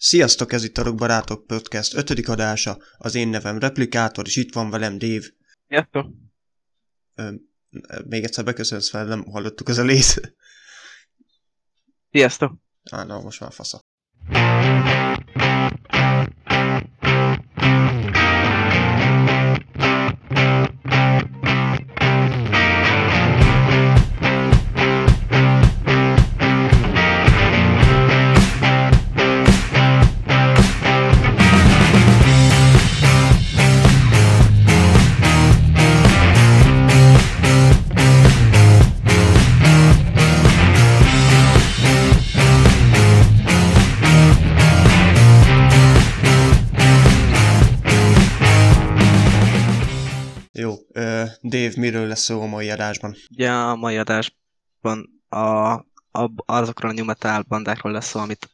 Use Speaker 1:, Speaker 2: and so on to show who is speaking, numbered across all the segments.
Speaker 1: Sziasztok, ez itt a Rock Barátok Podcast 5. adása, az én nevem Replikátor, és itt van velem Dave.
Speaker 2: Sziasztok!
Speaker 1: Ö, még egyszer beköszönsz fel, nem hallottuk az lész.
Speaker 2: Sziasztok!
Speaker 1: Á, na, most már fasza. Dave, miről lesz szó a mai adásban?
Speaker 2: Ugye a mai adásban a, a, azokról a metal bandákról lesz szó, amit,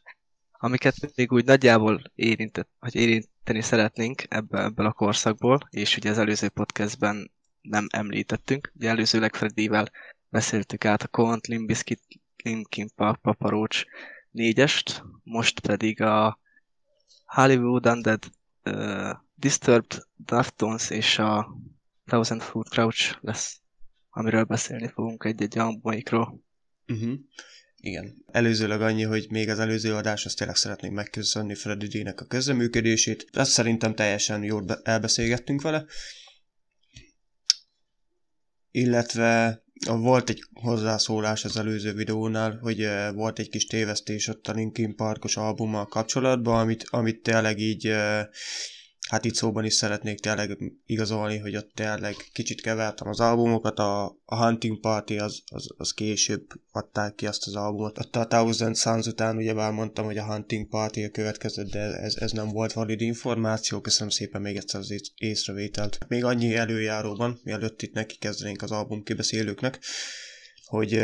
Speaker 2: amiket még úgy nagyjából érintett, vagy érinteni szeretnénk ebbe, ebből a korszakból, és ugye az előző podcastben nem említettünk. Ugye előzőleg Freddyvel beszéltük át a Cont, Limbiskit, Linkin Park, Papa Roach négyest, most pedig a Hollywood Undead, uh, Disturbed, Deftones és a Thousand Foot Crouch lesz, amiről beszélni fogunk egy-egy albumikról.
Speaker 1: Uh-huh. Igen. Előzőleg annyi, hogy még az előző adás, azt tényleg szeretnék megköszönni Freddy D-nek a közreműködését. Ezt szerintem teljesen jól be- elbeszélgettünk vele. Illetve volt egy hozzászólás az előző videónál, hogy volt egy kis tévesztés ott a Linkin Parkos albummal kapcsolatban, amit, amit tényleg így hát itt szóban is szeretnék tényleg igazolni, hogy ott tényleg kicsit kevertem az albumokat, a, a Hunting Party az, az, az később adták ki azt az albumot. Ott a Thousand Suns után ugye mondtam, hogy a Hunting Party a következő, de ez, ez nem volt valid információ, köszönöm szépen még egyszer az ész- észrevételt. Még annyi előjáróban, mielőtt itt neki kezdenénk az album kibeszélőknek, hogy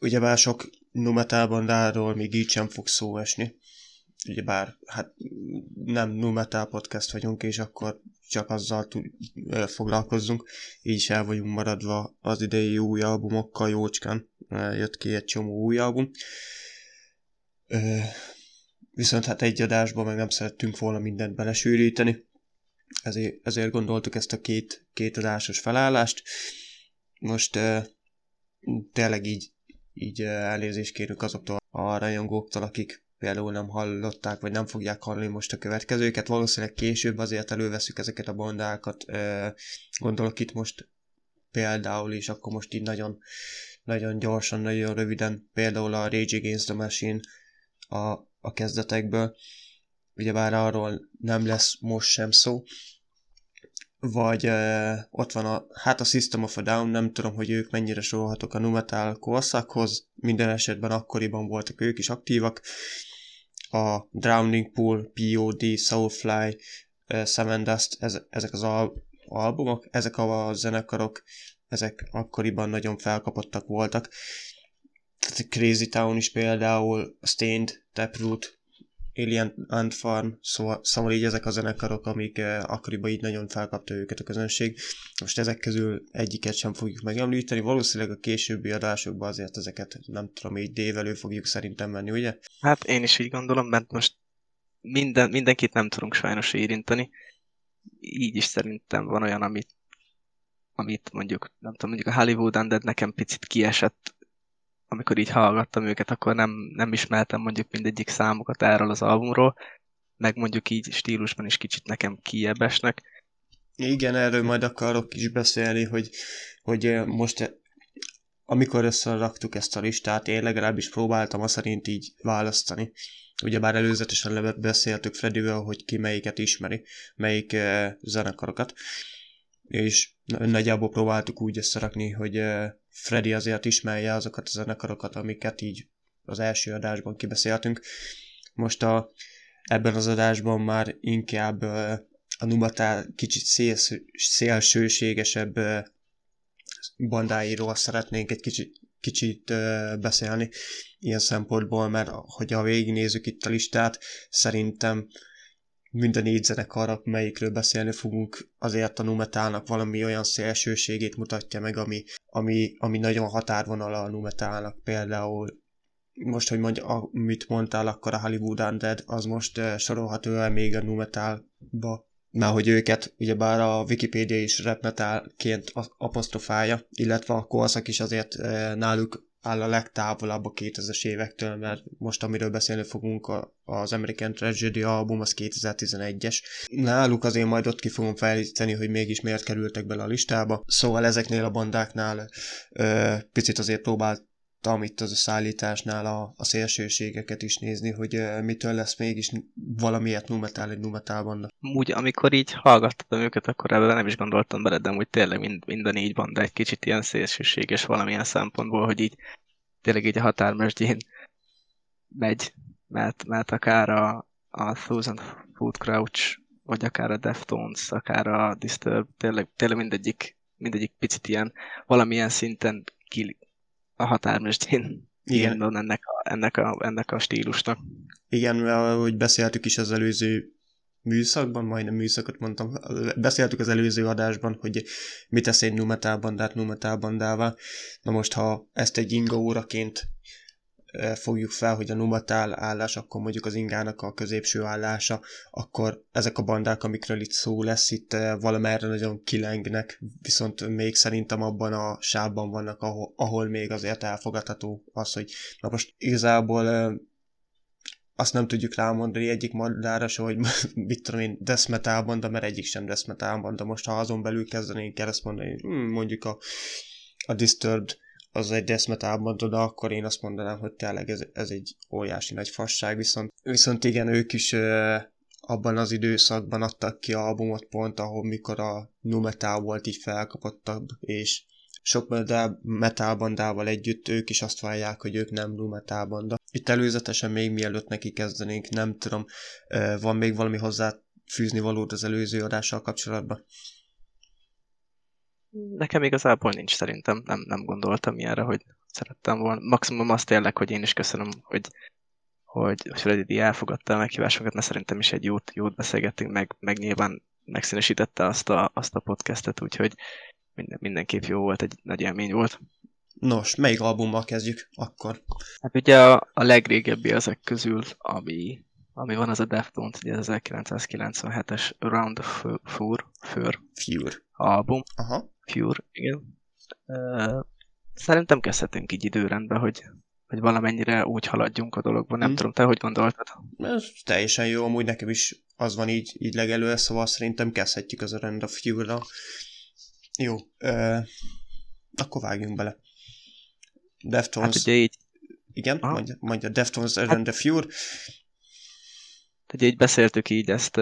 Speaker 1: ugyebár sok numetal bandáról még így sem fog szó esni, ugyebár hát nem nu metal podcast vagyunk, és akkor csak azzal tud, foglalkozzunk, így is el vagyunk maradva az idei új albumokkal jócskán, jött ki egy csomó új album. Viszont hát egy adásban meg nem szerettünk volna mindent belesűríteni, ezért, ezért gondoltuk ezt a két, két adásos felállást. Most tényleg így, így elnézést kérünk azoktól a rajongóktól, akik például nem hallották, vagy nem fogják hallani most a következőket. Valószínűleg később azért előveszük ezeket a bandákat. Gondolok itt most például is, akkor most így nagyon, nagyon gyorsan, nagyon röviden, például a Rage Against the Machine a, a kezdetekből. Ugyebár arról nem lesz most sem szó. Vagy uh, ott van a, hát a System of a Down, nem tudom, hogy ők mennyire sorolhatók a Numetal korszakhoz, minden esetben akkoriban voltak ők is aktívak, a Drowning Pool, POD, Soulfly, uh, Seven Dust, ez, ezek az al- albumok, ezek a zenekarok, ezek akkoriban nagyon felkapottak voltak. Tehát Crazy Town is például, Stained, Taproot, Alien Ant Farm, szóval, szóval így ezek a zenekarok, amik uh, akkoriban így nagyon felkapta őket a közönség. Most ezek közül egyiket sem fogjuk megemlíteni, valószínűleg a későbbi adásokban azért ezeket nem tudom, így dévelő fogjuk szerintem menni, ugye?
Speaker 2: Hát én is így gondolom, mert most minden, mindenkit nem tudunk sajnos érinteni. Így is szerintem van olyan, amit, amit mondjuk, nem tudom, mondjuk a Hollywood Undead nekem picit kiesett, amikor így hallgattam őket, akkor nem, nem ismertem mondjuk mindegyik számokat erről az albumról, meg mondjuk így stílusban is kicsit nekem kiebesnek.
Speaker 1: Igen, erről majd akarok is beszélni, hogy, hogy eh, most eh, amikor összeraktuk ezt a listát, én legalábbis próbáltam azt szerint így választani. Ugyebár előzetesen le- beszéltük Fredivel, hogy ki melyiket ismeri, melyik uh, zenekarokat, és nagyjából próbáltuk úgy összerakni, hogy Freddy azért ismerje azokat a zenekarokat, amiket így az első adásban kibeszéltünk. Most a, ebben az adásban már inkább a Numatál kicsit szélsz, szélsőségesebb bandáiról szeretnénk egy kicsit, kicsit beszélni ilyen szempontból, mert hogyha végignézzük itt a listát, szerintem mind a négy zenekar, melyikről beszélni fogunk, azért a Numetálnak valami olyan szélsőségét mutatja meg, ami, ami, ami nagyon határvonal a Numetálnak. Például most, hogy mondja, amit mondtál, akkor a Hollywood Undead, az most uh, sorolható el még a nu metalba, mert hogy őket ugyebár a Wikipedia is rap metalként apostrofálja, illetve a korszak is azért náluk áll a legtávolabb a 2000-es évektől, mert most amiről beszélni fogunk, az American Tragedy album az 2011-es. Náluk azért majd ott ki fogom fejleszteni, hogy mégis miért kerültek bele a listába. Szóval ezeknél a bandáknál ö, picit azért próbált itt az a szállításnál a, a szélsőségeket is nézni, hogy uh, mitől lesz mégis valamiért numetál egy numetál
Speaker 2: Úgy, amikor így hallgattam őket, akkor ebben nem is gondoltam bele, de úgy tényleg mind, mind a négy banda egy kicsit ilyen szélsőséges valamilyen szempontból, hogy így tényleg így a határmesdjén megy, mert, mert akár a, a Thousand Foot Crouch, vagy akár a Deftones, akár a Disturb, tényleg, tényleg mindegyik, mindegyik picit ilyen valamilyen szinten ki, a határmestén igen. ennek a, ennek, a, ennek a stílusnak.
Speaker 1: Igen, mert ahogy beszéltük is az előző műszakban, majdnem műszakot mondtam, beszéltük az előző adásban, hogy mit tesz egy numetál bandát numetál bandával. Na most, ha ezt egy inga óraként fogjuk fel, hogy a numatál állás, akkor mondjuk az ingának a középső állása, akkor ezek a bandák, amikről itt szó lesz, itt valamerre nagyon kilengnek, viszont még szerintem abban a sávban vannak, ahol, ahol még azért elfogadható az, hogy na most igazából azt nem tudjuk rámondani egyik bandára se, hogy mit tudom én, death banda, mert egyik sem death metal banda. Most ha azon belül kezdenénk el mondani, hmm, mondjuk a, a Disturbed az egy metal de akkor én azt mondanám, hogy tényleg ez, ez egy óriási nagy fasság, viszont, viszont igen, ők is ö, abban az időszakban adtak ki albumot pont, ahol mikor a nu metal volt így felkapottabb, és sok metal bandával együtt ők is azt vallják, hogy ők nem nu metal banda. Itt előzetesen még mielőtt neki kezdenénk, nem tudom, van még valami hozzá fűzni valót az előző adással kapcsolatban?
Speaker 2: Nekem igazából nincs szerintem, nem, nem gondoltam ilyenre, hogy szerettem volna. Maximum azt tényleg, hogy én is köszönöm, hogy, hogy Freddy elfogadta a meghívásokat, mert szerintem is egy jót, jót beszélgettünk, meg, meg nyilván megszínesítette azt a, azt a podcastet, úgyhogy minden, mindenképp jó volt, egy nagy élmény volt.
Speaker 1: Nos, melyik albummal kezdjük akkor?
Speaker 2: Hát ugye a, a legrégebbi ezek közül, ami, ami van, az a Deftones, ugye az 1997-es Around the Fur, Fur,
Speaker 1: Fur.
Speaker 2: album. Cure, igen. Szerintem kezdhetünk így időrendben, hogy, hogy valamennyire úgy haladjunk a dologban. Nem hmm. tudom, te hogy gondoltad?
Speaker 1: Ez teljesen jó, amúgy nekem is az van így, így legelő, szóval szerintem kezdhetjük az a rend a Fuel-ra. Jó, uh, akkor vágjunk bele. Deftones.
Speaker 2: Hát ugye így...
Speaker 1: Igen, Aha. mondja, mondja Deftones hát, Rend of Fury.
Speaker 2: Ugye így beszéltük így ezt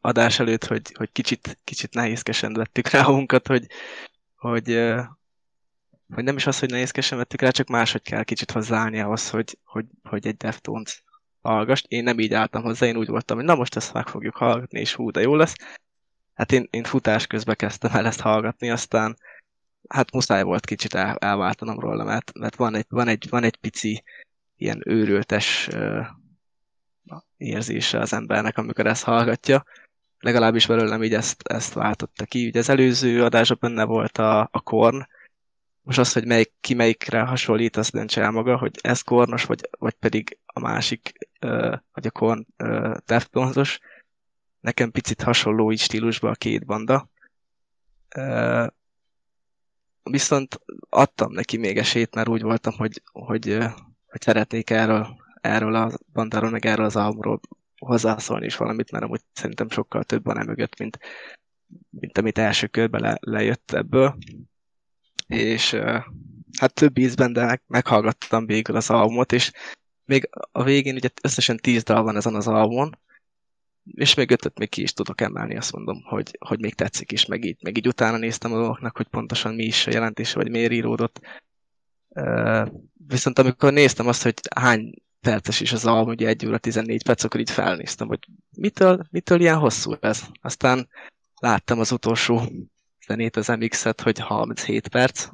Speaker 2: adás előtt, hogy, hogy kicsit, kicsit nehézkesen vettük rá magunkat, hogy, hogy, hogy nem is az, hogy nehézkesen vettük rá, csak máshogy kell kicsit hozzáállni ahhoz, hogy, hogy, hogy egy Deftones hallgast. Én nem így álltam hozzá, én úgy voltam, hogy na most ezt meg fogjuk hallgatni, és hú, de jó lesz. Hát én, én futás közben kezdtem el ezt hallgatni, aztán hát muszáj volt kicsit el, elváltanom róla, mert, mert van, egy, van, egy, van egy pici ilyen őrültes uh, érzése az embernek, amikor ezt hallgatja. Legalábbis belőlem így ezt, ezt váltotta ki. Ugye az előző adásban benne volt a, a korn, most az, hogy melyik, ki melyikre hasonlít, azt döntse el maga, hogy ez kornos, vagy, vagy pedig a másik, vagy a korn deftonsos. Nekem picit hasonló így stílusban a két banda. Viszont adtam neki még esélyt, mert úgy voltam, hogy, hogy, hogy szeretnék erről erről a bandáról, meg erről az albumról hozzászólni is valamit, mert amúgy szerintem sokkal több van emögött, mint, mint amit első körben le, lejött ebből. És hát több ízben, de meg, meghallgattam végül az albumot, és még a végén ugye összesen tíz dal van ezen az albumon, és még ötöt még ki is tudok emelni, azt mondom, hogy, hogy még tetszik is, meg így, meg így utána néztem a dolgoknak, hogy pontosan mi is a jelentése, vagy miért íródott. Viszont amikor néztem azt, hogy hány perces is az album, ugye 1 óra 14 perc, akkor így felnéztem, hogy mitől, mitől ilyen hosszú ez. Aztán láttam az utolsó zenét, az MX-et, hogy 37 perc,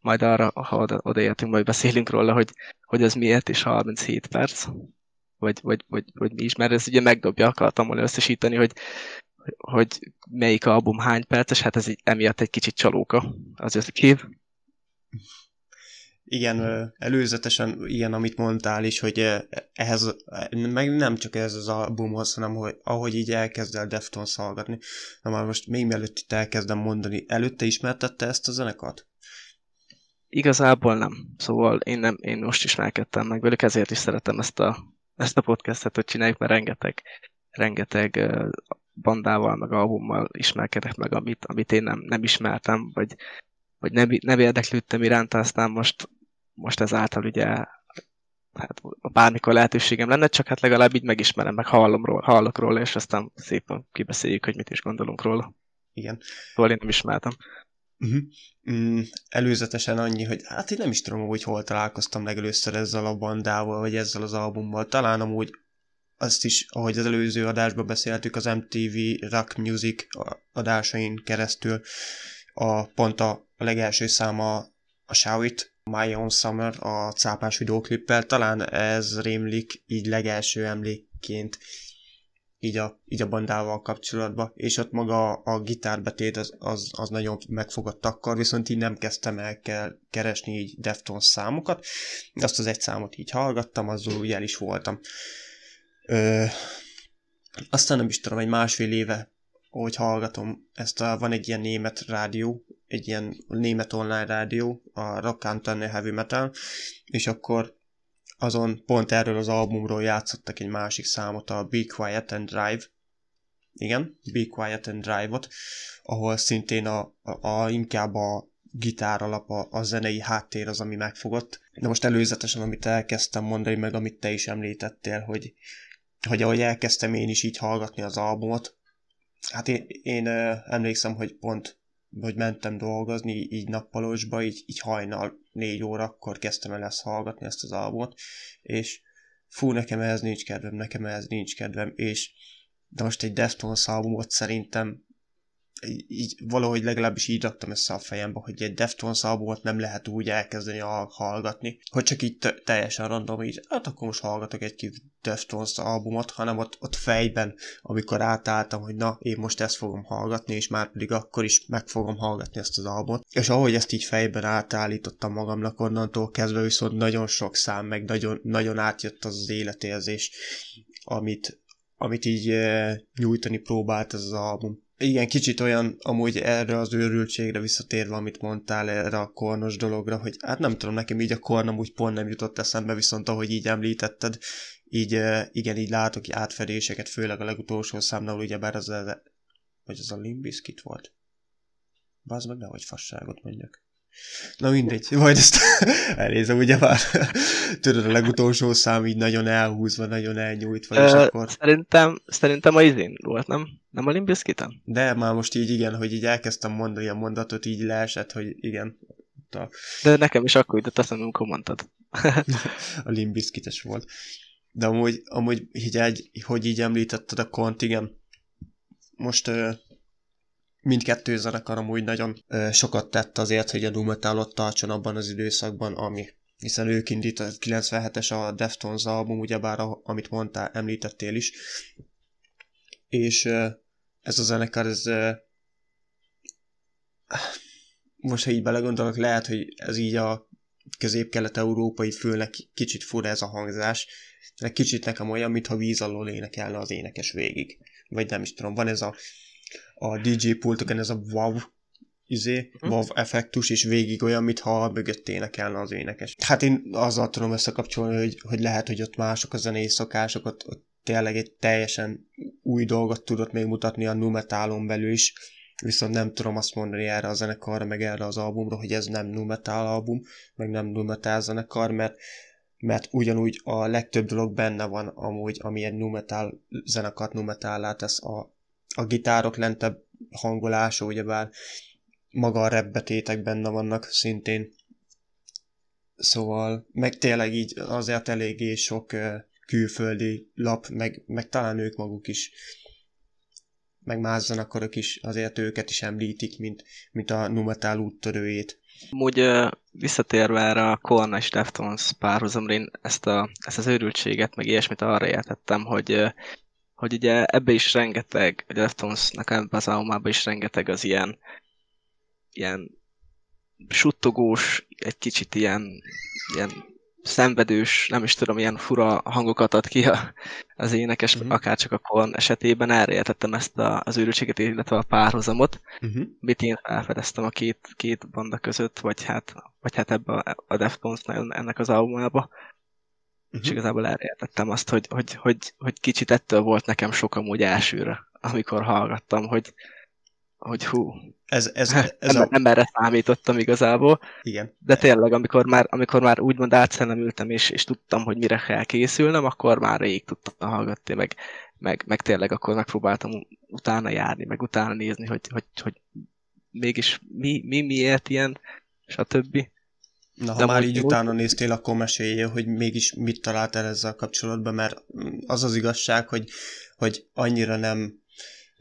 Speaker 2: majd arra, ha oda, odaértünk, majd beszélünk róla, hogy, hogy az miért is 37 perc, vagy, vagy, vagy, vagy mi is, mert ez ugye megdobja, akartam volna összesíteni, hogy, hogy melyik album hány perces, hát ez így, emiatt egy kicsit csalóka az összkép.
Speaker 1: Igen, előzetesen ilyen, amit mondtál is, hogy ehhez, meg nem csak ez az albumhoz, hanem hogy ahogy így elkezd el Deftones hallgatni. Na már most még mielőtt itt elkezdem mondani, előtte ismertette ezt a zenekart?
Speaker 2: Igazából nem. Szóval én, nem, én most ismerkedtem meg velük, ezért is szeretem ezt a, ezt a podcastet, hogy csináljuk, mert rengeteg, rengeteg bandával, meg albummal ismerkedek meg, amit, amit én nem, nem ismertem, vagy, vagy nem, nem érdeklődtem iránta, aztán most, most ezáltal ugye hát bármikor lehetőségem lenne, csak hát legalább így megismerem, meg hallom róla, hallok róla, és aztán szépen kibeszéljük, hogy mit is gondolunk róla.
Speaker 1: Igen.
Speaker 2: Szóval én nem ismertem.
Speaker 1: Uh-huh. Mm, előzetesen annyi, hogy hát én nem is tudom, hogy hol találkoztam legelőször ezzel a bandával, vagy ezzel az albummal. Talán amúgy azt is, ahogy az előző adásban beszéltük, az MTV Rock Music adásain keresztül a pont a, legelső száma a Show It, My Own Summer a cápás videóklippel, talán ez rémlik így legelső emlékként így a, így a bandával kapcsolatban, és ott maga a, a gitárbetét az, az, az nagyon megfogott akkor, viszont így nem kezdtem el kell keresni így Deftones számokat, azt az egy számot így hallgattam, azzal úgy el is voltam. Ö, aztán nem is tudom, egy másfél éve, hogy hallgatom, ezt a, van egy ilyen német rádió, egy ilyen német online rádió, a Rock Antenne Heavy Metal, és akkor azon pont erről az albumról játszottak egy másik számot, a Be Quiet and Drive. Igen, Be Quiet and Drive-ot, ahol szintén a, a, a inkább a gitár alap, a, a zenei háttér az, ami megfogott. De most előzetesen, amit elkezdtem mondani, meg amit te is említettél, hogy, hogy ahogy elkezdtem én is így hallgatni az albumot, hát én, én emlékszem, hogy pont hogy mentem dolgozni, így nappalosba, így, így hajnal négy órakor kezdtem el ezt hallgatni, ezt az albumot, és fú, nekem ehhez nincs kedvem, nekem ehhez nincs kedvem, és de most egy Deftones albumot szerintem így valahogy legalábbis így raktam össze a fejembe, hogy egy Deftones albumot nem lehet úgy elkezdeni hallgatni, hogy csak így teljesen random, így hát akkor most hallgatok egy kis Deftones albumot, hanem ott, ott fejben, amikor átálltam, hogy na, én most ezt fogom hallgatni, és már pedig akkor is meg fogom hallgatni ezt az albumot. És ahogy ezt így fejben átállítottam magamnak, onnantól kezdve viszont nagyon sok szám, meg nagyon, nagyon átjött az az életérzés, amit, amit így e, nyújtani próbált ez az album igen, kicsit olyan amúgy erre az őrültségre visszatérve, amit mondtál erre a kornos dologra, hogy hát nem tudom, nekem így a korn amúgy pont nem jutott eszembe, viszont ahogy így említetted, így igen, így látok átfedéseket, főleg a legutolsó számnál, ugyebár az, a, vagy az a Limbiskit volt. Bazd meg, nehogy fasságot mondjak. Na mindegy, majd ezt elnézem, ugye már tudod, a legutolsó szám így nagyon elhúzva, nagyon elnyújtva, és akkor...
Speaker 2: Szerintem, szerintem a izén volt, nem? Nem a Limbiskiten?
Speaker 1: De már most így igen, hogy így elkezdtem mondani a mondatot, így leesett, hogy igen. A,
Speaker 2: De nekem is akkor jutott eszembe, amikor mondtad.
Speaker 1: a limbiskites volt. De amúgy, amúgy így egy, hogy így említetted a kont, igen. Most mindkettő zenekar amúgy nagyon sokat tett azért, hogy a Doom Metalot tartson abban az időszakban, ami hiszen ők indított 97-es a Deftones album, ugyebár a, amit mondtál, említettél is. És ez a zenekar, ez most ha így belegondolok, lehet, hogy ez így a közép-kelet-európai fülnek kicsit fura ez a hangzás, de kicsit nekem olyan, mintha víz alól énekelne az énekes végig. Vagy nem is tudom, van ez a, a DJ pultokon ez a wow izé, hm? wow effektus, és végig olyan, mintha mögött énekelne az énekes. Hát én azzal tudom összekapcsolni, hogy, hogy lehet, hogy ott mások a zenei szokások, ott, ott tényleg egy teljesen új dolgot tudott még mutatni a numetálon belül is, viszont nem tudom azt mondani erre a zenekarra, meg erre az albumra, hogy ez nem nu metal album, meg nem nu metal zenekar, mert, mert ugyanúgy a legtöbb dolog benne van amúgy, ami egy nu metal zenekart nu metal tesz a, a gitárok lentebb hangolása, ugyebár maga a repbetétek benne vannak szintén. Szóval, meg tényleg így azért eléggé sok külföldi lap, meg, meg talán ők maguk is meg más zenekarok is azért őket is említik, mint, mint a Numetal úttörőjét.
Speaker 2: Amúgy visszatérve erre a Korn és Deftones párhuzamra, én ezt, a, ezt az őrültséget, meg ilyesmit arra értettem, hogy, hogy ugye ebbe is rengeteg, a Deftonesnak ebbe az albumában is rengeteg az ilyen, ilyen suttogós, egy kicsit ilyen, ilyen szenvedős, nem is tudom, ilyen fura hangokat ad ki a, az énekes, uh-huh. akár csak a Korn esetében erre értettem ezt a, az őrültséget, illetve a párhuzamot, uh-huh. mit én felfedeztem a két, két banda között, vagy hát, vagy hát ebbe a, a deftones ennek az albumába. Uh-huh. És igazából erre értettem azt, hogy, hogy, hogy, hogy kicsit ettől volt nekem sok amúgy elsőre, amikor hallgattam, hogy, hogy hú,
Speaker 1: ez, ez, ez
Speaker 2: nem, a... nem erre számítottam igazából.
Speaker 1: Igen.
Speaker 2: De tényleg, amikor már, amikor már úgymond átszellemültem, és, és tudtam, hogy mire kell készülnem, akkor már rég tudtam hallgatni, meg, meg, meg tényleg akkor megpróbáltam utána járni, meg utána nézni, hogy, hogy, hogy mégis mi, mi miért ilyen, stb.
Speaker 1: Na, ha De már így úgy... utána néztél, akkor mesélje, hogy mégis mit találtál ezzel kapcsolatban, mert az az igazság, hogy, hogy annyira nem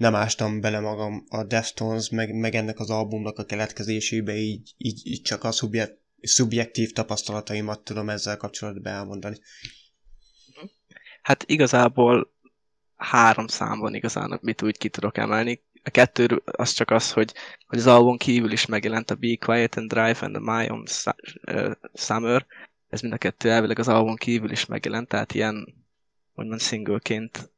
Speaker 1: nem ástam bele magam a Deftones, meg, meg ennek az albumnak a keletkezésébe, így, így, így csak a szubjekt, szubjektív tapasztalataimat tudom ezzel kapcsolatban elmondani.
Speaker 2: Hát igazából három számban igazán, mit úgy ki tudok emelni. A kettő az csak az, hogy, hogy az album kívül is megjelent a Be Quiet and Drive and the My Own Summer. Ez mind a kettő elvileg az album kívül is megjelent, tehát ilyen, úgymond singleként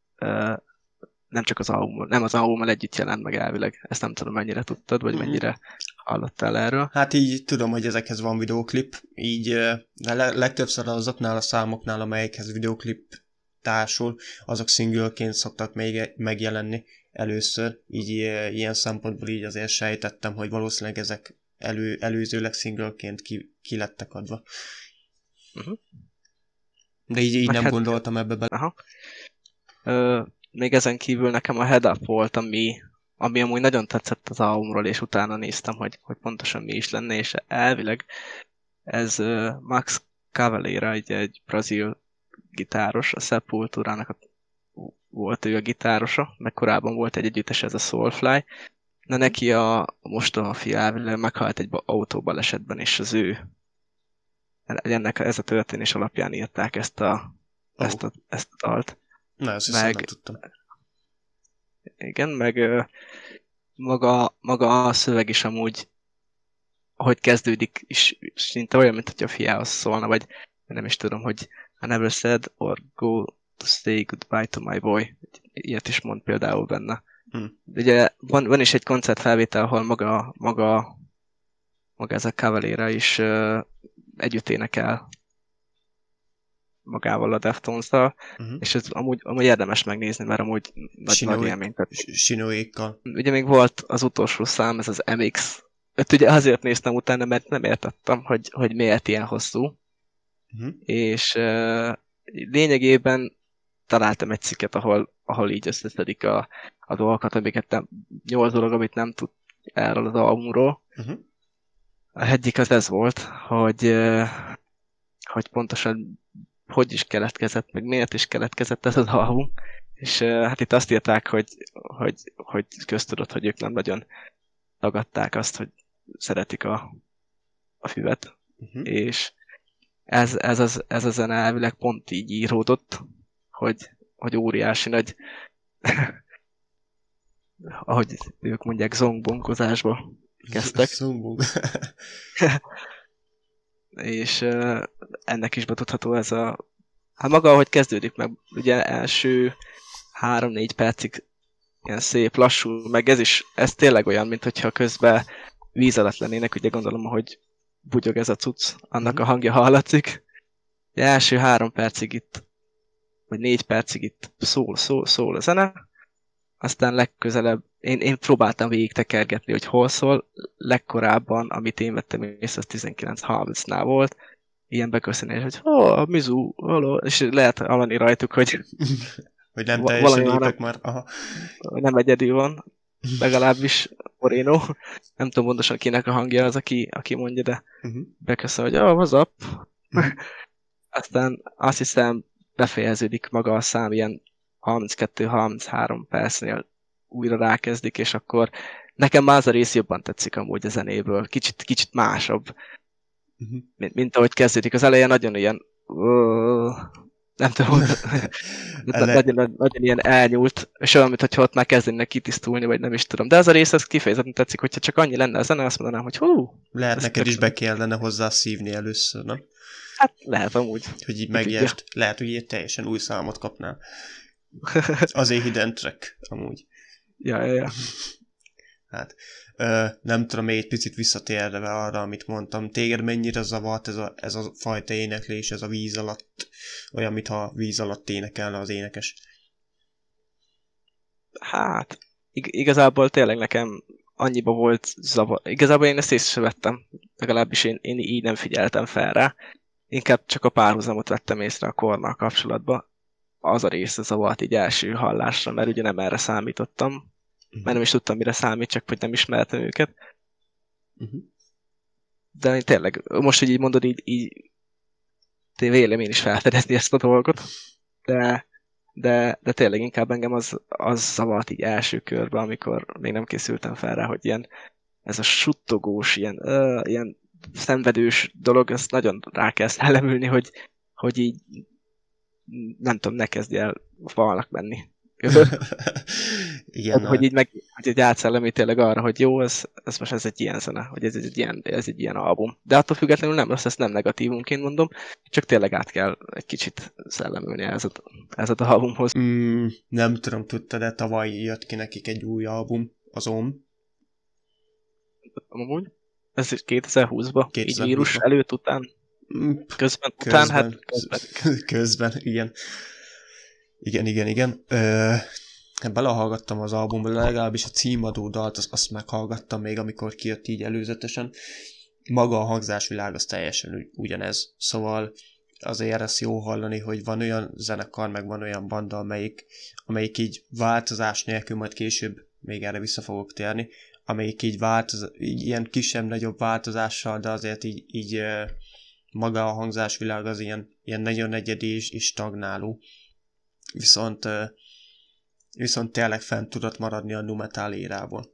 Speaker 2: nem csak az album, nem az albummal együtt jelent meg elvileg. Ezt nem tudom, mennyire tudtad, vagy mhm. mennyire hallottál erről.
Speaker 1: Hát így tudom, hogy ezekhez van videoklip, így de legtöbbször azoknál a számoknál, amelyekhez videoklip társul, azok singleként szoktak még megjelenni először, így ilyen szempontból így azért sejtettem, hogy valószínűleg ezek elő, előzőleg singleként ki, ki lettek adva. Uh-huh. De így, így nem hát, gondoltam ebbe bele.
Speaker 2: Aha. Ö, még ezen kívül nekem a Head Up volt, ami, ami amúgy nagyon tetszett az albumról, és utána néztem, hogy, hogy pontosan mi is lenne, és elvileg ez Max Cavalera, egy, egy brazil gitáros, a Sepultura-nak a, volt ő a gitárosa, meg korábban volt egy együttes, ez a Soulfly, de neki a a fia elvileg meghalt egy autóbalesetben, és az ő ennek ez a történés alapján írták ezt a, oh. ezt a, ezt a dalt.
Speaker 1: Na, ezt meg, nem tudtam.
Speaker 2: Igen, meg maga, maga a szöveg is amúgy, ahogy kezdődik, is szinte olyan, mint hogy a fiához szólna, vagy nem is tudom, hogy I never said or go say goodbye to my boy. Ilyet is mond például benne. Hmm. Ugye van, van is egy koncertfelvétel, ahol maga, maga, maga ez a Cavalera is uh, együtt énekel magával a Deftones-tal, uh-huh. és ez amúgy, amúgy érdemes megnézni, mert amúgy nagy, Sinoi, nagy élmény.
Speaker 1: Sinóékkal.
Speaker 2: Ugye még volt az utolsó szám, ez az MX. Öt ugye azért néztem utána, mert nem értettem, hogy, hogy miért ilyen hosszú. Uh-huh. És uh, lényegében találtam egy cikket, ahol, ahol így összeszedik a, a dolgokat, amiket nem, nyolc dolog, amit nem tud erről az albumról. Uh-huh. Egyik az ez volt, hogy, hogy pontosan hogy is keletkezett, meg miért is keletkezett ez az album. És hát itt azt írták, hogy, hogy, hogy köztudott, hogy ők nem nagyon tagadták azt, hogy szeretik a, a füvet. Uh-huh. És ez, ez, az, ez a zene elvileg pont így íródott, hogy, hogy óriási nagy ahogy ők mondják, zongbonkozásba kezdtek.
Speaker 1: Zongbong.
Speaker 2: és uh, ennek is betudható ez a... Hát maga, ahogy kezdődik meg, ugye első három-négy percig ilyen szép, lassú, meg ez is, ez tényleg olyan, mint hogyha közben víz alatt lennének, ugye gondolom, hogy bugyog ez a cucc, annak a hangja hallatszik. Ugye első három percig itt, vagy négy percig itt szól, szól, szól a zene, aztán legközelebb, én, én próbáltam végig tekergetni, hogy hol szól, legkorábban, amit én vettem észre, az 1930-nál volt, ilyen beköszönés, hogy oh, a Mizu, halló, és lehet hallani rajtuk, hogy
Speaker 1: hogy nem teljesen épek már. Aha.
Speaker 2: Nem egyedi van, legalábbis Moreno. Nem tudom pontosan kinek a hangja az, aki, aki mondja, de uh-huh. beköszön, hogy oh, what's up? Uh-huh. Aztán azt hiszem befejeződik maga a szám ilyen 32-33 percnél újra rákezdik, és akkor nekem már az a rész jobban tetszik amúgy a zenéből. Kicsit, kicsit másabb. Uh-huh. Mint, mint ahogy kezdődik. Az eleje nagyon ilyen nem tudom,
Speaker 1: Ele-
Speaker 2: nagyon, nagyon ilyen elnyúlt, és olyan, mintha ott már kezdenek kitisztulni, vagy nem is tudom. De az a rész, az kifejezetten tetszik, hogyha csak annyi lenne a zene, azt mondanám, hogy hú,
Speaker 1: Lehet
Speaker 2: Ez
Speaker 1: neked is be kellene hozzá szívni először, nem?
Speaker 2: Hát lehet amúgy.
Speaker 1: Hogy így megértsd. Lehet, hogy egy teljesen új számot kapnál. Azért hidden track, amúgy.
Speaker 2: ja, ja, ja.
Speaker 1: Hát, ö, nem tudom, még egy picit visszatérve arra, amit mondtam. Téged mennyire zavart ez a, ez a fajta éneklés, ez a víz alatt, olyan, mintha víz alatt énekelne az énekes.
Speaker 2: Hát, ig- igazából tényleg nekem annyiba volt zavar. Igazából én ezt észre sem vettem. Legalábbis én, én így nem figyeltem fel rá. Inkább csak a párhuzamot vettem észre a kornal kapcsolatban. Az a része zavart így első hallásra, mert ugye nem erre számítottam. Mert nem is tudtam, mire számít, csak hogy nem ismertem őket.
Speaker 1: Uh-huh.
Speaker 2: De én tényleg, most, hogy így mondod, így, így té- vélem én is felfedezni ezt a dolgot. De, de, de tényleg inkább engem az, az zavart így első körben, amikor még nem készültem fel rá, hogy ilyen ez a suttogós, ilyen, ö, ilyen szenvedős dolog, ezt nagyon rá kell szellemülni, hogy, hogy így nem tudom, ne kezdj el falnak menni.
Speaker 1: Igen,
Speaker 2: hogy, hogy így meg, hogy egy átszellemi tényleg arra, hogy jó, ez, ez most ez egy ilyen zene, hogy ez, egy ilyen, ez egy ilyen album. De attól függetlenül nem rossz, ezt nem negatívunként mondom, csak tényleg át kell egy kicsit szellemülni ez a, ez a albumhoz.
Speaker 1: Mm, nem tudom, tudtad de tavaly jött ki nekik egy új album, az OM.
Speaker 2: Amúgy. Ez 2020-ban, így
Speaker 1: 2020-ba.
Speaker 2: vírus előtt, után,
Speaker 1: Mm,
Speaker 2: közben, után, hát
Speaker 1: közben,
Speaker 2: közben.
Speaker 1: közben, igen. Igen, igen, igen. Ö, belehallgattam az albumba, legalábbis a címadó dalt, azt, azt meghallgattam még, amikor kijött így előzetesen. Maga a hangzásvilág az teljesen ugy- ugyanez. Szóval azért ezt jó hallani, hogy van olyan zenekar, meg van olyan banda, amelyik, amelyik így változás nélkül, majd később még erre vissza fogok térni, amelyik így változ, így ilyen kisebb-nagyobb változással, de azért így, így maga a hangzásvilág az ilyen, ilyen nagyon egyedi és, és stagnáló. Viszont, viszont tényleg fent tudott maradni a nu metal érából.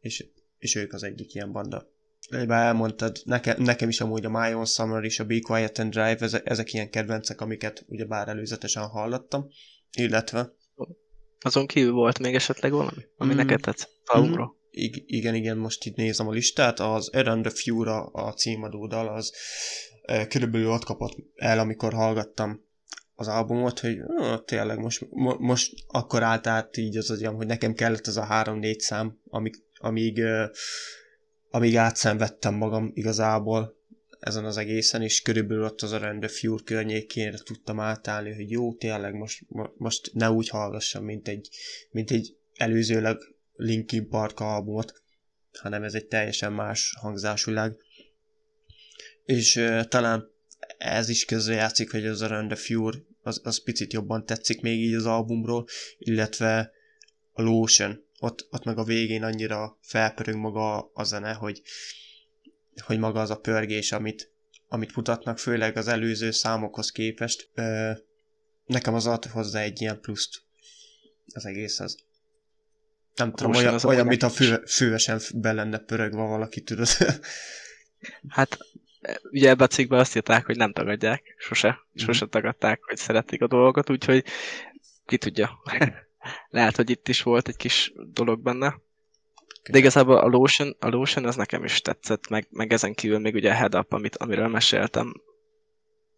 Speaker 1: És, és ők az egyik ilyen banda. Bár elmondtad, neke, nekem is amúgy a My Own Summer és a Be Quiet and Drive, ezek, ezek ilyen kedvencek, amiket ugye bár előzetesen hallottam, illetve
Speaker 2: Azon kívül volt még esetleg valami, ami
Speaker 1: Mm.
Speaker 2: neked tetszett
Speaker 1: ig- igen, igen, most itt nézem a listát, az Around the Fura a címadó dal, az körülbelül ott kapott el, amikor hallgattam az albumot, hogy ah, tényleg most, mo- most akkor állt át így az agyam, hogy nekem kellett az a három-négy szám, amíg, amíg, amíg átszenvedtem magam igazából ezen az egészen, és körülbelül ott az Around the Fure környékén tudtam átállni, hogy jó, tényleg most, mo- most ne úgy hallgassam, mint egy, mint egy előzőleg Linkin Park albumot, hanem ez egy teljesen más hangzásvilág. És uh, talán ez is közrejátszik, hogy az Around the Fure az, az picit jobban tetszik még így az albumról, illetve a Lotion, ott, ott meg a végén annyira felpörög maga a zene, hogy, hogy maga az a pörgés, amit, amit mutatnak, főleg az előző számokhoz képest. Ö, nekem az ad hozzá egy ilyen pluszt az egészhez. Nem tudom, olyan,
Speaker 2: az
Speaker 1: olyan mint a fő, fővesen be lenne pörögve valaki, tudod.
Speaker 2: Hát ugye ebbe a cikkben azt írták, hogy nem tagadják, sose,
Speaker 1: Mhm.
Speaker 2: sose tagadták, hogy szeretik a dolgot, úgyhogy ki tudja. Lehet, hogy itt is volt egy kis dolog benne. De igazából a Lotion, a Lotion az nekem is tetszett, meg, meg ezen kívül még ugye a Head Up, amit, amiről meséltem,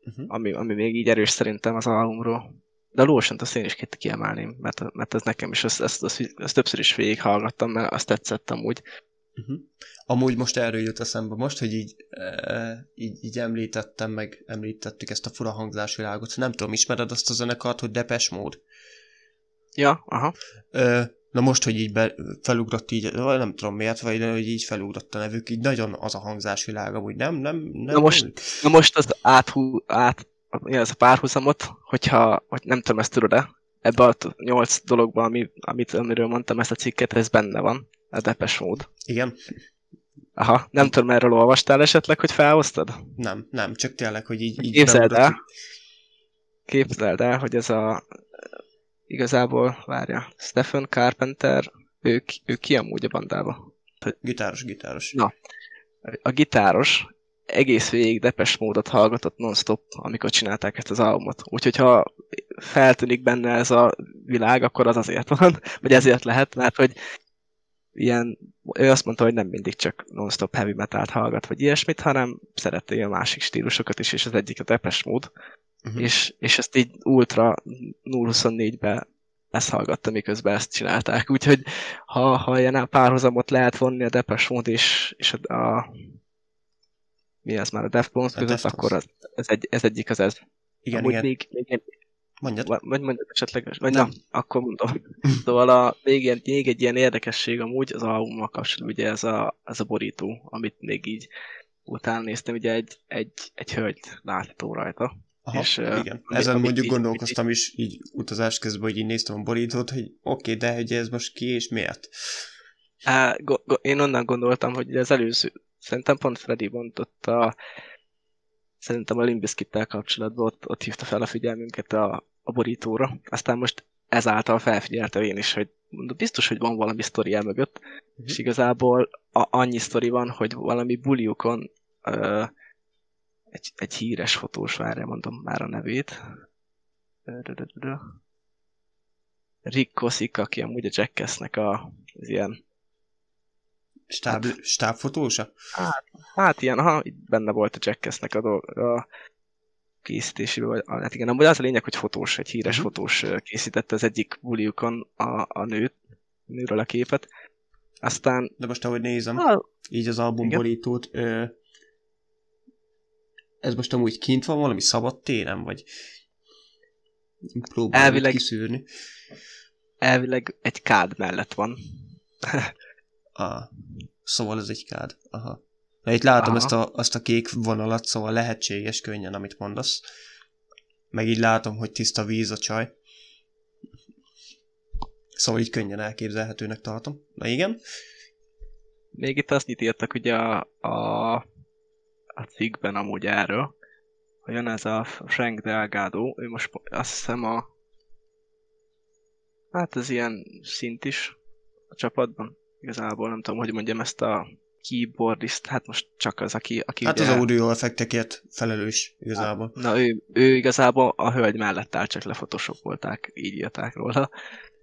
Speaker 1: uh-huh.
Speaker 2: ami, ami még így erős szerintem az albumról. De a lotion azt én is ki- kiemelném, mert, mert ez nekem is, ezt, ezt, ezt, ezt többször is végighallgattam, mert azt tetszett amúgy.
Speaker 1: Uh-huh. Amúgy most erről jut eszembe most, hogy így, e, így, így említettem, meg említettük ezt a fura hangzásvilágot. Nem tudom, ismered azt a zenekart, hogy Depeche Mode?
Speaker 2: Ja, aha.
Speaker 1: Ö, na most, hogy így be, felugrott így, vagy nem tudom miért, vagy hogy így felugrott a nevük, így nagyon az a hangzásvilág, amúgy nem, nem, nem.
Speaker 2: Na most- Na most az áthú, át, mi az a párhuzamot, hogyha, hogy nem tudom, ezt tudod-e, ebbe a nyolc dologban, ami, amit, amiről mondtam ezt a cikket, ez benne van, a Depeche Mode.
Speaker 1: Igen?
Speaker 2: Aha, nem tudom, erről olvastál esetleg, hogy felhoztad?
Speaker 1: Nem, nem, csak tényleg, hogy így, így
Speaker 2: Képzeld el, képzeld el, hogy ez a igazából, várja, Stephen Carpenter, ő, ő ki amúgy a bandába?
Speaker 1: Gitáros, gitáros.
Speaker 2: Na. A gitáros, egész végig depes módot hallgatott non-stop, amikor csinálták ezt az albumot. Úgyhogy ha feltűnik benne ez a világ, akkor az azért van, vagy ezért lehet, mert hogy ilyen, ő azt mondta, hogy nem mindig csak non-stop heavy metalt hallgat, vagy ilyesmit, hanem szereti a másik stílusokat is, és az egyik a depes mód, uh-huh. és, és ezt így ultra 024-be ezt hallgatta, miközben ezt csinálták. Úgyhogy ha, ha ilyen párhuzamot lehet vonni a Depeche Mode és, és a, a mi az már a Deftones között, akkor az, ez, egy, ez egyik az ez.
Speaker 1: Igen, Amúgy igen.
Speaker 2: Még, még,
Speaker 1: Mondjad.
Speaker 2: Vagy mondjad esetleg, vagy nem, nem akkor mondom. szóval a, még, ilyen, még egy ilyen érdekesség amúgy az albummal kapcsolatban, ugye ez a, ez a borító, amit még így utána néztem, ugye egy, egy, egy hölgy látható rajta.
Speaker 1: Aha, és, igen. Ami, Ezen mondjuk így, gondolkoztam így, is így utazás közben, hogy így néztem a borítót, hogy oké, okay, de hogy ez most ki és miért?
Speaker 2: Á, go, go, én onnan gondoltam, hogy az előző, szerintem pont Freddy a szerintem a Limbiskittel kapcsolatban ott, ott hívta fel a figyelmünket a, a borítóra. Aztán most ezáltal felfigyelte én is, hogy biztos, hogy van valami sztori el mögött, uh-huh. és igazából a, annyi sztori van, hogy valami buliukon ö, egy, egy híres fotós, várja, mondom már a nevét. Rick Kosik, aki amúgy a Jackassnek a, az ilyen
Speaker 1: Stáb, hát, stábfotósa?
Speaker 2: Hát, hát ilyen, ha itt benne volt a Jackassnek a, dolg, a készítésében, vagy hát igen, amúgy az a lényeg, hogy fotós, egy híres uh-huh. fotós készítette az egyik buliukon a, a nőt, nőről a képet. Aztán...
Speaker 1: De most ahogy nézem, a... így az albumborítót, ö, ez most amúgy kint van valami szabad téren, vagy próbáljuk elvileg, kiszűrni?
Speaker 2: Elvileg egy kád mellett van.
Speaker 1: ah, szóval ez egy kád. Aha. Na, itt látom ezt a, azt a kék vonalat, szóval lehetséges könnyen, amit mondasz. Meg így látom, hogy tiszta víz a csaj. Szóval így könnyen elképzelhetőnek tartom. Na igen.
Speaker 2: Még itt azt írtak ugye a, a, a cikkben amúgy erről, hogy jön ez a Frank Delgado, ő most azt hiszem a hát ez ilyen szint is a csapatban. Igazából nem tudom, hogy mondjam ezt a keyboardist, hát most csak az, aki... aki
Speaker 1: hát ugye... az audio effektekért felelős igazából.
Speaker 2: Na ő, ő igazából a hölgy mellett áll, csak lefotoshopolták, így írták róla.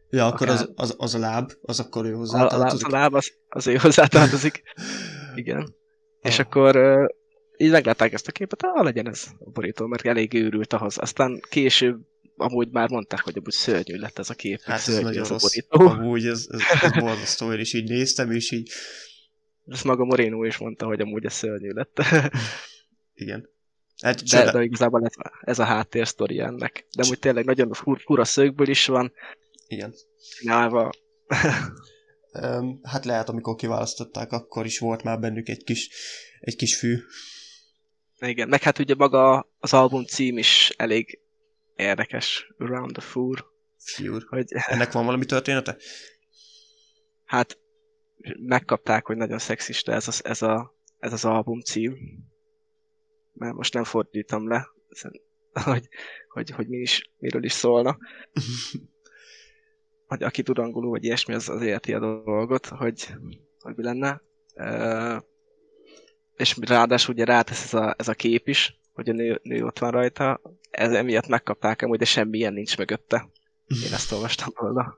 Speaker 1: Ja, akkor Akár... az, az, az, a láb, az akkor ő hozzátartozik.
Speaker 2: A, a láb az, az ő hozzátartozik. Igen. Ah. És akkor így meglátták ezt a képet, ah, legyen ez a borító, mert elég őrült ahhoz. Aztán később amúgy már mondták, hogy amúgy szörnyű lett ez a kép.
Speaker 1: Hát ez nagyon rossz. Borító. Amúgy ez, ez, ez borzasztó, én is így néztem, és így
Speaker 2: ezt maga Moreno is mondta, hogy amúgy ez szörnyű lett.
Speaker 1: Igen.
Speaker 2: Hát, de, de igazából ez, ez a háttér sztori ennek. De amúgy tényleg nagyon fur, fura szögből is van.
Speaker 1: Igen.
Speaker 2: Csinálva.
Speaker 1: hát lehet, amikor kiválasztották, akkor is volt már bennük egy kis, egy kis fű.
Speaker 2: Igen, meg hát ugye maga az album cím is elég érdekes. Around the Fur.
Speaker 1: Fur. Hogy... Ennek van valami története?
Speaker 2: Hát megkapták, hogy nagyon szexista ez, az, ez, a, ez az album cím. Mert most nem fordítom le, hogy, hogy, hogy mi is, miről is szólna. hogy aki tud angolul, vagy ilyesmi, az, az érti a dolgot, hogy, hogy mi lenne. Uh, és ráadásul ugye rátesz ez a, ez a kép is, hogy a nő, nő ott van rajta, ez emiatt megkapták amúgy, de semmilyen nincs mögötte. Én ezt olvastam volna.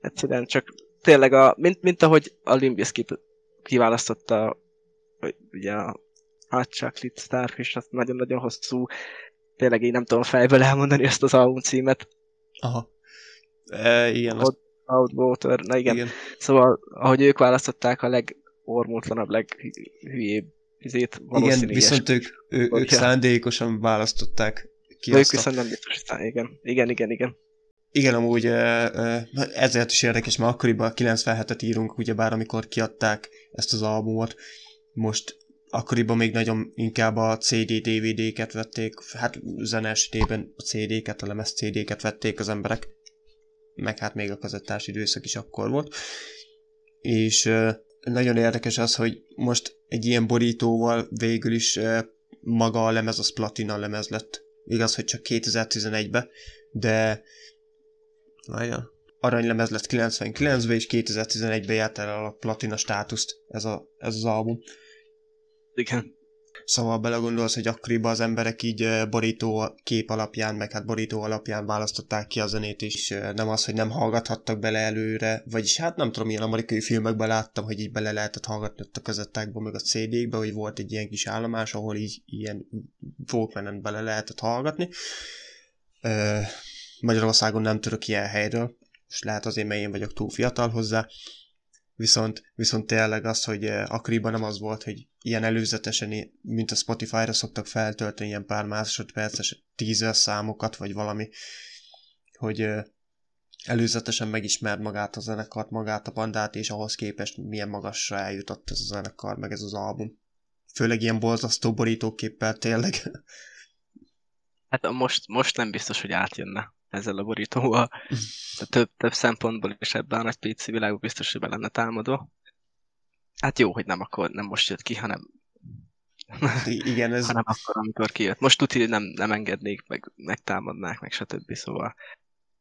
Speaker 2: Egyszerűen csak tényleg, a, mint, mint ahogy a Limbiskit kiválasztotta hogy ugye a Hot Chocolate Starfish, az nagyon-nagyon hosszú, tényleg én nem tudom fejből elmondani ezt az album címet.
Speaker 1: Aha. E, igen.
Speaker 2: Out, Out Water, na igen. igen. Szóval, ahogy ők választották a legormótlanabb, leghülyébb izét,
Speaker 1: Igen, viszont ők, ő, ők szándékosan választották
Speaker 2: ki Ők viszont nem biztos, igen. Igen, igen, igen.
Speaker 1: Igen, amúgy ezért is érdekes, mert akkoriban 97-et írunk, ugyebár amikor kiadták ezt az albumot, most akkoriban még nagyon inkább a CD-DVD-ket vették, hát zene esetében a CD-ket, a lemez CD-ket vették az emberek, meg hát még a kazettás időszak is akkor volt. És nagyon érdekes az, hogy most egy ilyen borítóval végül is maga a lemez az platina lemez lett. Igaz, hogy csak 2011-ben, de Várja. Aranylemez lett 99-ben, és 2011-ben járt el a platina státuszt ez, a, ez az album.
Speaker 2: Igen.
Speaker 1: Szóval belegondolsz, hogy akkoriban az emberek így borító kép alapján, meg hát borító alapján választották ki a zenét is, nem az, hogy nem hallgathattak bele előre, vagyis hát nem tudom, ilyen amerikai filmekben láttam, hogy így bele lehetett hallgatni ott a kazettákba, meg a CD-kbe, hogy volt egy ilyen kis állomás, ahol így ilyen walkman bele lehetett hallgatni. Magyarországon nem tudok ilyen helyről, és lehet azért, mert én vagyok túl fiatal hozzá, viszont, viszont tényleg az, hogy akkoriban nem az volt, hogy ilyen előzetesen, mint a Spotify-ra szoktak feltölteni ilyen pár másodperces teaser számokat, vagy valami, hogy előzetesen megismert magát a zenekart, magát a bandát, és ahhoz képest milyen magasra eljutott ez a zenekar, meg ez az album. Főleg ilyen borzasztó borítóképpel tényleg.
Speaker 2: Hát most, most nem biztos, hogy átjönne ezzel a borítóval. De több, több szempontból is ebben a nagy PC világban biztos, hogy be lenne támadva. Hát jó, hogy nem akkor, nem most jött ki, hanem
Speaker 1: igen, ez...
Speaker 2: hanem akkor, amikor kijött. Most tudja, nem, nem engednék, meg megtámadnák, meg stb. Szóval...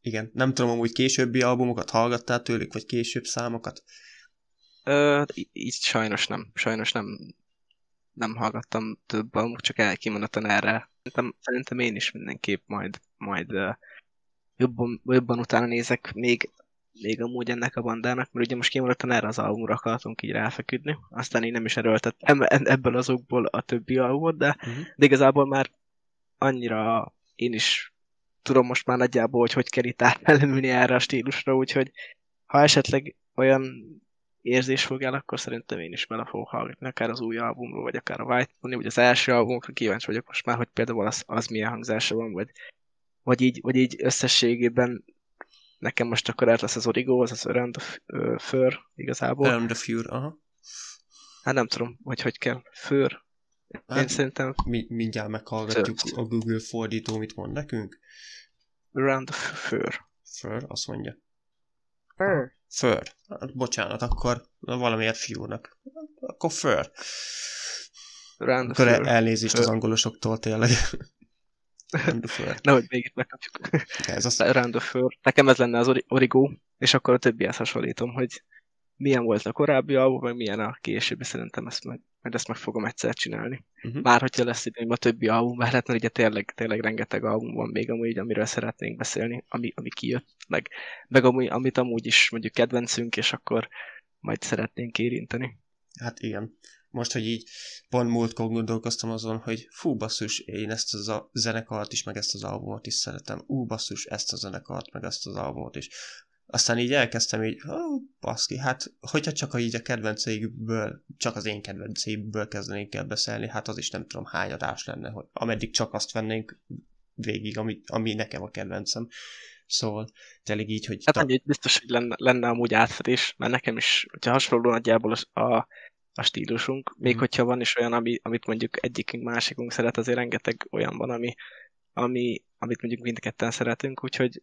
Speaker 1: Igen, nem tudom, amúgy későbbi albumokat hallgattál tőlük, vagy később számokat?
Speaker 2: Ö, így sajnos nem. Sajnos nem, nem hallgattam több albumot, csak elkimondottan erre. Szerintem, szerintem én is mindenképp majd, majd jobban, jobban utána nézek még, még amúgy ennek a bandának, mert ugye most kimondottan erre az albumra akartunk így ráfeküdni, aztán én nem is erőltettem ebből azokból a többi albumot, de, uh-huh. de igazából már annyira én is tudom most már nagyjából, hogy hogy kell itt átfelemülni erre a stílusra, úgyhogy ha esetleg olyan érzés fog el, akkor szerintem én is bele fogok hallgatni, akár az új albumról, vagy akár a White Pony, vagy az első albumokra kíváncsi vagyok most már, hogy például az, az milyen hangzása van, vagy vagy így, vagy így összességében nekem most akkor át lesz az Origo, az az Around the Fur igazából.
Speaker 1: Around the Fur, aha.
Speaker 2: Hát nem tudom, hogy hogy kell. Fur. Hát, Én szerintem...
Speaker 1: Mi, mindjárt meghallgatjuk Fur. a Google fordító, mit mond nekünk.
Speaker 2: Around the Fur.
Speaker 1: Fur, azt mondja.
Speaker 2: Fur.
Speaker 1: Fur. Hát, bocsánat, akkor valamiért fiúnak. Akkor Fur.
Speaker 2: Around
Speaker 1: akkor el, elnézést fur. az angolosoktól tényleg.
Speaker 2: Nehogy még itt megkapjuk. Ez azt... Round of Fur. Nekem ez lenne az Origo, és akkor a többihez hasonlítom, hogy milyen volt a korábbi album, meg milyen a későbbi, szerintem ezt meg, mert ezt meg fogom egyszer csinálni. Uh-huh. Már hogyha lesz időm a többi album, mert hát ugye tényleg, tényleg rengeteg album van még amúgy, amiről szeretnénk beszélni, ami, ami kijött, meg, meg amúgy, amit amúgy is mondjuk kedvencünk, és akkor majd szeretnénk érinteni.
Speaker 1: Hát igen most, hogy így pont múltkor gondolkoztam azon, hogy fú, basszus, én ezt a zenekart is, meg ezt az albumot is szeretem. Ú, basszus, ezt a zenekart, meg ezt az albumot is. Aztán így elkezdtem így, ó, baszki, hát hogyha csak a így a kedvenceikből, csak az én kedvenceikből kezdenénk el beszélni, hát az is nem tudom hány adás lenne, hogy ameddig csak azt vennénk végig, ami, ami nekem a kedvencem. Szóval tényleg így, hogy...
Speaker 2: Hát annyi, biztos, hogy lenne, lenne amúgy átfedés, mert nekem is, hogyha hasonló nagyjából a a stílusunk, még mm. hogyha van is olyan, ami, amit mondjuk egyikünk, másikunk szeret, azért rengeteg olyan van, ami, ami, amit mondjuk mindketten szeretünk, úgyhogy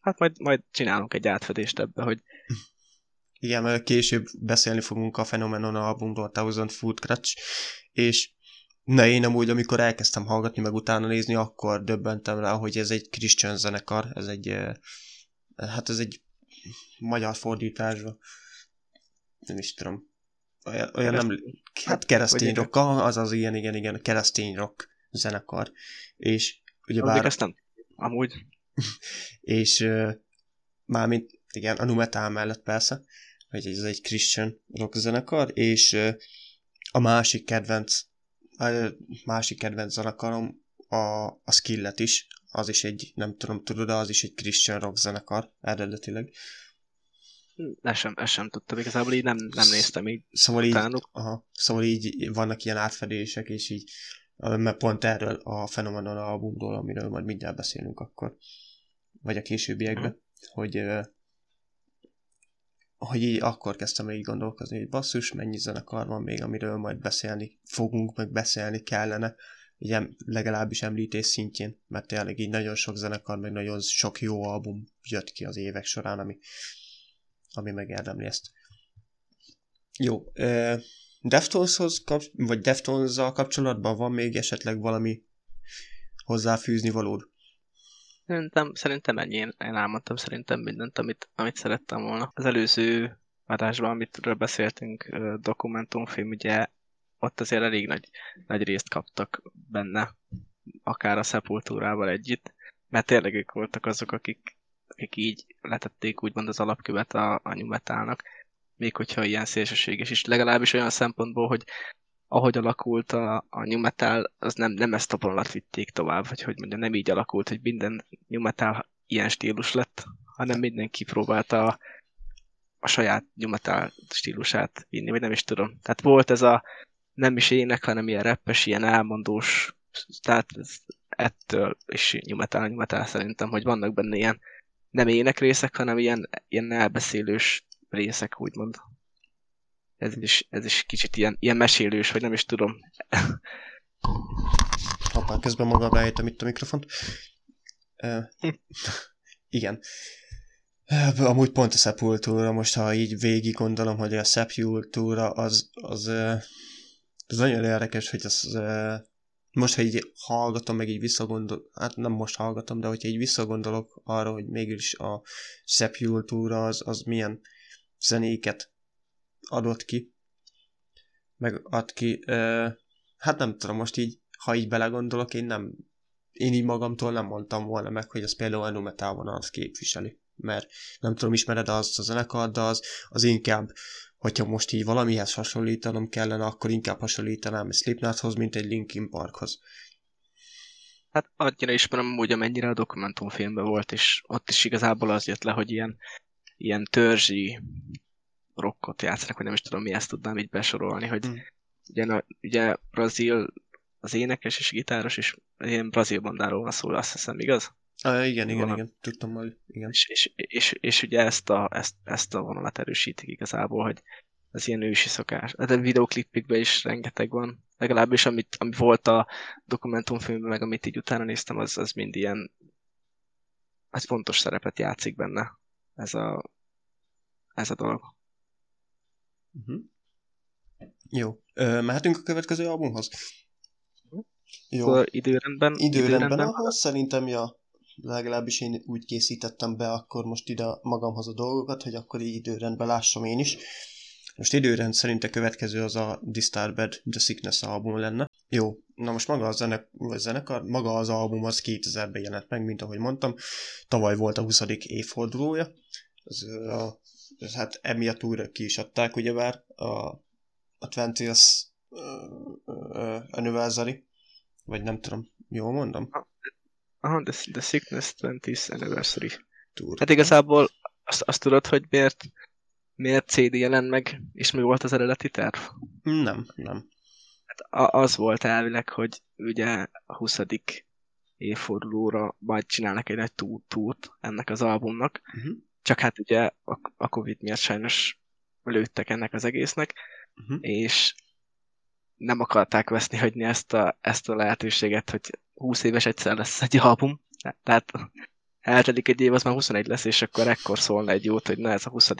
Speaker 2: hát majd, majd csinálunk egy átfedést ebbe, hogy
Speaker 1: igen, mert később beszélni fogunk a Phenomenon albumról, Thousand Food Crutch, és na én amúgy, amikor elkezdtem hallgatni, meg utána nézni, akkor döbbentem rá, hogy ez egy Christian zenekar, ez egy, hát ez egy magyar fordításban, nem is tudom, olyan, olyan nem, hát keresztény rock, az az ilyen, igen, igen, keresztény rock zenekar, és ugyebár...
Speaker 2: ezt nem, amúgy.
Speaker 1: és uh, mármint, igen, a Numetal mellett persze, hogy ez egy Christian rock zenekar, és uh, a másik kedvenc, a másik kedvenc zenekarom a, a Skillet is, az is egy, nem tudom, tudod, az is egy Christian rock zenekar, eredetileg.
Speaker 2: Ezt sem, ezt sem tudtam, igazából így nem, nem néztem így
Speaker 1: szóval így, aha, szóval így vannak ilyen átfedések, és így mert pont erről a Phenomenon albumról, amiről majd mindjárt beszélünk akkor, vagy a későbbiekben, hmm. hogy hogy így akkor kezdtem így gondolkozni, hogy basszus, mennyi zenekar van még, amiről majd beszélni fogunk, meg beszélni kellene, ugye legalábbis említés szintjén, mert tényleg így nagyon sok zenekar, meg nagyon sok jó album jött ki az évek során, ami ami megérdemli ezt. Jó, uh, kap- vagy deftones kapcsolatban van még esetleg valami hozzáfűzni valód?
Speaker 2: Szerintem, szerintem ennyi. Én, én elmondtam szerintem mindent, amit, amit szerettem volna. Az előző adásban, amitről beszéltünk, dokumentumfilm, ugye ott azért elég nagy, nagy részt kaptak benne, akár a szepultúrával együtt, mert tényleg ők voltak azok, akik, akik így letették úgymond az alapkövet a, a nyugatálnak, még hogyha ilyen szélsőséges is, legalábbis olyan szempontból, hogy ahogy alakult a, a new metal, az nem, nem ezt a vonalat vitték tovább, vagy hogy mondja, nem így alakult, hogy minden new metal ilyen stílus lett, hanem mindenki próbálta a, a saját new metal stílusát vinni, vagy nem is tudom. Tehát volt ez a nem is ének, hanem ilyen reppes, ilyen elmondós, tehát ez ettől is new metal, new metal szerintem, hogy vannak benne ilyen nem ének részek, hanem ilyen, ilyen elbeszélős részek, úgymond. Ez is, ez is kicsit ilyen, ilyen mesélős, vagy nem is tudom.
Speaker 1: Hoppá, közben maga beállítom itt a mikrofont. Uh, igen. Amúgy pont a Sepultura, most ha így végig gondolom, hogy a Sepultura az, az, az nagyon érdekes, hogy az, most, ha így hallgatom, meg így visszagondol, hát nem most hallgatom, de hogyha így visszagondolok arra, hogy mégis a Sepultura az, az milyen zenéket adott ki, meg ad ki. Uh, hát nem tudom, most így, ha így belegondolok, én nem, én így magamtól nem mondtam volna meg, hogy az például a Numetal vonalat képviseli. Mert nem tudom, ismered azt a zenekart, de az, az inkább, hogyha most így valamihez hasonlítanom kellene, akkor inkább hasonlítanám egy Slipknothoz, mint egy Linkin Parkhoz.
Speaker 2: Hát annyira ismerem úgy, amennyire a dokumentumfilmben volt, és ott is igazából az jött le, hogy ilyen, ilyen törzsi rockot játszanak, vagy nem is tudom, mi ezt tudnám így besorolni, hogy hmm. ugye, ugye Brazil az énekes és gitáros, és ilyen brazil bandáról van szó, azt hiszem, igaz?
Speaker 1: Ah, igen, igen, igen, tudtam hogy igen.
Speaker 2: És, és, és, és ugye ezt a, ezt, ezt a vonalat erősítik igazából, hogy az ilyen ősi szokás. De videoklipikben is rengeteg van. Legalábbis amit, ami volt a dokumentumfilmben, meg amit így utána néztem, az, az mind ilyen az fontos szerepet játszik benne ez a, ez a dolog.
Speaker 1: Uh-huh. Jó. Ö, mehetünk a következő albumhoz?
Speaker 2: Jó. Akkor időrendben?
Speaker 1: Időrendben, időrendben ahhoz szerintem, ja, legalábbis én úgy készítettem be akkor most ide magamhoz a dolgokat, hogy akkor így időrendben lássam én is. Most időrend szerint a következő az a Disturbed The Sickness album lenne. Jó, na most maga a zenek, vagy zenekar, maga az album az 2000-ben jelent meg, mint ahogy mondtam. Tavaly volt a 20. évfordulója. Az a hát emiatt újra ki is adták, ugyebár a, a 20th uh, anniversary, vagy nem tudom, jól mondom?
Speaker 2: Aha, the, the Sickness 20th anniversary. Tour. Hát igazából azt, azt tudod, hogy miért, miért CD jelent meg, és mi volt az eredeti terv?
Speaker 1: Nem, nem.
Speaker 2: Hát az volt elvileg, hogy ugye a 20. évfordulóra majd csinálnak egy nagy túrt ennek az albumnak, uh-huh. Csak hát ugye a, a Covid miatt sajnos lőttek ennek az egésznek, uh-huh. és nem akarták veszni hagyni ezt a, ezt a lehetőséget, hogy 20 éves egyszer lesz egy album. Tehát eltelik egy év, az már 21 lesz, és akkor ekkor szólna egy jót, hogy na ez a 20.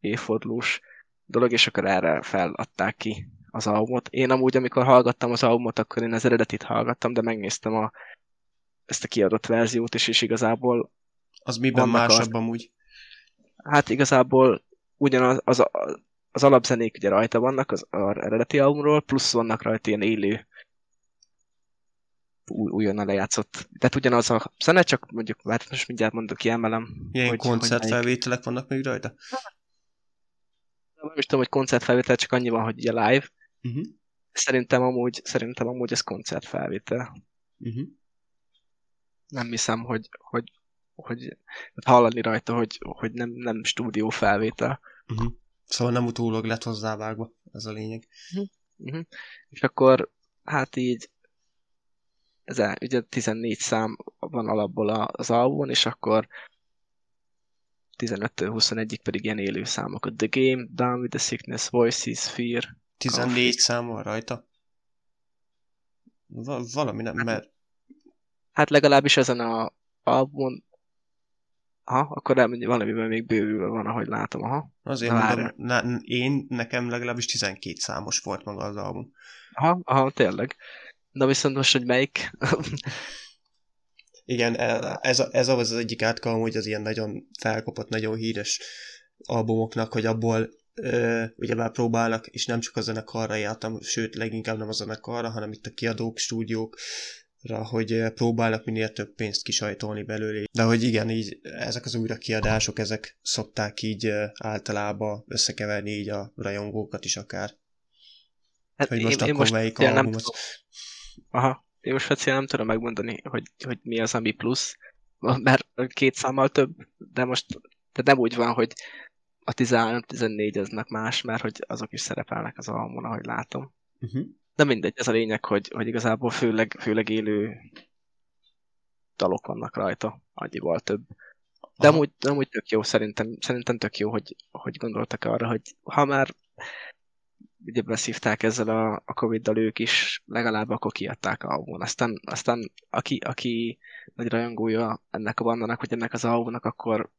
Speaker 2: évfordulós dolog, és akkor erre feladták ki az albumot. Én amúgy, amikor hallgattam az albumot, akkor én az eredetit hallgattam, de megnéztem a, ezt a kiadott verziót is, és igazából
Speaker 1: az miben másabb a... amúgy?
Speaker 2: hát igazából ugyanaz az, az alapzenék ugye rajta vannak az, az eredeti albumról, plusz vannak rajta ilyen élő új, újonnan lejátszott. Tehát ugyanaz a zene, csak mondjuk, hát most mindjárt mondok, kiemelem.
Speaker 1: Ilyen hogy, koncertfelvételek hogy vannak még rajta?
Speaker 2: Nem is tudom, hogy koncertfelvétel, csak annyi van, hogy ugye live. Uh-huh. Szerintem amúgy, szerintem amúgy ez koncertfelvétel. Uh-huh. Nem hiszem, hogy, hogy hogy hallani rajta, hogy, hogy nem, nem stúdió felvétel.
Speaker 1: Uh-huh. Szóval nem utólag lett hozzávágva, ez a lényeg.
Speaker 2: Uh-huh. Uh-huh. És akkor hát így ez a, ugye 14 szám van alapból az albumon, és akkor 15-től 21-ig pedig ilyen élő számok. The Game, Down with the Sickness, Voices, Fear.
Speaker 1: 14 szám van rajta? Va- valami nem, hát, mert...
Speaker 2: Hát legalábbis ezen a albumon Aha, akkor nem, valamiben még bővülve van, ahogy látom, aha.
Speaker 1: Azért Na, mondom, ne, én, nekem legalábbis 12 számos volt maga az album.
Speaker 2: Aha, aha, tényleg. Na viszont most, hogy melyik?
Speaker 1: Igen, e, ez, ez az, az egyik átka, hogy az ilyen nagyon felkapott, nagyon híres albumoknak, hogy abból ö, ugyebár próbálnak, és nem csak a zenekarra jártam, sőt, leginkább nem a zenekarra, hanem itt a kiadók, stúdiók, hogy próbálnak minél több pénzt kisajtolni belőle. De hogy igen, így ezek az újrakiadások, ezek szokták így általában összekeverni így a rajongókat is akár.
Speaker 2: Hát hogy most én, akkor én most melyik albumot... Nem Aha, én most speciál nem tudom megmondani, hogy, hogy mi az, ami plusz, mert két számmal több, de most de nem úgy van, hogy a 13-14 aznak más, mert hogy azok is szerepelnek az albumon, ahogy látom. Uh-huh. De mindegy, ez a lényeg, hogy, hogy igazából főleg, főleg élő dalok vannak rajta, annyival több. De amúgy, amúgy tök jó, szerintem, szerintem tök jó, hogy, hogy gondoltak arra, hogy ha már ugye beszívták ezzel a, a Covid-dal ők is, legalább akkor kiadták a albumon. Aztán, aztán aki, aki nagy rajongója ennek a bandának, vagy ennek az albumnak, akkor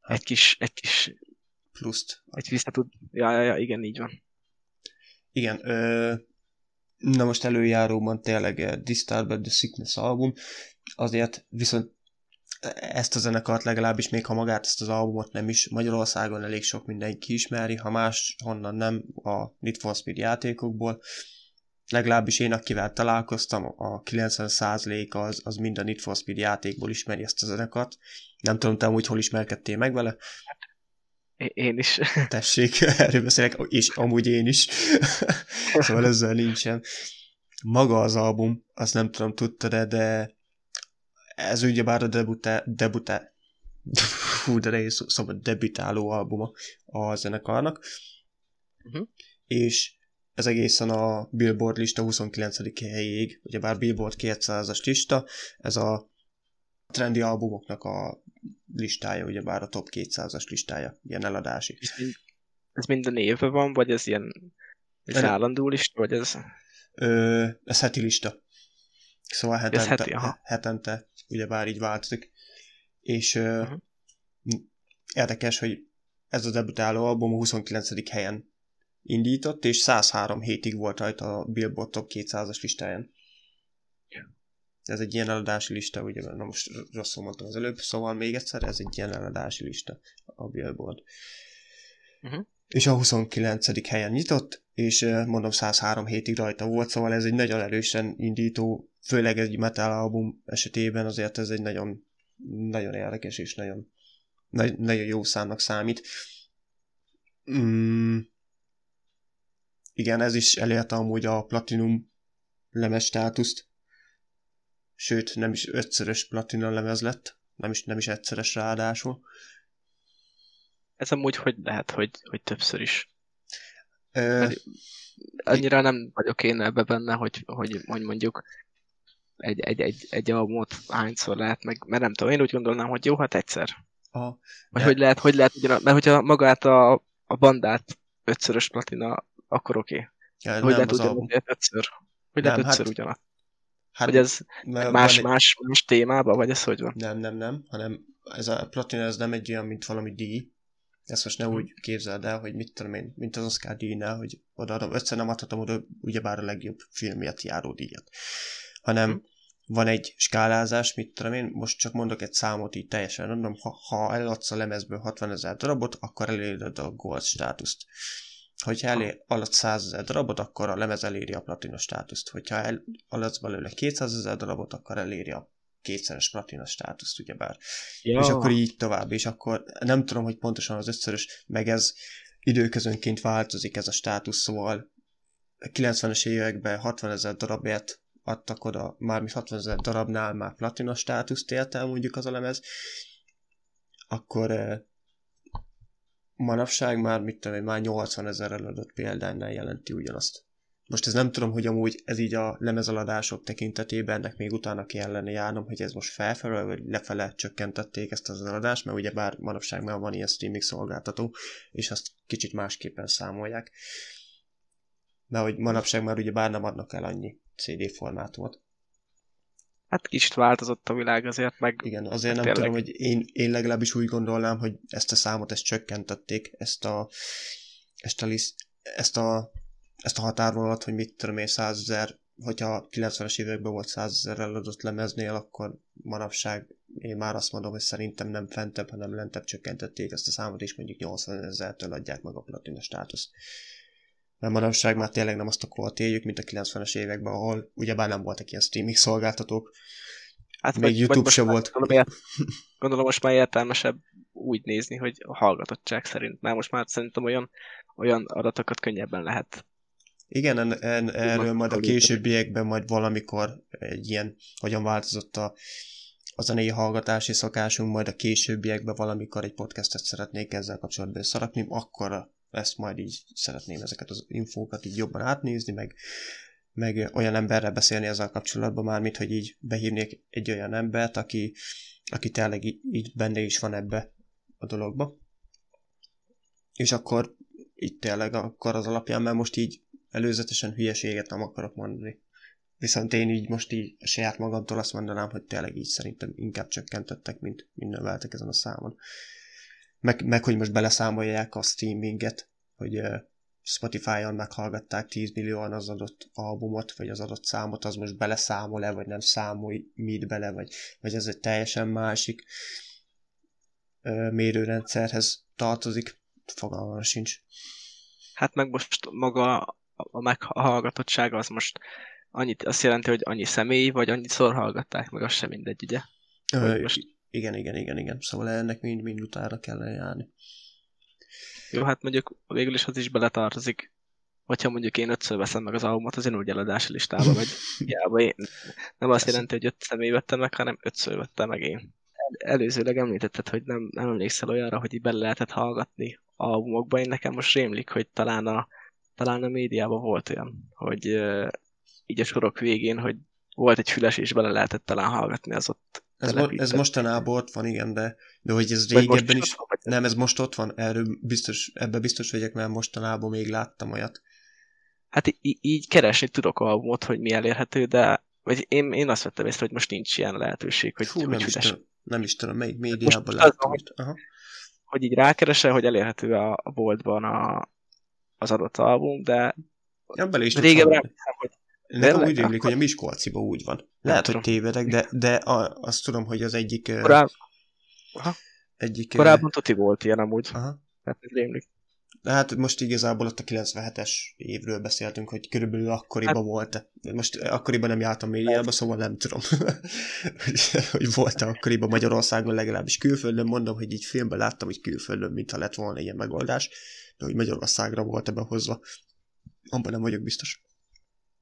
Speaker 2: egy kis, egy kis
Speaker 1: pluszt.
Speaker 2: Egy vissza tud, ja, ja, ja, igen, így van.
Speaker 1: Igen, ö, na most előjáróban tényleg Disturbed The Sickness album, azért viszont ezt a zenekart legalábbis, még ha magát ezt az albumot nem is, Magyarországon elég sok mindenki ismeri, ha más honnan nem a Need for Speed játékokból, legalábbis én, akivel találkoztam, a 90% az, az mind a Need for Speed játékból ismeri ezt a zenekart. Nem tudom, te amúgy hol ismerkedtél meg vele?
Speaker 2: Én is.
Speaker 1: Tessék, erről beszélek, és amúgy én is. szóval ezzel nincsen. Maga az album, azt nem tudom, tudtad -e, de ez ugye bár a debutá, debutá, hú, de nehéz szóval debütáló albuma a zenekarnak, uh-huh. és ez egészen a Billboard lista 29. helyéig, ugye bár Billboard 200-as lista, ez a trendi albumoknak a listája, ugye bár a top 200-as listája, ilyen eladási.
Speaker 2: Ez minden évben van, vagy ez ilyen ez állandó lista, vagy ez?
Speaker 1: Ö, ez heti lista. Szóval hetente, ez heti, aha. hetente ugyebár így változik. És uh-huh. érdekes, hogy ez a debütáló album a 29. helyen indított, és 103 hétig volt rajta a Billboard Top 200-as listáján. Ez egy ilyen eladási lista, ugye, na most rosszul mondtam az előbb, szóval még egyszer, ez egy ilyen eladási lista a Billboard. Uh-huh. És a 29. helyen nyitott, és mondom 103 hétig rajta volt, szóval ez egy nagyon erősen indító, főleg egy metal album esetében azért ez egy nagyon, nagyon érdekes és nagyon, nagyon jó számnak számít. Mm, igen, ez is elérte amúgy a Platinum lemez státuszt. Sőt, nem is ötszörös platinum lemez lett, nem is, nem is egyszeres ráadásul.
Speaker 2: Ez amúgy hogy lehet, hogy, hogy többször is? Ö... Annyira nem vagyok én ebbe benne, hogy, hogy, hogy mondjuk egy, egy, egy, egy albumot hányszor lehet meg, mert nem tudom, én úgy gondolnám, hogy jó, hát egyszer. Aha, Vagy de... hogy lehet, hogy lehet ugyan, mert hogyha magát a, a bandát ötszörös platina akkor oké. Okay. Ja, hogy lehet ugyanaz, ötször? Hogy lehet ötször hát, ugyanaz? Hát, hogy ez más, más, más témában, vagy ez hogy van?
Speaker 1: Nem, nem, nem, hanem ez a platina ez nem egy olyan, mint valami díj. Ezt most ne hm. úgy képzeld el, hogy mit tudom én, mint az Oscar díjnál, hogy odaadom, ötször nem adhatom oda ugyebár a legjobb filmért járó díjat. Hanem hm. van egy skálázás, mit tudom én, most csak mondok egy számot így teljesen random, ha, ha eladsz a lemezből 60 ezer darabot, akkor eléred a gold státuszt. Hogyha elé alatt 100 ezer darabot, akkor a lemez eléri a platina státuszt. Hogyha el, alatt belőle 200 ezer darabot, akkor eléri a kétszeres platina státuszt, ugyebár. Ja. És akkor így tovább, és akkor nem tudom, hogy pontosan az ötszörös, meg ez időközönként változik ez a státusz, szóval 90-es években 60 ezer darabért adtak oda, mármint 60 ezer darabnál már platina státuszt ért el mondjuk az a lemez, akkor eh, manapság már, mit tudom már 80 ezer eladott példánynál jelenti ugyanazt. Most ez nem tudom, hogy amúgy ez így a lemezaladások tekintetében ennek még utána kellene járnom, hogy ez most felfelé vagy lefele csökkentették ezt az eladást, mert ugye bár manapság már van ilyen streaming szolgáltató, és azt kicsit másképpen számolják. De hogy manapság már ugye bár nem adnak el annyi CD formátumot.
Speaker 2: Hát kicsit változott a világ azért, meg...
Speaker 1: Igen, azért nem tényleg. tudom, hogy én, én legalábbis úgy gondolnám, hogy ezt a számot, ezt csökkentették, ezt a, ezt a, liszt, ezt a, ezt a határvonalat, hogy mit tudom én, 100 ezer, hogyha 90-es években volt 100 ezer eladott lemeznél, akkor manapság én már azt mondom, hogy szerintem nem fentebb, hanem lentebb csökkentették ezt a számot, és mondjuk 80 ezertől adják meg a platina státuszt. Mert manapság már tényleg nem azt a kort éljük, mint a 90-es években, ahol ugyebár nem voltak ilyen streaming szolgáltatók. Hát Még vagy, YouTube vagy se volt.
Speaker 2: Gondolom, gondolom most már értelmesebb úgy nézni, hogy a hallgatottság szerint. Mert most már szerintem olyan, olyan adatokat könnyebben lehet
Speaker 1: igen, en, en, erről majd a későbbiekben majd valamikor egy ilyen, hogyan változott a, a zenei hallgatási szokásunk, majd a későbbiekben valamikor egy podcastet szeretnék ezzel kapcsolatban szarakni, akkor ezt majd így szeretném ezeket az infókat így jobban átnézni, meg, meg olyan emberrel beszélni ezzel kapcsolatban már, mint hogy így behívnék egy olyan embert, aki, aki tényleg így, benne is van ebbe a dologba. És akkor így tényleg akkor az alapján, mert most így előzetesen hülyeséget nem akarok mondani. Viszont én így most így a saját magamtól azt mondanám, hogy tényleg így szerintem inkább csökkentettek, mint, mint növeltek ezen a számon. Meg, meg hogy most beleszámolják a streaminget, hogy Spotify-on meghallgatták 10 millióan az adott albumot, vagy az adott számot, az most beleszámol-e, vagy nem számol mit bele, vagy, vagy ez egy teljesen másik uh, mérőrendszerhez tartozik. Fogalmam sincs.
Speaker 2: Hát meg most maga a meghallgatottság az most annyit, azt jelenti, hogy annyi személy, vagy annyiszor hallgatták meg, az sem mindegy, ugye?
Speaker 1: Ö, most... Igen, igen, igen, igen. Szóval ennek mind, mind utára kellene járni.
Speaker 2: Jó, hát mondjuk végül is az is beletartozik, hogyha mondjuk én ötször veszem meg az albumot, az én úgy eladási listába megy. Hiába én nem azt jelenti, hogy öt személy vettem meg, hanem ötször vettem meg én. Előzőleg említetted, hogy nem, nem emlékszel olyanra, hogy bele lehetett hallgatni albumokba. Én nekem most rémlik, hogy talán a talán a médiában volt olyan, hogy így a sorok végén, hogy volt egy füles, és bele lehetett talán hallgatni az ott
Speaker 1: ez, mo- ez mostanában ott van, igen, de, de hogy ez régebben is... Van, nem, ez most ott van, erről biztos, ebbe biztos vagyok, mert mostanában még láttam olyat.
Speaker 2: Hát í- így keresni tudok albumot, hogy mi elérhető, de vagy én, én azt vettem észre, hogy most nincs ilyen lehetőség, hogy,
Speaker 1: Fú,
Speaker 2: hogy
Speaker 1: nem, is tudom, nem is tudom, melyik médiában láttam. Az, hogy, Aha.
Speaker 2: hogy így rákeresel, hogy elérhető a, a boltban a, az adott album, de
Speaker 1: ja, bele is emlékszem, hogy Nekem úgy rémlik, hogy a Miskolciban úgy van. Lehet, hogy tévedek, de, de a, azt tudom, hogy az egyik...
Speaker 2: Korábban, Aha. egyik Korábban Toti volt ilyen amúgy. Aha. Hát rémlik.
Speaker 1: Hát most igazából ott a 97-es évről beszéltünk, hogy körülbelül akkoriban hát, volt. Most akkoriban nem jártam médiába, szóval nem tudom, hogy, hogy volt-e akkoriban Magyarországon legalábbis külföldön. Mondom, hogy így filmben láttam, hogy külföldön, mintha lett volna ilyen megoldás de hogy Magyarországra volt ebbe hozva, abban nem vagyok biztos.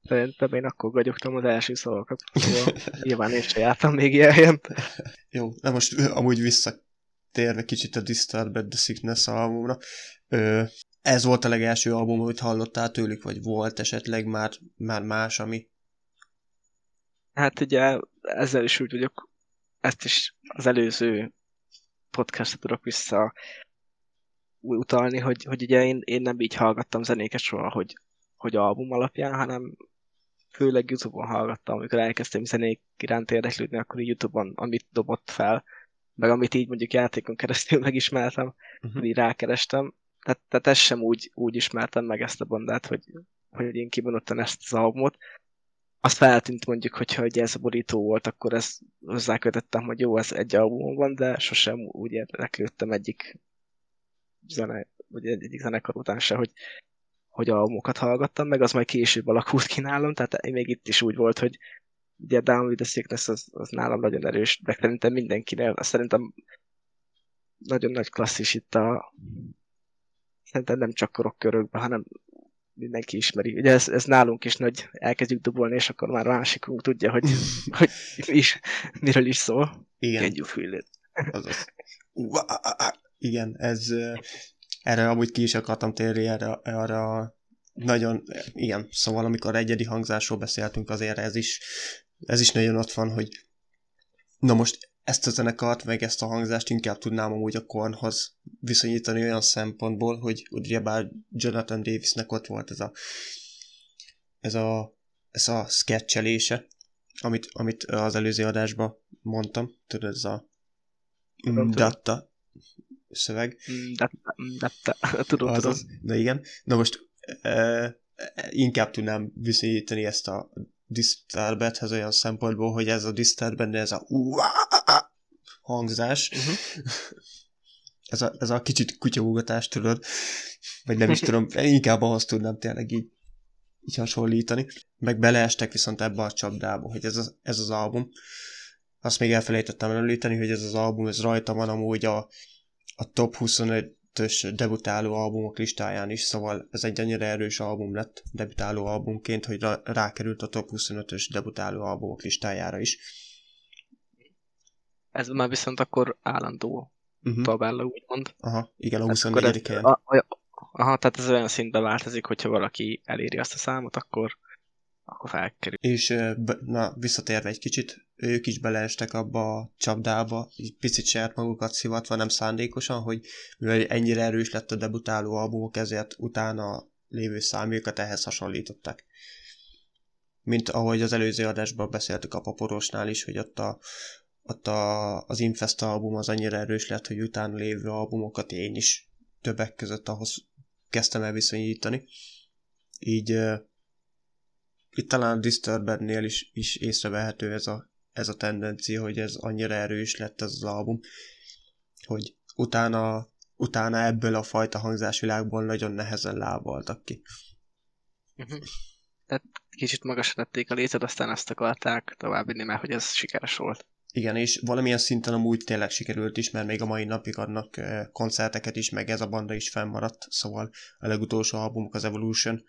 Speaker 2: Szerintem én akkor gagyogtam az első szavakat, szóval nyilván én sem jártam még ilyen
Speaker 1: Jó, de most amúgy visszatérve kicsit a Disturbed the Sickness albumra, ö, ez volt a legelső album, amit hallottál tőlük, vagy volt esetleg már, már más, ami?
Speaker 2: Hát ugye ezzel is úgy vagyok, ezt is az előző podcastra tudok vissza utalni, hogy, hogy ugye én, én nem így hallgattam zenéket soha, hogy, hogy album alapján, hanem főleg Youtube-on hallgattam, amikor elkezdtem zenék iránt érdeklődni, akkor Youtube-on, amit dobott fel, meg amit így mondjuk játékon keresztül megismertem, uh-huh. így rákerestem. Tehát, tehát ezt sem úgy, úgy ismertem meg ezt a bandát, hogy, hogy én kibonottam ezt az albumot. Azt feltűnt mondjuk, hogyha ugye ez a borító volt, akkor ezt hozzákötöttem, hogy jó, ez egy albumon van, de sosem úgy érdeklődtem egyik zene, vagy egyik zenekar után se, hogy, hogy albumokat hallgattam, meg az majd később alakult ki nálam, tehát még itt is úgy volt, hogy ugye Down with the Sickness az, az nálam nagyon erős, de szerintem mindenkinél, azt szerintem nagyon nagy klasszis itt a szerintem nem csak rockkörökben, hanem mindenki ismeri. Ugye ez, ez nálunk is nagy, elkezdjük dobolni, és akkor már másikunk tudja, hogy, hogy is, miről is szól.
Speaker 1: Igen. Can you feel it? Azaz. Igen, ez erre amúgy ki is akartam térni, erre, arra nagyon, igen, szóval amikor egyedi hangzásról beszéltünk, azért ez is, ez is nagyon ott van, hogy na most ezt a zenekart, meg ezt a hangzást inkább tudnám amúgy a Kornhoz viszonyítani olyan szempontból, hogy ugyebár Jonathan Davisnek ott volt ez a ez a, ez a sketchelése, amit, amit az előző adásban mondtam, tudod, ez a datta, szöveg.
Speaker 2: De, de, de, tudom, az, tudom.
Speaker 1: De igen. Na most e, inkább tudnám viszonyítani ezt a Disturbedhez olyan szempontból, hogy ez a Disturbed, ez a hangzás. Uh-huh. ez, a, ez a kicsit kutyaugatás, tudod? Vagy nem is tudom, inkább ahhoz tudnám tényleg így, így hasonlítani. Meg beleestek viszont ebbe a csapdába, hogy ez, az, ez az album. Azt még elfelejtettem említeni, hogy ez az album, ez rajta van amúgy a, a top 25-ös debutáló albumok listáján is, szóval ez egy annyira erős album lett debutáló albumként, hogy rákerült a top 25-ös debutáló albumok listájára is.
Speaker 2: Ez már viszont akkor állandó uh-huh. tabella, úgymond.
Speaker 1: Aha, igen, a 24 helyen.
Speaker 2: Aha, tehát ez olyan szintben változik, hogyha valaki eléri azt a számot, akkor, akkor felkerül.
Speaker 1: És na, visszatérve egy kicsit, ők is beleestek abba a csapdába, egy picit saját magukat szivatva, nem szándékosan, hogy mivel ennyire erős lett a debutáló albumok, ezért utána lévő számjukat ehhez hasonlították. Mint ahogy az előző adásban beszéltük a paporosnál is, hogy ott a ott a, az Infest album az annyira erős lett, hogy utána lévő albumokat én is többek között ahhoz kezdtem el viszonyítani. Így itt talán a Disturbednél is, is észrevehető ez a, ez a tendencia, hogy ez annyira erős lett ez az album, hogy utána, utána ebből a fajta hangzásvilágból nagyon nehezen lábaltak ki.
Speaker 2: Uh-huh. Tehát kicsit magasra tették a lécet, aztán azt akarták továbbvinni, mert hogy ez sikeres volt.
Speaker 1: Igen, és valamilyen szinten amúgy tényleg sikerült is, mert még a mai napig adnak koncerteket is, meg ez a banda is fennmaradt, szóval a legutolsó albumuk az Evolution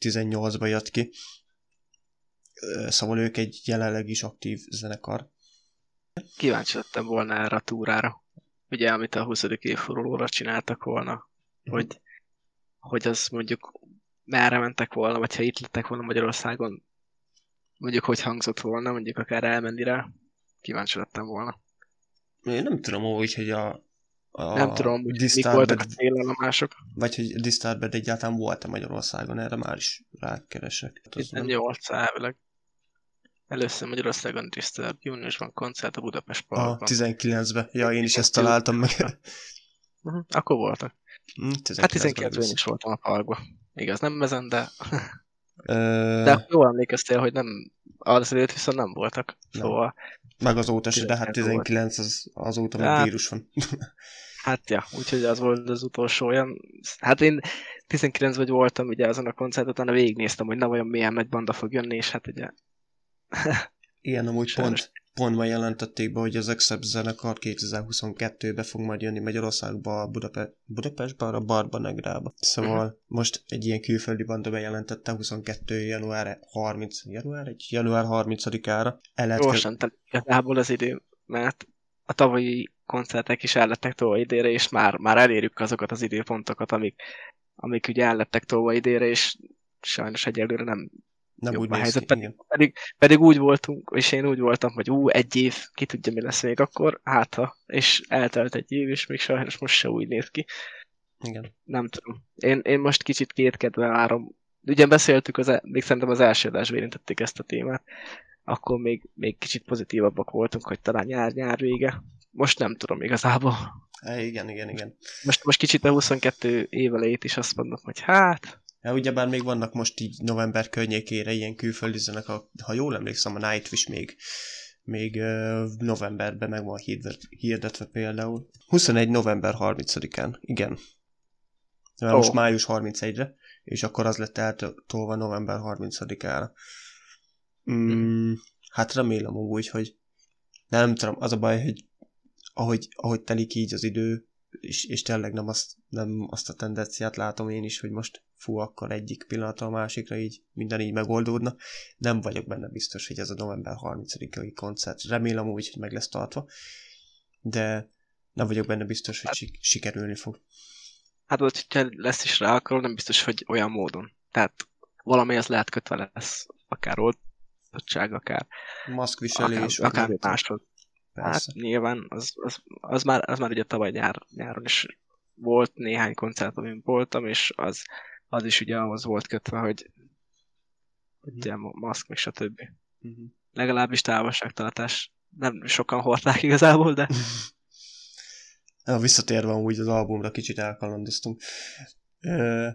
Speaker 1: 18-ba jött ki. Szóval ők egy jelenleg is aktív zenekar.
Speaker 2: Kíváncsi lettem volna erre a túrára. Ugye, amit a 20. évfordulóra csináltak volna, uh-huh. hogy, hogy az mondjuk merre mentek volna, vagy ha itt lettek volna Magyarországon, mondjuk hogy hangzott volna, mondjuk akár elmenni rá kíváncsi lettem volna.
Speaker 1: Én nem tudom hogy, hogy a,
Speaker 2: a nem tudom, hogy mik voltak a célállomások.
Speaker 1: Vagy hogy Disturbed egyáltalán volt-e Magyarországon, erre már is rákeresek.
Speaker 2: 18 elvileg. Először Magyarországon Disturb, júniusban koncert a Budapest Parkban.
Speaker 1: A 19-ben. Ja, én is ezt találtam meg.
Speaker 2: Uh-huh. Akkor voltak. Mm, hát 19-ben én is voltam a parkban. Igaz, nem ezen, de... de jól emlékeztél, hogy nem az előtt viszont nem voltak. Szóval...
Speaker 1: Meg azóta se, de hát 19 az, azóta még hát, vírus van.
Speaker 2: hát ja, úgyhogy az volt az utolsó olyan. Hát én 19 vagy voltam ugye azon a koncerten, utána végignéztem, hogy na vajon milyen nagy banda fog jönni, és hát ugye...
Speaker 1: Igen, amúgy pont, pont ma jelentették be, hogy az Accept zenekar 2022-ben fog majd jönni Magyarországba, Budape- Budapestbe, a Barba Negrába. Szóval uh-huh. most egy ilyen külföldi banda bejelentette 22. január 30, január, egy január 30-ára.
Speaker 2: Gyorsan ke- igazából az idő, mert a tavalyi koncertek is ellettek tolva idére, és már, már elérjük azokat az időpontokat, amik, amik ugye ellettek tolva idére, és sajnos egyelőre nem nem úgy a helyzet. Ki, pedig, pedig, pedig, úgy voltunk, és én úgy voltam, hogy ú, egy év, ki tudja, mi lesz még akkor, hát ha, és eltelt egy év, és még sajnos most se úgy néz ki.
Speaker 1: Igen.
Speaker 2: Nem tudom. Én, én most kicsit kétkedve várom. Ugye beszéltük, az, e- még szerintem az első adásban érintették ezt a témát, akkor még, még kicsit pozitívabbak voltunk, hogy talán nyár-nyár vége. Most nem tudom igazából.
Speaker 1: É, igen, igen, igen.
Speaker 2: Most, most kicsit a 22 évelejét is azt mondom, hogy hát,
Speaker 1: ugyebár még vannak most így november környékére ilyen külföldi zenek, ha jól emlékszem, a Nightwish még, még novemberben meg van hirdetve például. 21. november 30-án, igen. Oh. Most május 31-re, és akkor az lett eltolva november 30-ára. Mm, hát remélem úgy, hogy nem tudom, az a baj, hogy ahogy, ahogy telik így az idő, és, és tényleg nem azt, nem azt a tendenciát látom én is, hogy most fú, akkor egyik pillanatra a másikra így minden így megoldódna. Nem vagyok benne biztos, hogy ez a november 30-ai koncert. Remélem úgy, hogy meg lesz tartva, de nem vagyok benne biztos, hogy hát, sikerülni fog.
Speaker 2: Hát, hogyha lesz is rá, akkor nem biztos, hogy olyan módon. Tehát valamihez lehet kötve lesz, akár oltottság, akár
Speaker 1: maszkviselés,
Speaker 2: akár, akár máshoz. Hát nyilván, az, az, az, már, az már ugye tavaly nyár, nyáron is volt néhány koncert, amin voltam, és az, az is ugye ahhoz volt kötve, hogy, hogy ugye maszk, meg stb. Uh-huh. Legalábbis távolságtartás. Nem sokan hordták igazából, de...
Speaker 1: Ja, visszatérve úgy az albumra kicsit elkalandoztunk. Ö...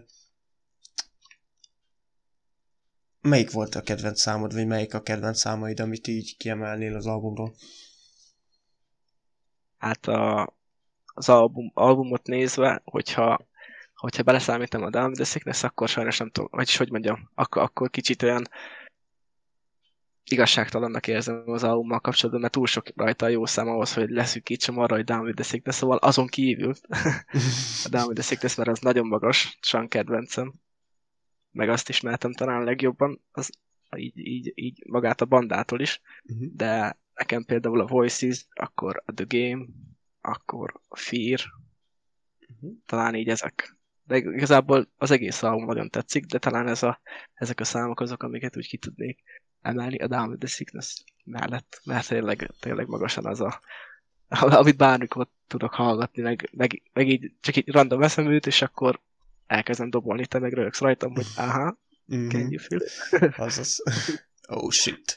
Speaker 1: Melyik volt a kedvenc számod, vagy melyik a kedvenc számaid, amit így kiemelnél az albumról?
Speaker 2: Hát a, az album, albumot nézve, hogyha, hogyha beleszámítom a Down the Sickness, akkor sajnos nem tudom, vagyis hogy mondjam, akkor, akkor kicsit olyan igazságtalannak érzem az albummal kapcsolatban, mert túl sok rajta a jó szám ahhoz, hogy leszűkítsem arra, hogy Down with the Sickness, szóval azon kívül a Down with the Sickness, mert az nagyon magas, san kedvencem, meg azt ismertem talán legjobban, az így, így, így magát a bandától is, uh-huh. de nekem például a Voices, akkor a The Game, akkor a Fear, uh-huh. talán így ezek. De igazából az egész album nagyon tetszik, de talán ez a, ezek a számok azok, amiket úgy ki tudnék emelni a Down with the Sickness mellett, mert tényleg, tényleg magasan az a, amit bármikor tudok hallgatni, meg, meg, meg így csak így random eszem őt, és akkor elkezdem dobolni, te meg rögsz rajtam, hogy aha, mm-hmm. can you feel
Speaker 1: it? Azaz. Oh shit.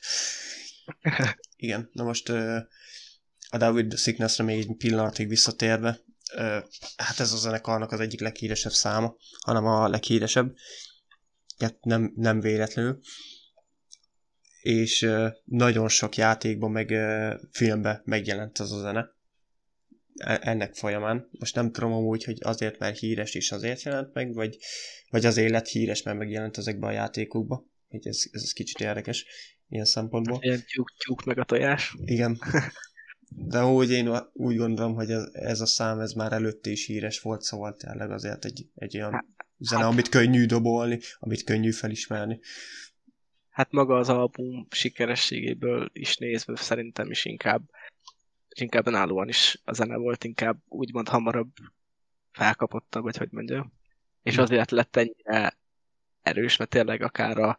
Speaker 1: Igen, na most a David Sickness-re még egy pillanatig visszatérve, hát ez a zenekarnak az egyik leghíresebb száma, hanem a leghíresebb, hát nem, nem véletlenül, és nagyon sok játékban, meg filmben megjelent az a zene e, ennek folyamán. Most nem tudom amúgy, hogy azért, mert híres és azért jelent meg, vagy, vagy azért lett híres, mert megjelent ezekbe a játékokba. Hogy ez, ez kicsit érdekes ilyen szempontból.
Speaker 2: Ilyen tyúk, tyúk meg a tojás.
Speaker 1: Igen. De úgy én úgy gondolom, hogy ez, ez a szám ez már előtte is híres volt, szóval tényleg azért egy, egy olyan hát, zene, hát, amit könnyű dobolni, amit könnyű felismerni.
Speaker 2: Hát maga az album sikerességéből is nézve szerintem is inkább inkább önállóan is a zene volt, inkább úgymond hamarabb felkapottabb, vagy hogy mondja. És azért lett ennyire erős, mert tényleg akár a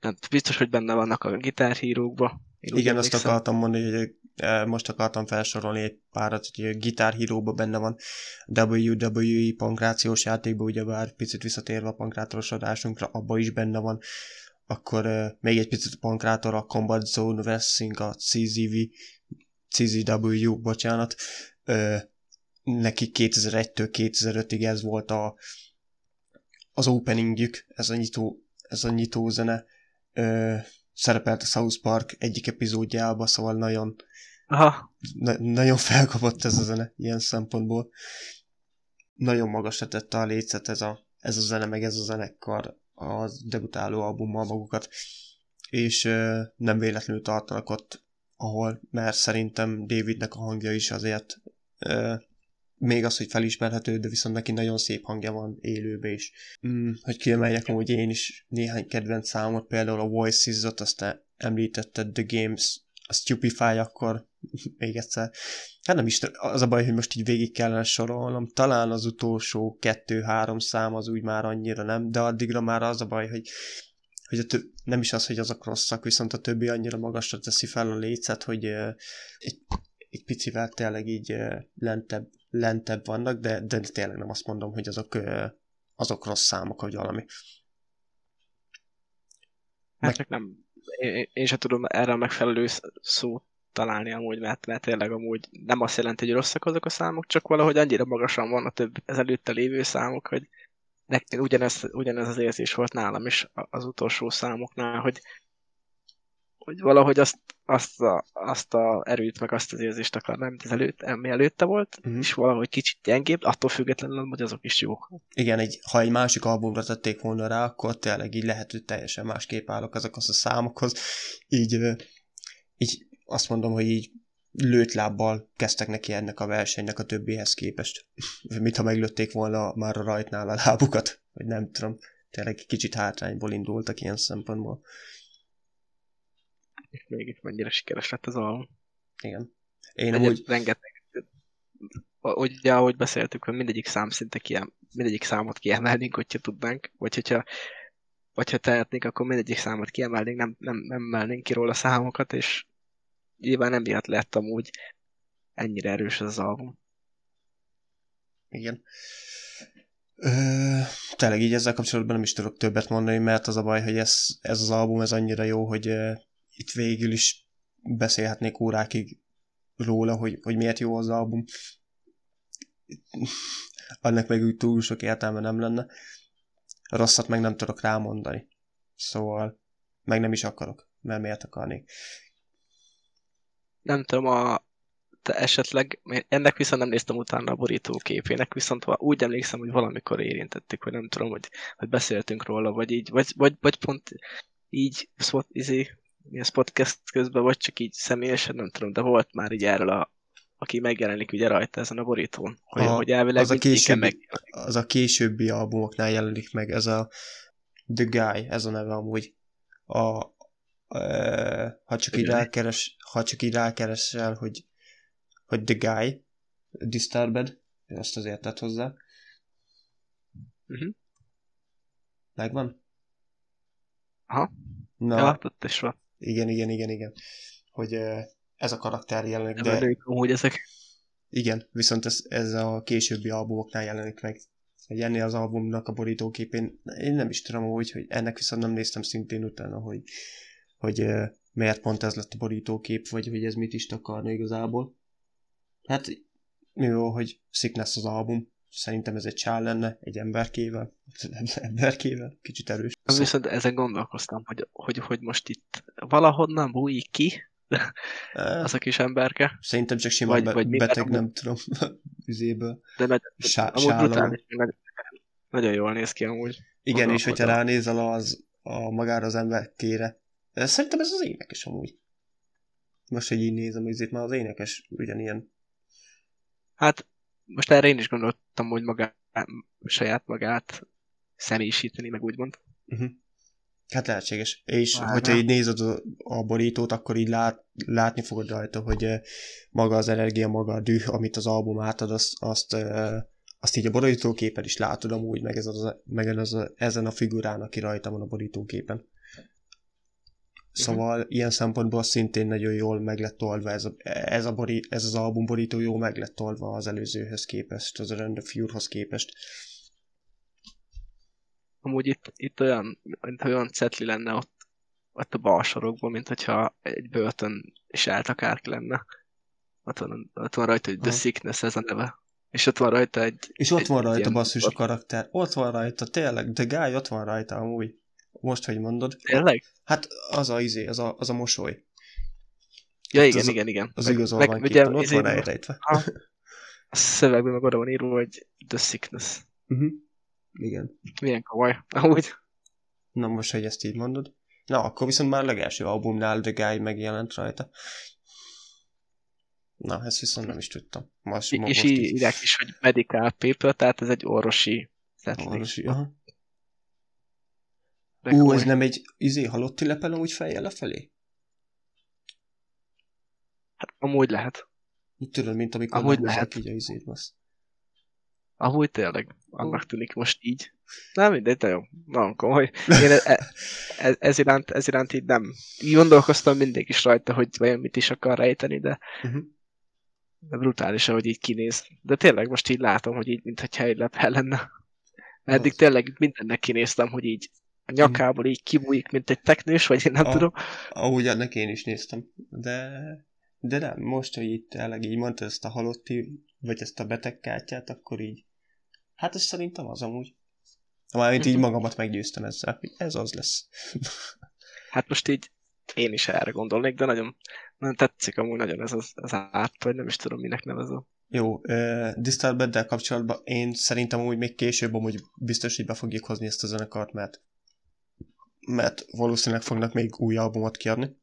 Speaker 2: nem, biztos, hogy benne vannak a gitárhírókba.
Speaker 1: Igen, azt akartam mondani, hogy e, most akartam felsorolni egy párat, hogy a gitárhírókba benne van WWE pankrációs játékban, ugyebár picit visszatérve a pankrátoros adásunkra, abba is benne van. Akkor uh, még egy picit pankrátor, a Combat Zone Wrestling, a CZV, CZW, bocsánat. Uh, neki 2001-től 2005-ig ez volt a, az openingjük, ez a nyitó, ez a nyitó zene ö, szerepelt a South Park egyik epizódjába, szóval nagyon,
Speaker 2: Aha.
Speaker 1: Na, nagyon felkapott ez a zene ilyen szempontból. Nagyon magasra tette a lécet ez a, ez a zene, meg ez a zenekar a debutáló albummal magukat, és ö, nem véletlenül tartanak ott, ahol, mert szerintem Davidnek a hangja is azért ö, még az, hogy felismerhető, de viszont neki nagyon szép hangja van élőbe is. Mm, hogy kiemeljek hogy én is néhány kedvenc számot, például a Voices-ot, azt említetted, The Games, a Stupefy akkor még egyszer. Hát nem is, az a baj, hogy most így végig kellene sorolnom. Talán az utolsó kettő-három szám az úgy már annyira nem, de addigra már az a baj, hogy hogy a több, nem is az, hogy azok rosszak, viszont a többi annyira magasra teszi fel a lécet, hogy uh, egy, egy picivel tényleg így uh, lentebb lentebb vannak, de, de tényleg nem azt mondom, hogy azok, azok rossz számok, vagy valami.
Speaker 2: Hát csak nem, én, én sem tudom erre a megfelelő szót találni amúgy, mert, mert tényleg amúgy nem azt jelenti, hogy rosszak azok a számok, csak valahogy annyira magasan van a több ez előtte lévő számok, hogy nekem ugyanez, ugyanez az érzés volt nálam is az utolsó számoknál, hogy hogy valahogy azt, azt, a, azt a erőt, meg azt az érzést akarnám, mint az előtt, ami előtte volt, uh-huh. és valahogy kicsit gyengébb, attól függetlenül, hogy azok is jók.
Speaker 1: Igen, egy, ha egy másik albumra tették volna rá, akkor tényleg így lehet, hogy teljesen másképp állok azokhoz a számokhoz. Így, így azt mondom, hogy így lőtt lábbal kezdtek neki ennek a versenynek a többihez képest. Mit ha meglőtték volna már a rajtnál a lábukat, vagy nem tudom. Tényleg kicsit hátrányból indultak ilyen szempontból
Speaker 2: és mégis mennyire sikeres lett az album.
Speaker 1: Igen. Én úgy...
Speaker 2: Rengeteg, ugye, ahogy beszéltük, hogy mindegyik szám szinte kiem, mindegyik számot kiemelnénk, hogyha tudnánk, vagy hogyha vagy ha tehetnénk, akkor mindegyik számot kiemelnénk, nem, nem, nem emelnénk ki róla számokat, és nyilván nem miatt lett amúgy ennyire erős az album.
Speaker 1: Igen. Ö, tényleg így ezzel kapcsolatban nem is tudok többet mondani, mert az a baj, hogy ez, ez az album ez annyira jó, hogy itt végül is beszélhetnék órákig róla, hogy, hogy miért jó az album. Annak meg úgy túl sok értelme nem lenne. Rosszat meg nem tudok rámondani. Szóval meg nem is akarok, mert miért akarnék.
Speaker 2: Nem tudom, a te esetleg, ennek viszont nem néztem utána a borítóképének, viszont úgy emlékszem, hogy valamikor érintettük, hogy nem tudom, hogy, hogy beszéltünk róla, vagy így, vagy, vagy, vagy pont így spot, izé, ez podcast közben, vagy csak így személyesen, nem tudom, de volt már így erről a, aki megjelenik ugye rajta ezen a borítón, hogy, a, hogy elvileg
Speaker 1: az a, későbbi, meg... az a későbbi albumoknál jelenik meg, ez a The Guy, ez a neve amúgy. A, e, ha csak így rákeres, ha csak így rákeresel, hogy, hogy The Guy, Disturbed, azt azért tett hozzá. Uh-huh. Megvan?
Speaker 2: Aha. Na, ja, ott is van.
Speaker 1: Igen, igen, igen, igen. Hogy ez a karakter jelenik,
Speaker 2: de... de... hogy ezek.
Speaker 1: Igen, viszont ez, ez a későbbi albumoknál jelenik meg. Hogy ennél az albumnak a borítóképén, én nem is tudom hogy, hogy ennek viszont nem néztem szintén utána, hogy, hogy miért pont ez lett a borítókép, vagy hogy ez mit is takarna igazából. Hát jó, hogy Sickness az album, szerintem ez egy csál lenne, egy emberkével, emberkével, kicsit erős.
Speaker 2: Az viszont ezen gondolkoztam, hogy, hogy, hogy most itt valahonnan bújik ki az a kis emberke.
Speaker 1: Szerintem csak sima vagy, be, vagy beteg, nem tudom, üzéből.
Speaker 2: De nagy, Sá, amúgy brutális, nagyon, nagyon jól néz ki amúgy.
Speaker 1: Igen, és hogyha ránézel az, a magára az emberkére. Szerintem ez az énekes amúgy. Most, hogy így nézem, hogy itt már az énekes ugyanilyen.
Speaker 2: Hát most erre én is gondoltam, hogy magát, saját magát személyisíteni, meg úgymond.
Speaker 1: Uh-huh. Hát lehetséges. És Várna. hogyha így nézed a, borítót, akkor így lát, látni fogod rajta, hogy maga az energia, maga a düh, amit az album átad, azt, azt, azt így a borítóképen is látod amúgy, meg, ez az, meg ez a, ezen a figurán, aki rajta van a borítóképen. Szóval uh-huh. ilyen szempontból szintén nagyon jól meg lett oldva ez, a, ez, a bori, ez az album borító jó meg lett oldva az előzőhöz képest, az Rend of Fury-hoz képest.
Speaker 2: Amúgy itt, itt olyan, mint olyan cetli lenne ott, ott a bal sarokban, mint hogyha egy börtön is eltakárt lenne. Ott van, ott van rajta, hogy The Sickness ez a neve. És ott van rajta egy...
Speaker 1: És ott
Speaker 2: egy,
Speaker 1: van rajta basszus a karakter. Ott van rajta, tényleg, The Guy ott van rajta amúgy. Most, hogy mondod.
Speaker 2: Tényleg?
Speaker 1: Hát az a izé, az a, az a mosoly.
Speaker 2: Ja, igen, az, igen, igen.
Speaker 1: Az igazolvány meg, ugye, ott izé, van rejtve. A,
Speaker 2: a szövegben meg oda van írva, hogy The Sickness.
Speaker 1: Uh-huh. Igen.
Speaker 2: Milyen komoly, ahogy.
Speaker 1: Na most, hogy ezt így mondod. Na, akkor viszont már a legelső albumnál The Guy megjelent rajta. Na, ezt viszont nem is tudtam.
Speaker 2: Most, és most írják is, hogy medical paper, tehát ez egy orvosi
Speaker 1: Orvosi, aha. Ú, ez nem egy izé halotti lepel úgy fejjel lefelé?
Speaker 2: Hát amúgy lehet.
Speaker 1: Tudod, mint amikor amúgy lehet. így a izét, basz.
Speaker 2: Amúgy tényleg, annak tűnik most így. Nem mindegy, de jó, nagyon komoly. Én ez, ez, ez, iránt, ez iránt így nem. Így gondolkoztam mindig is rajta, hogy vajon mit is akar rejteni, de, uh-huh. de brutális, ahogy így kinéz. De tényleg most így látom, hogy így, mintha egy lepel lenne. Eddig tényleg mindennek kinéztem, hogy így a nyakából így kibújik, mint egy teknős, vagy én nem a, tudom.
Speaker 1: Ahogy ennek én is néztem, de, de nem, most, hogy itt tényleg így mondta ezt a halotti, vagy ezt a betegkártyát, akkor így, hát ez szerintem az amúgy. Mármint így mhm. magamat meggyőztem ezzel, hogy ez az lesz.
Speaker 2: hát most így én is erre gondolnék, de nagyon, nagyon tetszik amúgy nagyon ez az, az árt, vagy nem is tudom, minek nevezem.
Speaker 1: Jó, uh, Disturbed-del kapcsolatban én szerintem úgy még később amúgy biztos, hogy be fogjuk hozni ezt a zenekart, mert mert valószínűleg fognak még új albumot kiadni.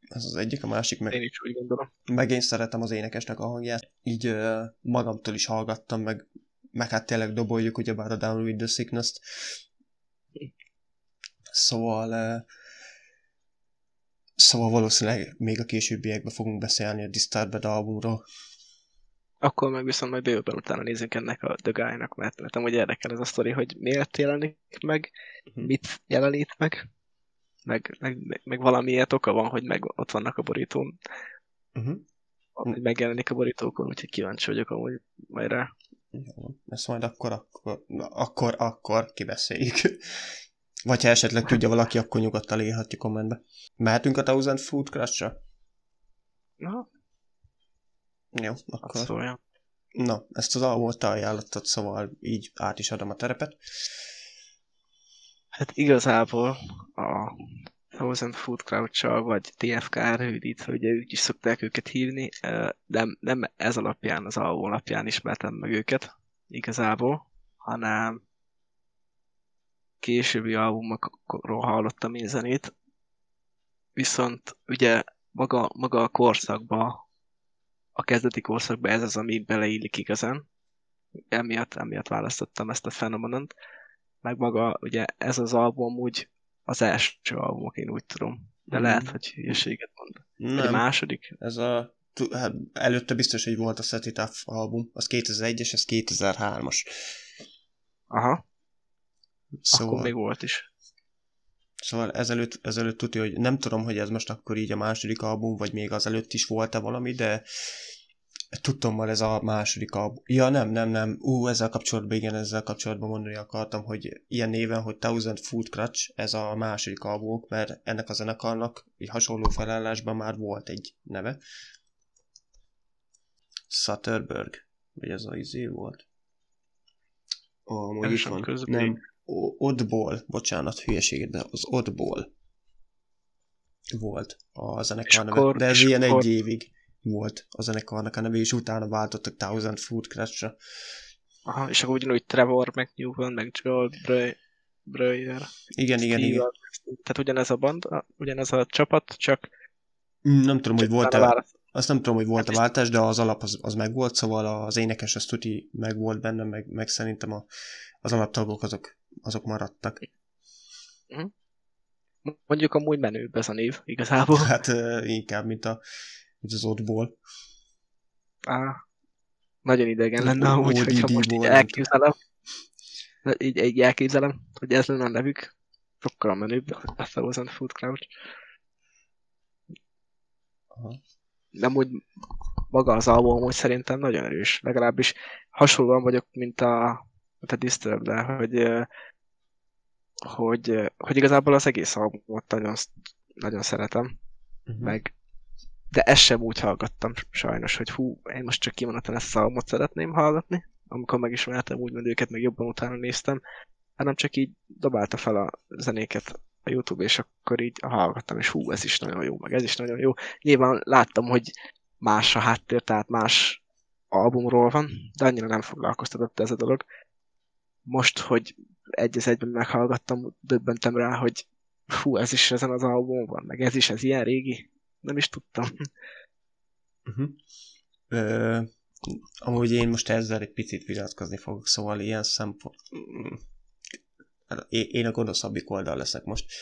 Speaker 1: Ez az egyik, a másik meg...
Speaker 2: Én is úgy gondolom.
Speaker 1: Meg én szeretem az énekesnek a hangját. Így uh, magamtól is hallgattam, meg, meg hát tényleg doboljuk ugyebár a Down with the Sickness-t. Szóval... Uh, szóval valószínűleg még a későbbiekben fogunk beszélni a Disturbed albumról.
Speaker 2: Akkor meg viszont majd bőven utána nézünk ennek a The Guy-nak, mert, mert amúgy érdekel ez a sztori, hogy miért jelenik meg, uh-huh. mit jelenít meg, meg, meg, meg valamiért oka van, hogy meg ott vannak a borítón. Uh-huh. Hogy megjelenik a borítókon, úgyhogy kíváncsi vagyok amúgy majd rá.
Speaker 1: Jó, ezt majd akkor, akkor, akkor, akkor kibeszéljük. Vagy ha esetleg tudja valaki, akkor nyugodtan írhatja kommentbe. Mehetünk a Thousand Food Crush-ra?
Speaker 2: Na,
Speaker 1: jó, akkor... Szóval. Na, ezt az albumot te ajánlottad, szóval így át is adom a terepet.
Speaker 2: Hát igazából a Thousand Food crouch vagy TFK rövidít, ugye ők is szokták őket hívni, de nem ez alapján, az album alapján ismertem meg őket igazából, hanem későbbi albumokról hallottam én zenét, viszont ugye maga, maga a korszakba, a kezdeti korszakba ez az, ami beleillik igazán, emiatt, emiatt választottam ezt a fenomenont, meg maga, ugye ez az album úgy az első album, én úgy tudom. De mm. lehet, hogy hülyeséget mond. Nem. a második?
Speaker 1: Ez a hát előtte biztos, hogy volt a Set It Up album, az 2001-es, ez 2003-as.
Speaker 2: Aha. Szóval... Akkor még volt is.
Speaker 1: Szóval ezelőtt, ezelőtt tudja, hogy nem tudom, hogy ez most akkor így a második album, vagy még az előtt is volt-e valami, de Tudtommal ez a második album. Ja, nem, nem, nem. Ú, ezzel kapcsolatban, igen, ezzel kapcsolatban mondani akartam, hogy ilyen néven, hogy Thousand Food Crutch, ez a második album, mert ennek a zenekarnak egy hasonló felállásban már volt egy neve. Sutterberg, vagy ez a izé volt? Oh, itt van. Nem, Oddball, bocsánat, hülyeséget, de az Oddball volt a zenekar neve, de ez ilyen akkor... egy évig volt a zenekarnak a neve, és utána váltottak Thousand Food Crash-ra.
Speaker 2: Aha, és akkor ugyanúgy Trevor, meg Newman, meg Joel Breyer.
Speaker 1: Igen, igen, igen.
Speaker 2: Tehát ugyanez a band, ugyanez a csapat, csak
Speaker 1: mm, nem tudom, hogy volt-e, azt nem tudom, hogy volt a váltás, de az alap az, az meg volt, szóval az énekes az tuti meg volt benne, meg, meg szerintem a, az alaptagok azok, azok maradtak.
Speaker 2: Uh-huh. Mondjuk amúgy menőbb ez a név, igazából.
Speaker 1: Hát inkább, mint a mint az ottból.
Speaker 2: Á, nagyon idegen lenne amúgy, hogyha most így elképzelem. Így, így elképzelem, hogy ez lenne a nevük. Sokkal menőbb, a Thousand Food Crouch. Aha. De amúgy maga az album hogy szerintem nagyon erős. Legalábbis hasonlóan vagyok, mint a, a disturbed hogy, hogy, hogy igazából az egész albumot nagyon, nagyon szeretem. Uh-huh. Meg de ezt sem úgy hallgattam sajnos, hogy hú, én most csak kimondottan ezt a szalmot szeretném hallgatni, amikor megismertem úgymond őket, meg jobban utána néztem, hanem csak így dobálta fel a zenéket a Youtube, és akkor így hallgattam, és hú, ez is nagyon jó, meg ez is nagyon jó. Nyilván láttam, hogy más a háttér, tehát más albumról van, de annyira nem foglalkoztatott ez a dolog. Most, hogy egy az egyben meghallgattam, döbbentem rá, hogy hú, ez is ezen az albumon van, meg ez is, ez ilyen régi, nem is tudtam.
Speaker 1: Uh-huh. Ö, amúgy én most ezzel egy picit vitatkozni fogok, szóval ilyen szempont... Hát én a gonoszabbik oldal leszek most.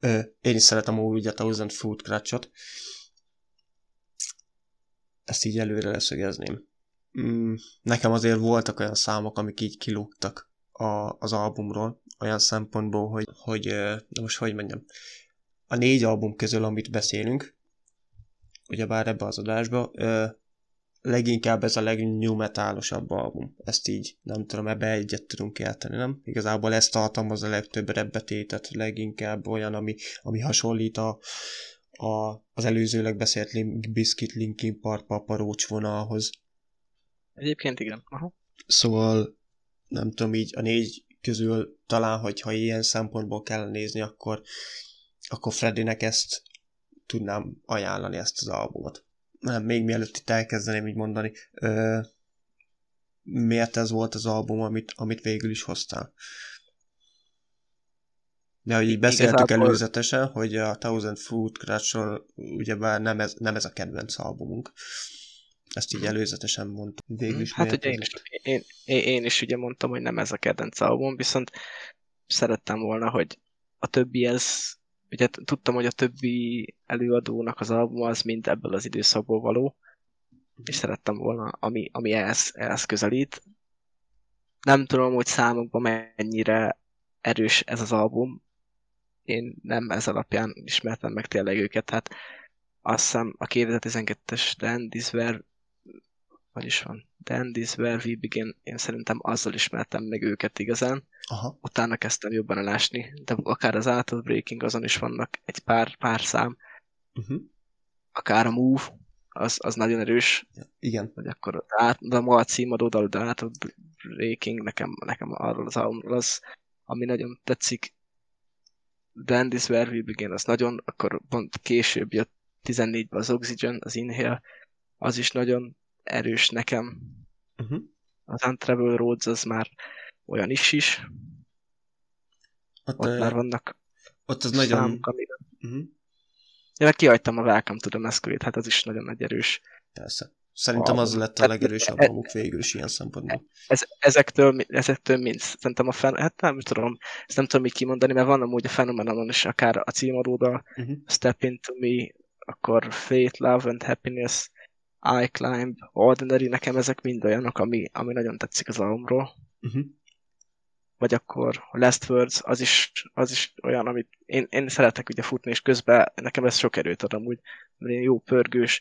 Speaker 1: Ö, én is szeretem úgy a Thousand Food Crutch-ot. Ezt így előre leszögezném. Mm, nekem azért voltak olyan számok, amik így kilógtak a, az albumról, olyan szempontból, hogy, hogy na most hogy mondjam, a négy album közül, amit beszélünk, ugyebár ebbe az adásba, leginkább ez a legnew metalosabb album. Ezt így, nem tudom, ebbe egyet tudunk érteni, nem? Igazából ezt tartalmaz a legtöbb rebbetétet, leginkább olyan, ami, ami hasonlít a, a, az előzőleg beszélt Limp Bizkit Linkin Park paparócs vonalhoz.
Speaker 2: Egyébként igen. Aha.
Speaker 1: Szóval nem tudom, így a négy közül talán, hogyha ilyen szempontból kell nézni, akkor, akkor Freddynek ezt tudnám ajánlani ezt az albumot. Nem, még mielőtt itt elkezdeném így mondani, ö, miért ez volt az album, amit, amit végül is hoztál. De hogy így beszéltük Igazából... előzetesen, hogy a Thousand Food Crush-ról ugyebár nem ez, nem ez a kedvenc albumunk. Ezt így előzetesen mondtam. Végül is
Speaker 2: hát ugye én is, én, én, én is ugye mondtam, hogy nem ez a kedvenc album, viszont szerettem volna, hogy a többi ez ugye tudtam, hogy a többi előadónak az album az mind ebből az időszakból való, és szerettem volna, ami, ami ehhez, ehhez közelít. Nem tudom, hogy számokban mennyire erős ez az album. Én nem ez alapján ismertem meg tényleg őket, tehát azt hiszem a 2012-es The Is Where hogy is van, The End Is Where We Begin, én szerintem azzal ismertem meg őket igazán. Aha. Utána kezdtem jobban elásni, de akár az Out of Breaking, azon is vannak egy pár, pár szám. Uh-huh. Akár a Move, az, az nagyon erős.
Speaker 1: Igen.
Speaker 2: Hogy akkor át, de maga a címadó dal, de Out of Breaking, nekem, nekem arról az albumról az, ami nagyon tetszik. The End is Where We Begin, az nagyon, akkor pont később jött 14-ben az Oxygen, az Inhale, az is nagyon erős nekem.
Speaker 1: Uh-huh.
Speaker 2: Az Untravel Roads az már olyan is is.
Speaker 1: Ott,
Speaker 2: Ott már vannak
Speaker 1: ott az nagyon...
Speaker 2: számok, amire...
Speaker 1: Uh-huh.
Speaker 2: Én meg kihagytam a Welcome to the Masquerade, hát az is nagyon nagy erős.
Speaker 1: Persze. Szerintem az lett a
Speaker 2: Hát,
Speaker 1: legerősebb
Speaker 2: e-
Speaker 1: albumuk végül is ilyen szempontból.
Speaker 2: Ez, ezektől, ezektől mind. Szerintem a fen, hát nem tudom, ezt nem tudom mit kimondani, mert van amúgy a Phenomenon is, akár a címaróda,
Speaker 1: Uh-huh.
Speaker 2: Step Into Me, akkor Fate, Love and Happiness, I Climb, Ordinary, nekem ezek mind olyanok, ami, ami nagyon tetszik az albumról.
Speaker 1: Uh-huh.
Speaker 2: Vagy akkor Last Words, az is, az is olyan, amit én, én szeretek ugye futni, és közben nekem ez sok erőt ad amúgy, mert én jó pörgős,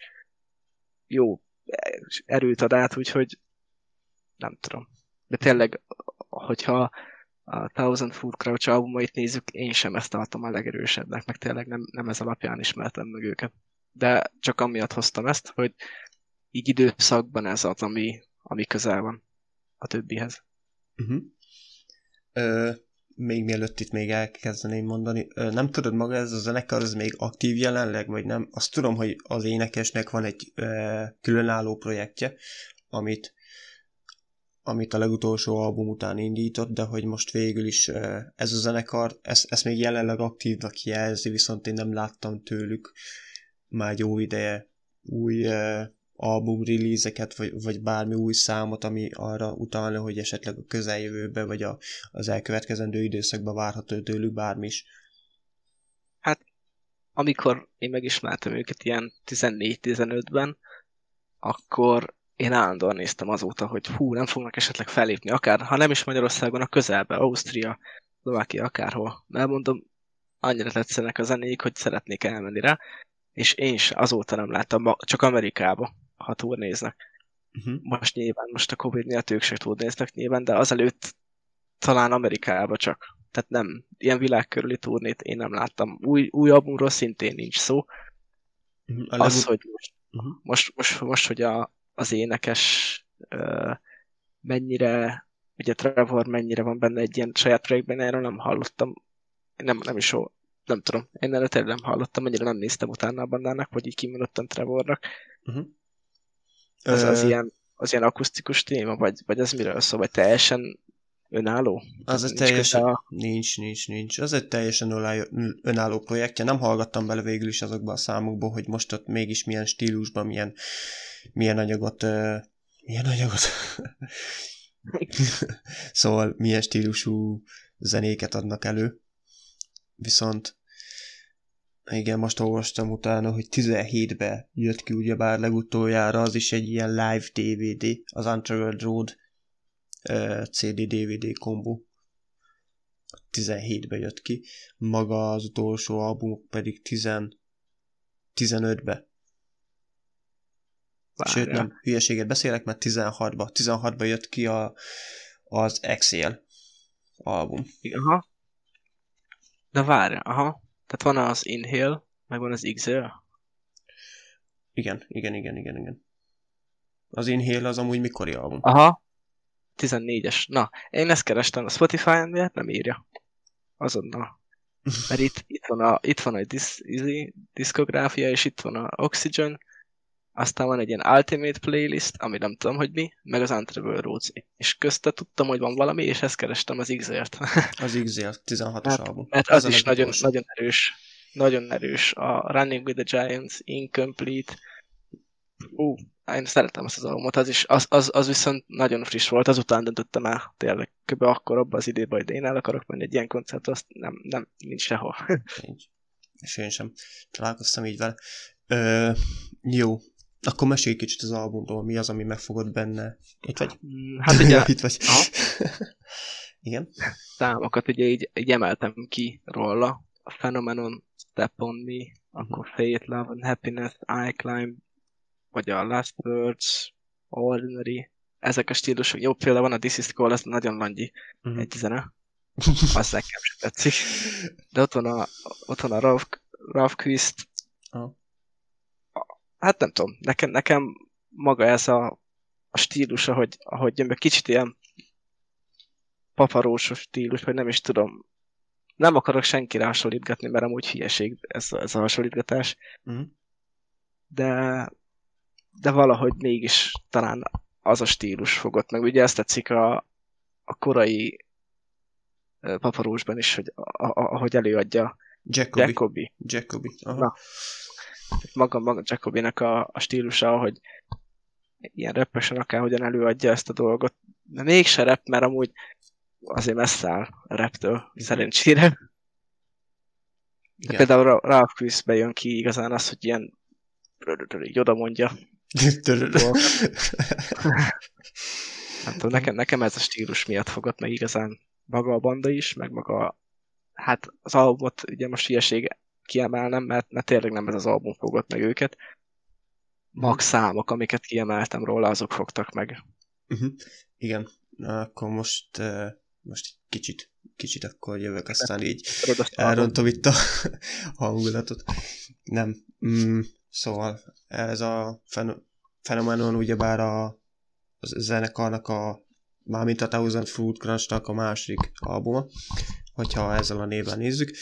Speaker 2: jó erőt ad át, úgyhogy nem tudom. De tényleg, hogyha a Thousand Foot Crouch albumait nézzük, én sem ezt tartom a legerősebbnek, meg tényleg nem, nem ez alapján ismertem meg őket. De csak amiatt hoztam ezt, hogy így időszakban ez az, ami, ami közel van a többihez.
Speaker 1: Uh-huh. Ö, még mielőtt itt még elkezdeném mondani, ö, nem tudod maga ez a zenekar, ez még aktív jelenleg, vagy nem? Azt tudom, hogy az énekesnek van egy ö, különálló projektje, amit amit a legutolsó album után indított, de hogy most végül is ez a zenekar, ezt, ezt még jelenleg aktívnak jelzi, viszont én nem láttam tőlük már jó ideje új album release-eket, vagy, vagy bármi új számot, ami arra utalna, hogy esetleg a közeljövőbe, vagy a, az elkövetkezendő időszakban várható tőlük bármi is.
Speaker 2: Amikor én megismertem őket ilyen 14-15-ben, akkor én állandóan néztem azóta, hogy hú, nem fognak esetleg felépni, akár, ha nem is Magyarországon, a közelbe, Ausztria, Szlovákia, akárhol. Mert mondom, annyira tetszenek a zenék, hogy szeretnék elmenni rá, és én sem azóta nem láttam, csak Amerikába, ha turnéznek.
Speaker 1: Uh-huh.
Speaker 2: Most nyilván, most a Covid miatt ők se turnéznek nyilván, de azelőtt talán Amerikába csak. Tehát nem, ilyen világkörüli turnét én nem láttam. Új, új albumról szintén nincs szó.
Speaker 1: Uh-huh.
Speaker 2: Az,
Speaker 1: legut-
Speaker 2: hogy most,
Speaker 1: uh-huh.
Speaker 2: most, most, most hogy a, az énekes ö, mennyire, ugye Trevor mennyire van benne egy ilyen saját projektben, erről nem hallottam. Nem, nem is so, nem tudom. Én erről tényleg nem hallottam, mennyire nem néztem utána a bandának, vagy így kimondottan Trevornak.
Speaker 1: Uh-huh.
Speaker 2: Az, az, ilyen, az ilyen akusztikus téma, vagy, vagy ez miről szól, vagy teljesen önálló?
Speaker 1: Az egy teljesen...
Speaker 2: a-
Speaker 1: Nincs, nincs, nincs. Az egy teljesen önálló, önálló projektje. Nem hallgattam bele végül is azokba a számokba, hogy most ott mégis milyen stílusban, milyen, milyen anyagot... Uh, milyen anyagot? szóval milyen stílusú zenéket adnak elő. Viszont igen, most olvastam utána, hogy 17-ben jött ki ugyebár legutoljára, az is egy ilyen live DVD, az Untraveled Road uh, CD-DVD kombó. 17-ben jött ki, maga az utolsó albumok pedig 10, 15-be. Sőt,
Speaker 2: Várjál.
Speaker 1: nem, hülyeséget beszélek, mert 16-ba. 16-ba jött ki a, az Exhale album.
Speaker 2: Aha. De várj, aha. Tehát van az Inhale, meg van az Exhale.
Speaker 1: Igen, igen, igen, igen, igen. Az Inhale az amúgy mikori album?
Speaker 2: Aha. 14-es. Na, én ezt kerestem a Spotify-on, miért nem írja? Azonnal. Mert itt, itt van a, itt van a disz, izé, diszkográfia, és itt van a Oxygen, aztán van egy ilyen Ultimate Playlist, ami nem tudom, hogy mi, meg az Untravel Roads. És közte tudtam, hogy van valami, és ezt kerestem az X-ért.
Speaker 1: Az Exhale 16-os
Speaker 2: Mert-
Speaker 1: album.
Speaker 2: Mert
Speaker 1: Ez
Speaker 2: az
Speaker 1: a
Speaker 2: is nagyon, nagyon erős. Nagyon erős. A Running with the Giants, Incomplete. Ú, én szeretem azt az albumot, az, is, az, az, az viszont nagyon friss volt, azután döntöttem el tényleg, kb. akkor abban az időben, hogy én el akarok menni egy ilyen koncertre, azt nem, nem, nincs sehol.
Speaker 1: Nincs. És én sem találkoztam így vele. Ö, jó. Akkor mesélj kicsit az albumról, mi az, ami megfogott benne. Itt vagy?
Speaker 2: Mm, hát ugye
Speaker 1: Itt vagy. Igen?
Speaker 2: számokat ugye így, így emeltem ki róla. A Phenomenon, Step on Me, akkor Fate, Love and Happiness, I Climb, vagy a Last Words, Ordinary. Ezek a stílusok. Jó példa van a This is Cool, ez nagyon langyi
Speaker 1: Mhm.
Speaker 2: egy zene. Az nekem sem tetszik. De ott van a, ott van a Rav, Ravquist.
Speaker 1: Aha.
Speaker 2: Hát nem tudom, nekem, nekem maga ez a, a stílus, ahogy, ahogy jön kicsit ilyen paparósos stílus, vagy nem is tudom. nem akarok senkire hasonlítgatni, mert amúgy hülyeség ez, ez a hasonlítgatás.
Speaker 1: Mhm.
Speaker 2: De, de valahogy mégis talán az a stílus fogott meg. Ugye ezt tetszik a, a korai paparósban is, hogy a, a, ahogy előadja
Speaker 1: Jacobi.
Speaker 2: Jacobi.
Speaker 1: Jacobi. Aha.
Speaker 2: Na. Maga, maga Jacobinek a, a stílusa, hogy ilyen reppesen akárhogyan előadja ezt a dolgot. De mégse rep, mert amúgy azért messze áll a reptől, szerencsére. De
Speaker 1: Igen.
Speaker 2: például Ra- Ralph bejön ki igazán az, hogy ilyen így oda mondja. Nem tudom, nekem, nekem ez a stílus miatt fogott meg igazán maga a banda is, meg maga hát az albumot ugye most hülyeség kiemelnem, mert, mert tényleg nem ez az album fogott meg őket. Max számok, amiket kiemeltem róla, azok fogtak meg.
Speaker 1: Mhm. Igen, Na, akkor most, uh, most kicsit, kicsit akkor jövök, aztán így elrontom itt a hangulatot. Nem. Mm, szóval ez a fen- fenomenon ugyebár a, a zenekarnak a mármint a Thousand Fruit Crunch-nak a második albuma, hogyha ezzel a néven nézzük.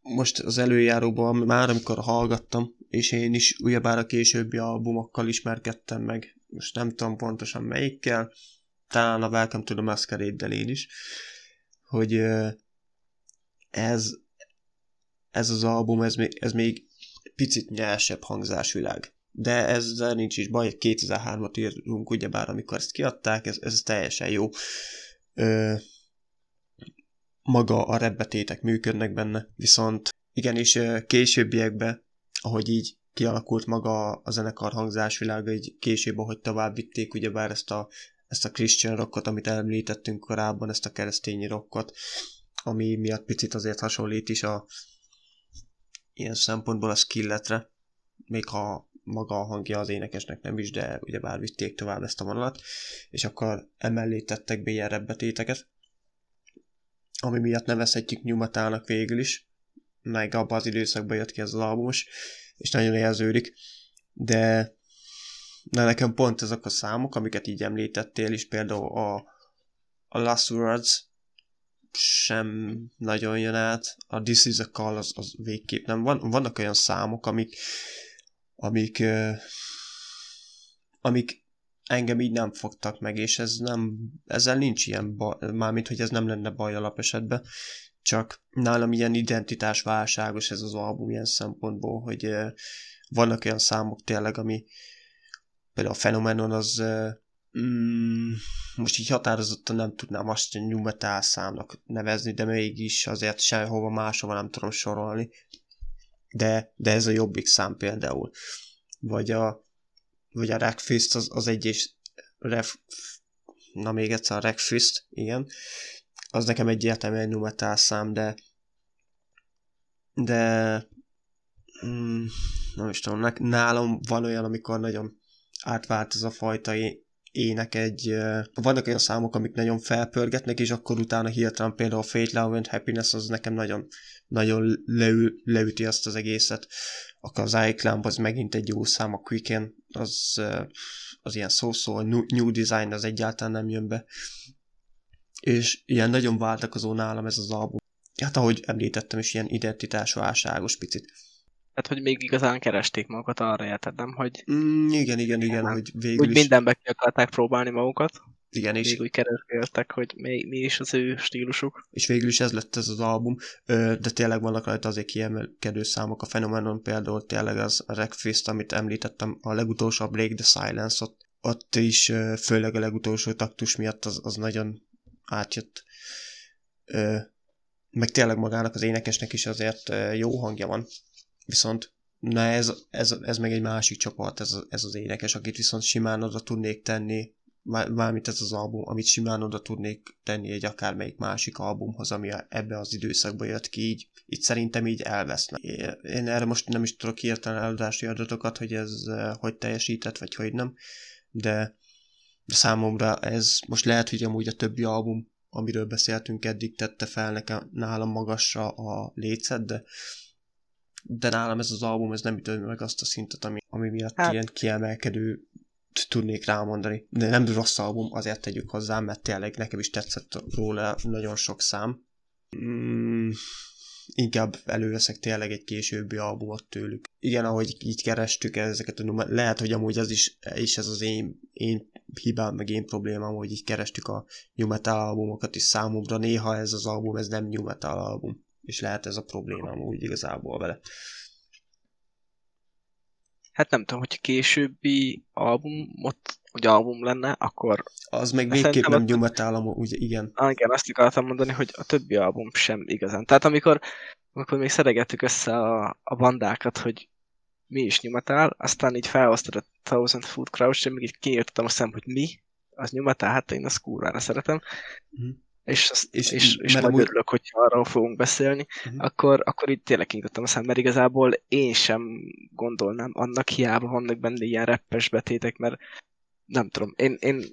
Speaker 1: Most az előjáróban már, amikor hallgattam, és én is ugyebár a későbbi albumokkal ismerkedtem meg, most nem tudom pontosan melyikkel, talán a Welcome to the Masquerade-del én is, hogy ez, ez az album, ez még, ez még picit nyersebb hangzásvilág. De ezzel nincs is baj, 2003-at írunk, ugyebár amikor ezt kiadták, ez, ez teljesen jó. Ö, maga a rebbetétek működnek benne, viszont igenis későbbiekben, ahogy így kialakult maga a zenekar hangzásvilága, így később, ahogy tovább vitték, ugyebár ezt a, ezt a Christian rockot, amit említettünk korábban, ezt a keresztényi rockot, ami miatt picit azért hasonlít is a ilyen szempontból a skilletre, még ha maga a hangja az énekesnek nem is, de ugye bár vitték tovább ezt a vonalat, és akkor emellé tettek be ilyen rebbetéteket, ami miatt nevezhetjük nyumatának végül is, meg abban az időszakban jött ki ez az albumos, és nagyon érződik, de de nekem pont ezek a számok, amiket így említettél is, például a, a Last Words sem nagyon jön át, a This is a Call az, az végképp nem. Van, vannak olyan számok, amik amik amik engem így nem fogtak meg, és ez nem, ezzel nincs ilyen baj, mármint, hogy ez nem lenne baj alapesetben, csak nálam ilyen identitásválságos ez az album ilyen szempontból, hogy vannak olyan számok tényleg, ami például a Phenomenon az mm, most így határozottan nem tudnám azt a new számnak nevezni, de mégis azért sehova máshova nem tudom sorolni. De, de ez a jobbik szám például. Vagy a, vagy a Rackfist az, az egy és ref, na még egyszer a Rackfist, igen. Az nekem egyértelműen new metal szám, de de mm, nem is tudom, nálam van olyan, amikor nagyon átvált ez a fajta ének egy... Vannak olyan számok, amik nagyon felpörgetnek, és akkor utána hirtelen például Fate, Love and Happiness az nekem nagyon, nagyon leül, leüti azt az egészet. Akkor az iClamp az megint egy jó szám, a Quicken az, az ilyen szó-szó, a New Design az egyáltalán nem jön be. És ilyen nagyon váltakozó nálam ez az album. Hát ahogy említettem is, ilyen identitásválságos picit.
Speaker 2: Tehát, hogy még igazán keresték magukat arra, érted, nem? Hogy
Speaker 1: Mm, igen, igen, igen,
Speaker 2: Nem.
Speaker 1: hogy végül
Speaker 2: úgy
Speaker 1: is...
Speaker 2: mindenbe ki akarták próbálni magukat,
Speaker 1: Igen, és
Speaker 2: még úgy keresgéltek, hogy mi, mi is az ő stílusuk.
Speaker 1: és végül is ez lett ez az album, de tényleg vannak rajta azért kiemelkedő számok, a Phenomenon például tényleg az a Wreckfist, amit említettem, a legutolsó a Break the Silence, ott, ott is főleg a legutolsó taktus miatt az, az nagyon átjött. Meg tényleg magának az énekesnek is azért jó hangja van, viszont na ez, ez, ez meg egy másik csoport, ez, ez az énekes, akit viszont simán oda tudnék tenni Már- mármint ez az album, amit simán oda tudnék tenni egy akármelyik másik albumhoz, ami ebbe az időszakban jött ki, így, így szerintem így elveszne. É- Én erre most nem is tudok hirtelen eladási adatokat, hogy ez eh, hogy teljesített, vagy hogy nem, de számomra ez most lehet, hogy amúgy a többi album, amiről beszéltünk eddig, tette fel nekem nálam magasra a lécet, de de nálam ez az album, ez nem ütött meg azt a szintet, ami, ami miatt hát, ilyen kiemelkedő tudnék rámondani. De nem rossz album, azért tegyük hozzá, mert tényleg nekem is tetszett róla nagyon sok szám. Mm, inkább előveszek tényleg egy későbbi albumot tőlük. Igen, ahogy így kerestük ezeket a nummer, lehet, hogy amúgy az is, is ez az én, én hibám, meg én problémám, hogy így kerestük a new metal albumokat, és számomra néha ez az album, ez nem new metal album. És lehet ez a problémám úgy igazából vele.
Speaker 2: Hát nem tudom, hogy későbbi albumot, hogy album lenne, akkor...
Speaker 1: Az meg végképp nem new metal, ugye igen.
Speaker 2: Ah, igen, azt akartam mondani, hogy a többi album sem igazán. Tehát amikor, amikor még szeregettük össze a, a bandákat, hogy mi is metal, aztán így felhoztad a Thousand Foot Crouch, és még így kiírtam a szem, hogy mi, az metal, hát én azt kurvára szeretem. Mm és, azt, és, és, és majd amúgy... örülök, hogyha arról fogunk beszélni, uh-huh. akkor, akkor itt tényleg kinyitottam a szem, mert igazából én sem gondolnám, annak hiába vannak benne ilyen reppes betétek, mert nem tudom, én, én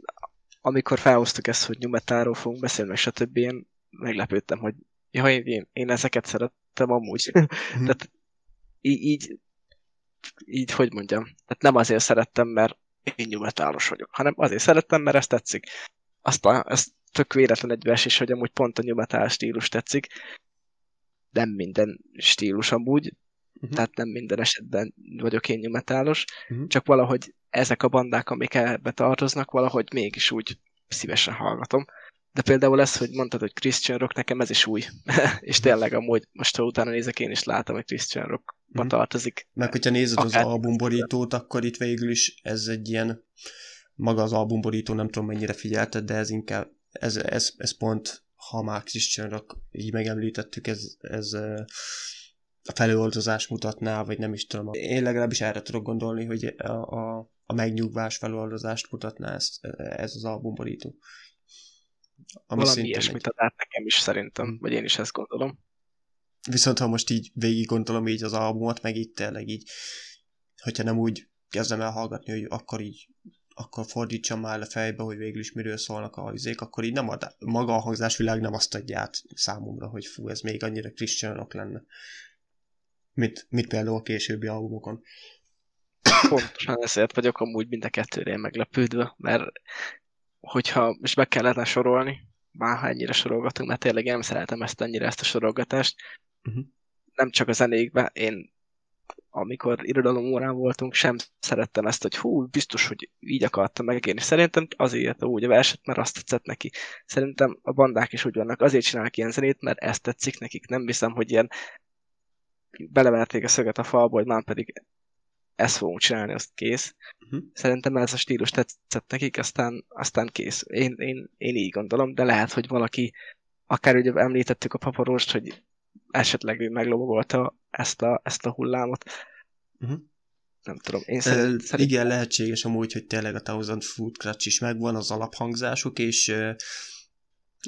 Speaker 2: amikor felhoztuk ezt, hogy nyumetáról fogunk beszélni, és a többi, én meglepődtem, hogy ja, én, én ezeket szerettem amúgy. Uh-huh. Tehát így, így, így, hogy mondjam, tehát nem azért szerettem, mert én nyumetáros vagyok, hanem azért szerettem, mert ezt tetszik. Aztán ezt tök véletlen egy vers is, hogy amúgy pont a nyugatál stílus tetszik. Nem minden stílus amúgy, uh-huh. tehát nem minden esetben vagyok én nyugatálos, uh-huh. csak valahogy ezek a bandák, amik ebbe tartoznak, valahogy mégis úgy szívesen hallgatom. De például ez, hogy mondtad, hogy Christian Rock, nekem ez is új. és tényleg amúgy, most ha utána nézek, én is látom, hogy Christian Rockba uh-huh. tartozik.
Speaker 1: Meg hogyha nézed Akár... az albumborítót, akkor itt végül is ez egy ilyen maga az albumborító, nem tudom mennyire figyelted, de ez inkább ez, ez, ez pont, ha már Christian Rock így megemlítettük, ez, ez a feloldozás mutatná, vagy nem is tudom. Én legalábbis erre tudok gondolni, hogy a, a, a megnyugvás feloldozást mutatná ezt, ez az albumborító.
Speaker 2: Ami Valami ilyesmit ad át nekem is szerintem, vagy én is ezt gondolom.
Speaker 1: Viszont ha most így végig gondolom így az albumot, meg itt tényleg így, hogyha nem úgy kezdem el hallgatni, hogy akkor így akkor fordítsam már a fejbe, hogy végül is miről szólnak a izék, akkor így nem ad, maga a hangzásvilág nem azt adja át számomra, hogy fú, ez még annyira Christianok lenne, mint, mint például a későbbi albumokon.
Speaker 2: Pontosan ezért vagyok amúgy mind a kettőre meglepődve, mert hogyha most be kellene sorolni, már ha ennyire sorolgatunk, mert tényleg nem szeretem ezt annyira ezt a sorolgatást, uh-huh. nem csak a zenékben, én amikor irodalom órán voltunk, sem szerettem ezt, hogy hú, biztos, hogy így akartam megérni. Szerintem azért írta úgy a verset, mert azt tetszett neki. Szerintem a bandák is úgy vannak, azért csinálnak ilyen zenét, mert ezt tetszik nekik. Nem hiszem, hogy ilyen beleverték a szöget a falba, hogy már pedig ezt fogunk csinálni, azt kész. Uh-huh. Szerintem ez a stílus tetszett nekik, aztán, aztán kész. Én, én, én így gondolom, de lehet, hogy valaki, akár ugye említettük a paparost, hogy esetleg ő meglobogolta ezt a, ezt a hullámot. Uh-huh. Nem tudom, én szerint,
Speaker 1: uh, szerint... Igen, lehetséges amúgy, hogy tényleg a Thousand Foot Crutch is megvan, az alaphangzásuk, és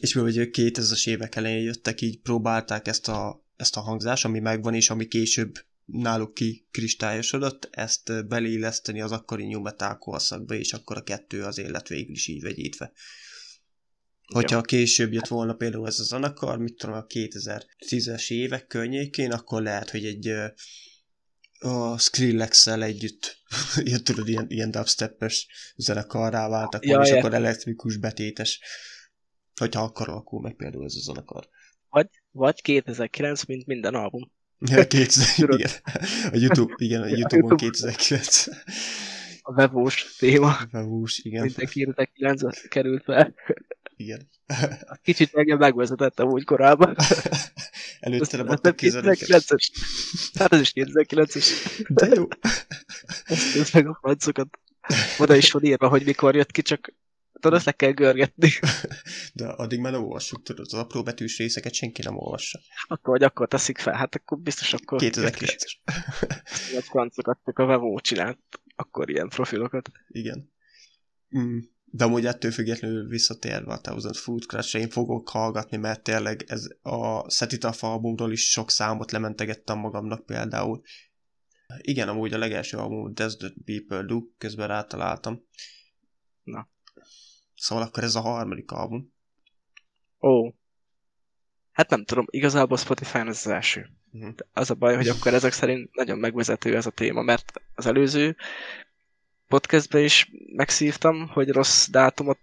Speaker 1: és mivel hogy 2000-es évek elején jöttek, így próbálták ezt a, ezt a hangzást, ami megvan, és ami később náluk ki kristályosodott, ezt belélleszteni az akkori new metal korszakba, és akkor a kettő az élet végül is így vegyítve. Hogyha ja. később jött volna például ez a zenekar, mit tudom, a 2010-es évek környékén, akkor lehet, hogy egy a Skrillex-szel együtt jött tudod, ilyen, ilyen dubstep-es zenekarrá váltak ja, és akkor elektrikus betétes. Hogyha akkor alakul meg például ez a zenekar.
Speaker 2: Vagy, vagy 2009, mint minden album.
Speaker 1: Ja, 2000, igen. A YouTube, igen, a YouTube-on 2009.
Speaker 2: A vevós téma. A
Speaker 1: vevós, igen.
Speaker 2: Mindenki 2009 került fel.
Speaker 1: Igen.
Speaker 2: Kicsit engem megvezetett úgy korábban.
Speaker 1: Előtte nem adtak
Speaker 2: 2009-es. Hát ez is 2009-es.
Speaker 1: De jó.
Speaker 2: Ezt ez meg a francokat. Oda is van írva, hogy mikor jött ki, csak tudod, le kell görgetni.
Speaker 1: De addig már nem olvassuk, tudod, az apró betűs részeket senki nem olvassa.
Speaker 2: Akkor vagy akkor teszik fel, hát akkor biztos akkor...
Speaker 1: 2009-es.
Speaker 2: A francokat, a Vevó csinált akkor ilyen profilokat.
Speaker 1: Igen. Mm. De amúgy ettől függetlenül visszatérve a Thousand Food crash én fogok hallgatni, mert tényleg ez a Setitaf albumról is sok számot lementegettem magamnak például. Igen, amúgy a legelső album Does the People Do, közben rátaláltam.
Speaker 2: Na.
Speaker 1: Szóval akkor ez a harmadik album.
Speaker 2: Ó. Hát nem tudom, igazából Spotify-on ez az első. Uh-huh. Az a baj, hogy akkor ezek szerint nagyon megvezető ez a téma, mert az előző podcastben is megszívtam, hogy rossz dátumot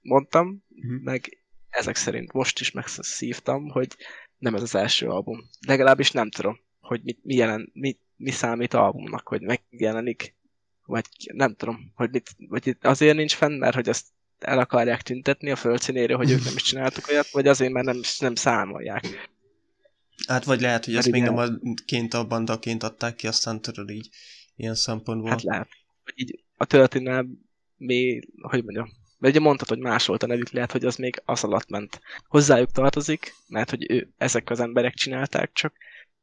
Speaker 2: mondtam,
Speaker 1: Mhm.
Speaker 2: meg ezek szerint most is megszívtam, hogy nem ez az első album. Legalábbis nem tudom, hogy mit, mi, jelen, mi, mi számít albumnak, hogy megjelenik, vagy nem tudom, hogy mit, vagy itt azért nincs fenn, mert hogy azt el akarják tüntetni a földszínéről, hogy ők nem is csináltak olyat, vagy azért, mert nem, nem számolják.
Speaker 1: Hát vagy lehet, hogy ezt még nem a, ként a bandaként adták ki, aztán tudod így ilyen szempontból.
Speaker 2: Hát lehet. Vagy így a történelem mi, hogy mondjam, mert ugye mondtad, hogy más volt a nevük, lehet, hogy az még az alatt ment. Hozzájuk tartozik, mert hogy ő, ezek az emberek csinálták, csak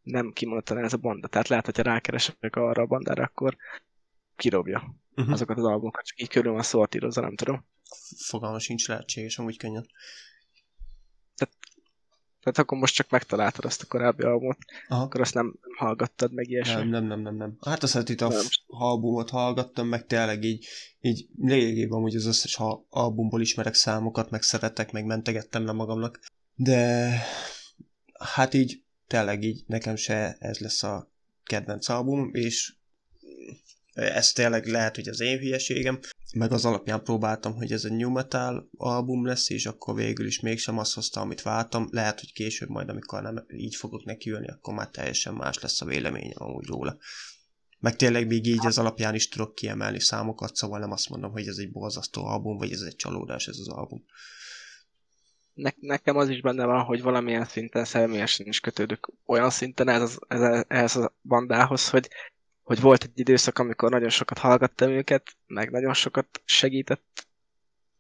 Speaker 2: nem kimondottan ez a banda. Tehát lehet, hogyha rákeresek arra a bandára, akkor kirobja
Speaker 1: uh-huh.
Speaker 2: azokat az albumokat, csak így körül van szortírozva, nem tudom.
Speaker 1: Fogalma sincs lehetséges, amúgy könnyen.
Speaker 2: Tehát akkor most csak megtaláltad azt a korábbi albumot,
Speaker 1: Aha.
Speaker 2: akkor azt nem, nem hallgattad meg ilyesmi.
Speaker 1: Nem, nem, nem, nem, nem. Hát azt itt a
Speaker 2: Nem.
Speaker 1: albumot hallgattam, meg tényleg így, így lényegében amúgy az összes ha- albumból ismerek számokat, meg szeretek, meg mentegettem le magamnak. De hát így tényleg így nekem se ez lesz a kedvenc album, és ez tényleg lehet, hogy az én hülyeségem, meg az alapján próbáltam, hogy ez egy new metal album lesz, és akkor végül is mégsem azt hozta, amit vártam. Lehet, hogy később majd, amikor nem így fogok nekiülni, akkor már teljesen más lesz a véleményem amúgy róla. Meg tényleg még így az alapján is tudok kiemelni számokat, szóval nem azt mondom, hogy ez egy borzasztó album, vagy ez egy csalódás ez az album.
Speaker 2: ne, nekem az is benne van, hogy valamilyen szinten személyesen is kötődök olyan szinten ez ez, ehhez a bandához, hogy, hogy volt egy időszak, amikor nagyon sokat hallgattam őket, meg nagyon sokat segített,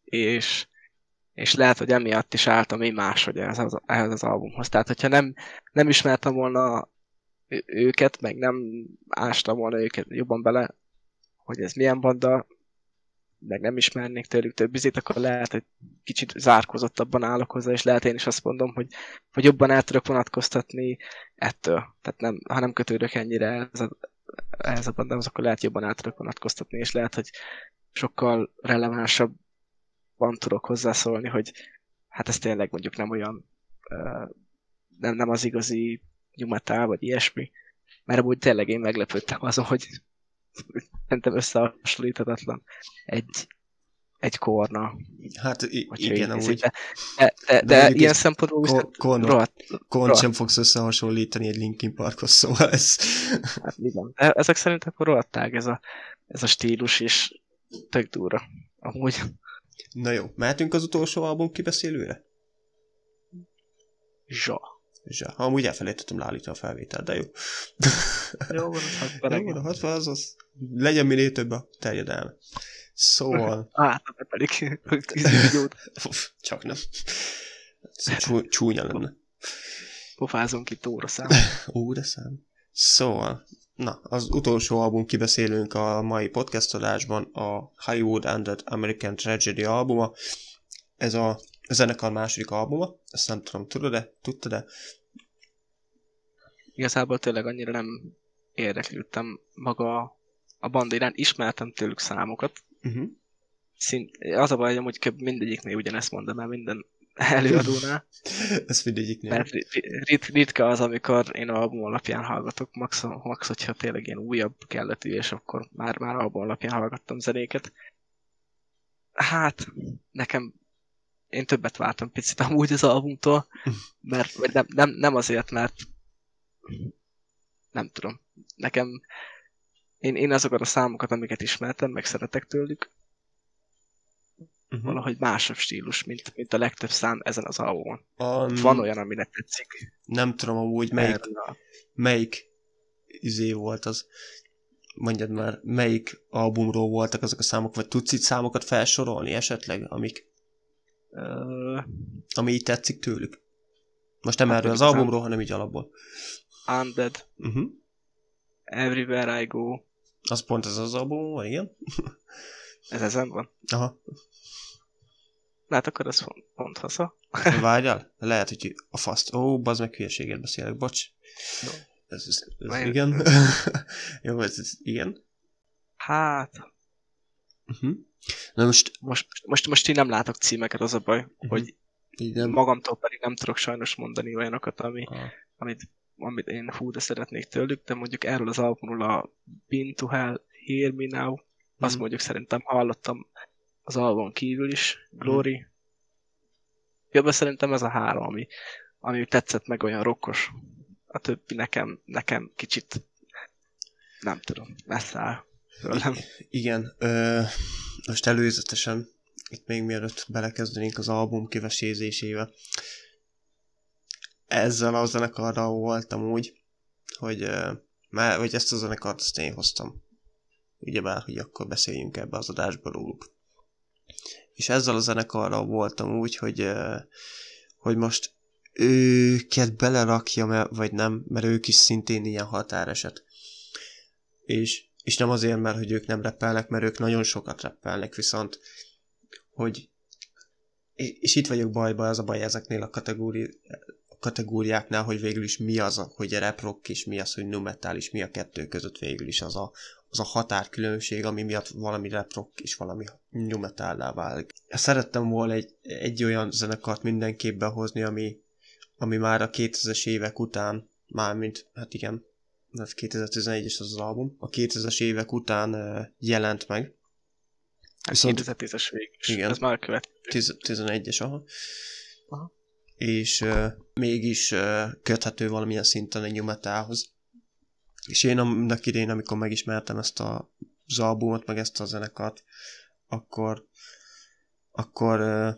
Speaker 2: és, és lehet, hogy emiatt is álltam én máshogy ehhez az, ehhez az albumhoz. Tehát, hogyha nem, nem ismertem volna őket, meg nem ástam volna őket jobban bele, hogy ez milyen banda, meg nem ismernék tőlük több bizét, akkor lehet, hogy kicsit zárkozottabban állok hozzá, és lehet én is azt mondom, hogy, hogy jobban el tudok vonatkoztatni ettől. Tehát nem, ha nem kötődök ennyire ez a, ehhez a bandához, akkor lehet jobban el tudok vonatkoztatni, és lehet, hogy sokkal relevánsabban tudok hozzászólni, hogy hát ez tényleg mondjuk nem olyan, nem, nem az igazi metal, vagy ilyesmi. Mert amúgy tényleg én meglepődtem azon, hogy szerintem összehasonlíthatatlan egy, egy korna.
Speaker 1: Hát
Speaker 2: hogyha
Speaker 1: igen, amúgy.
Speaker 2: De, de, de,
Speaker 1: De
Speaker 2: ilyen szempontból viszont
Speaker 1: korna-
Speaker 2: rohadt,
Speaker 1: Kont
Speaker 2: rohadt.
Speaker 1: sem fogsz összehasonlítani egy Linkin Parkhoz, szóval ez...
Speaker 2: hát. De ezek szerint akkor rohadtág ez a, ez a stílus, és tök durva. Amúgy
Speaker 1: Na jó, mehetünk az utolsó album kibeszélőre?
Speaker 2: zsa.
Speaker 1: Zsa. Amúgy elfelejtettem leállítani a felvételt, de jó.
Speaker 2: Jó, van, az hat
Speaker 1: Jó,
Speaker 2: pereg.
Speaker 1: de 60 az az. Legyen minél több a terjedelme. Szóval,
Speaker 2: Á, nem pedig videót
Speaker 1: csak nem. Ez csú, csúnya lenne.
Speaker 2: pofázunk itt óra szám.
Speaker 1: Ó, de szám. Szóval, na, az utolsó album kibeszélünk a mai podcast adásban, a Hollywood Ended American Tragedy albuma. Ez a zenekar második albuma, ezt nem tudom, tudod-e? Tudtad-e?
Speaker 2: Igazából tényleg annyira nem érdeklődtem maga a banda iránt. Ismertem tőlük számokat.
Speaker 1: Uh-huh.
Speaker 2: Szint, az a baj, hogy amúgy mindegyiknél ugyanezt mondom el minden előadónál.
Speaker 1: Ez mindegyiknél.
Speaker 2: Mert rit- rit- ritka az, amikor én album alapján hallgatok, max, max hogyha tényleg ilyen újabb kelletű, és akkor már, már album alapján hallgattam zenéket. Hát, nekem én többet vártam picit amúgy az albumtól, mert nem, nem, nem azért, mert nem tudom. Nekem én, én azokat a számokat, amiket ismertem, meg szeretek tőlük,
Speaker 1: Uh-huh.
Speaker 2: valahogy másabb stílus, mint, mint a legtöbb szám ezen az albumon.
Speaker 1: Um,
Speaker 2: Van olyan, aminek tetszik.
Speaker 1: Nem tudom amúgy, melyik, melyik izé volt az. Mondjad már, melyik albumról voltak azok a számok, vagy tudsz itt számokat felsorolni esetleg, amik,
Speaker 2: Ö,
Speaker 1: ami így tetszik tőlük? Most nem
Speaker 2: Hát
Speaker 1: erről az albumról, hanem így alapból.
Speaker 2: Undead,
Speaker 1: Uh-huh.
Speaker 2: Everywhere I Go,
Speaker 1: Az pont ez az album van, igen?
Speaker 2: ez ezen van.
Speaker 1: Aha.
Speaker 2: Hát akkor ez pont, pont hasza.
Speaker 1: Várjál? Lehet, hogy a faszt. Ó, bazd meg hülyeséget beszélek, bocs.
Speaker 2: Jó.
Speaker 1: Ez, ez, ez
Speaker 2: Vajon-
Speaker 1: igen. Jó, ez, ez igen.
Speaker 2: Hát,
Speaker 1: Uh-huh. Na most,
Speaker 2: most, most, most én nem látok címeket, az a baj,
Speaker 1: Mhm.
Speaker 2: hogy
Speaker 1: nem...
Speaker 2: magamtól pedig nem tudok sajnos mondani olyanokat, ami,
Speaker 1: Ah.
Speaker 2: amit, amit én hú, de szeretnék tőlük, de mondjuk erről az albumról a Been to Hell, Hear Me Now, Azt mondjuk szerintem hallottam az album kívül is, Glory. Jobb szerintem ez a három, ami, ami tetszett meg olyan rokkos. A többi nekem, nekem kicsit nem tudom, messze áll tőlem.
Speaker 1: Igen, ö, most előzetesen, itt még mielőtt belekezdenénk az album kivesézésével, ezzel a zenekarral voltam úgy, hogy, már, hogy ezt a zenekart azt én hoztam. Ugyebár, hogy akkor beszéljünk ebbe az adásba róluk. És ezzel a zenekarral voltam úgy, hogy, hogy most őket belerakja, vagy nem, mert ők is szintén ilyen határeset. És, és nem azért, mert hogy ők nem repelnek, mert ők nagyon sokat repelnek, viszont hogy és itt vagyok bajba, az a baj ezeknél a kategóri, kategóriáknál, hogy végül is mi az, a, hogy rap rock, és mi az, hogy nu metal, és mi a kettő között végül is az a, az a határkülönbség, ami miatt valami rap rock és valami nu metal válik. Szerettem volna egy, egy olyan zenekart mindenképp behozni, ami, ami már a 2000-es évek után, mármint, hát igen, ez 2011-es az, az album, a 2000-es évek után jelent meg.
Speaker 2: Hát Viszont, 2010-es végig Igen. Ez már követ.
Speaker 1: 11-es, aha. És uh, mégis uh, köthető valamilyen szinten egy nyumatához. És én annak idén, amikor megismertem ezt a, az albumot, meg ezt a zenekart, akkor akkor uh,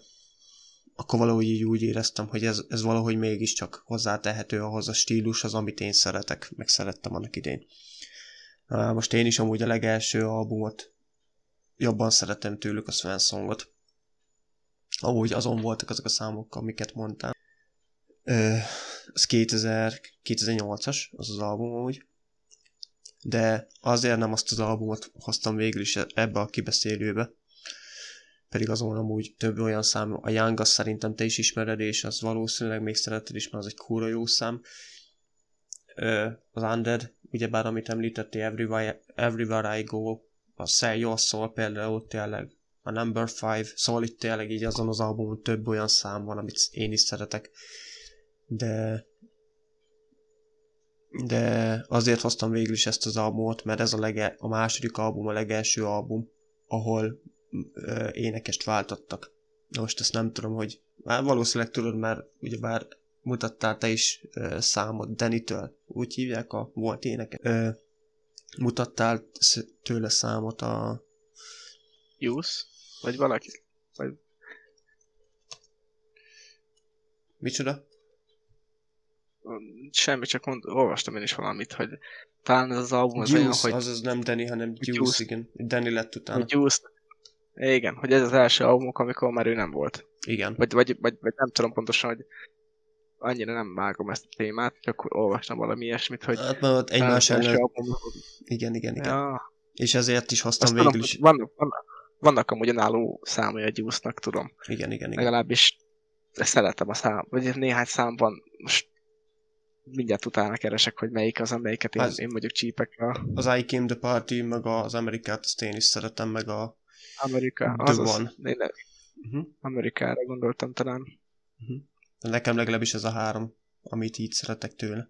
Speaker 1: akkor valahogy így úgy éreztem, hogy ez, ez valahogy mégiscsak hozzátehető ahhoz a stílushoz, amit én szeretek, meg szerettem annak idén. Most én is amúgy a legelső albumot jobban szeretem tőlük a Sven Amúgy azon voltak azok a számok, amiket mondtam. Ez 2000, 2008-as, az az album amúgy. De azért nem azt az albumot hoztam végül is ebbe a kibeszélőbe, pedig azon amúgy több olyan szám, a Young azt szerintem te is ismered, és az valószínűleg még szereted is, mert az egy kúra jó szám. Az Undead, ugyebár amit említettél, Everywhere, Everywhere I Go, a Say Your Soul például tényleg, a Number 5, szóval itt tényleg így azon az albumon több olyan szám van, amit én is szeretek. De de azért hoztam végül is ezt az albumot, mert ez a, lege, a második album, a legelső album, ahol énekest váltottak. Na most ezt nem tudom, hogy már valószínűleg tudod, mert ugyebár mutattál te is ö, számot Danny-től, úgy hívják a volt éneke. Ö, mutattál tőle számot a...
Speaker 2: Juice? Vagy valaki? Vagy...
Speaker 1: Micsoda?
Speaker 2: Semmi, csak mond, olvastam én is valamit, hogy talán ez az album az Juice, olyan, hogy...
Speaker 1: az az nem Danny, hanem Juice, Juice. igen. Danny lett utána.
Speaker 2: Juice, igen, hogy ez az első albumok, amikor már ő nem volt.
Speaker 1: Igen.
Speaker 2: Vagy, vagy, vagy, vagy nem tudom pontosan, hogy annyira nem vágom ezt a témát, csak olvastam valami ilyesmit, hogy...
Speaker 1: Hát mert ott egymás ellen... Album... Igen, igen, igen. Ja. És ezért is hoztam Azt végül is.
Speaker 2: Vannak, vannak, vannak amúgy önálló számai a juice tudom.
Speaker 1: Igen, igen, igen.
Speaker 2: Legalábbis szeretem a szám, vagy néhány számban most mindjárt utána keresek, hogy melyik az, amelyiket én, az, én mondjuk csípek. A...
Speaker 1: Az I Came the Party, meg az Amerikát, azt én is szeretem, meg a
Speaker 2: Amerika, az az, uh-huh. Amerikára gondoltam talán.
Speaker 1: Uh-huh. Nekem legalábbis ez a három, amit így szeretek tőle.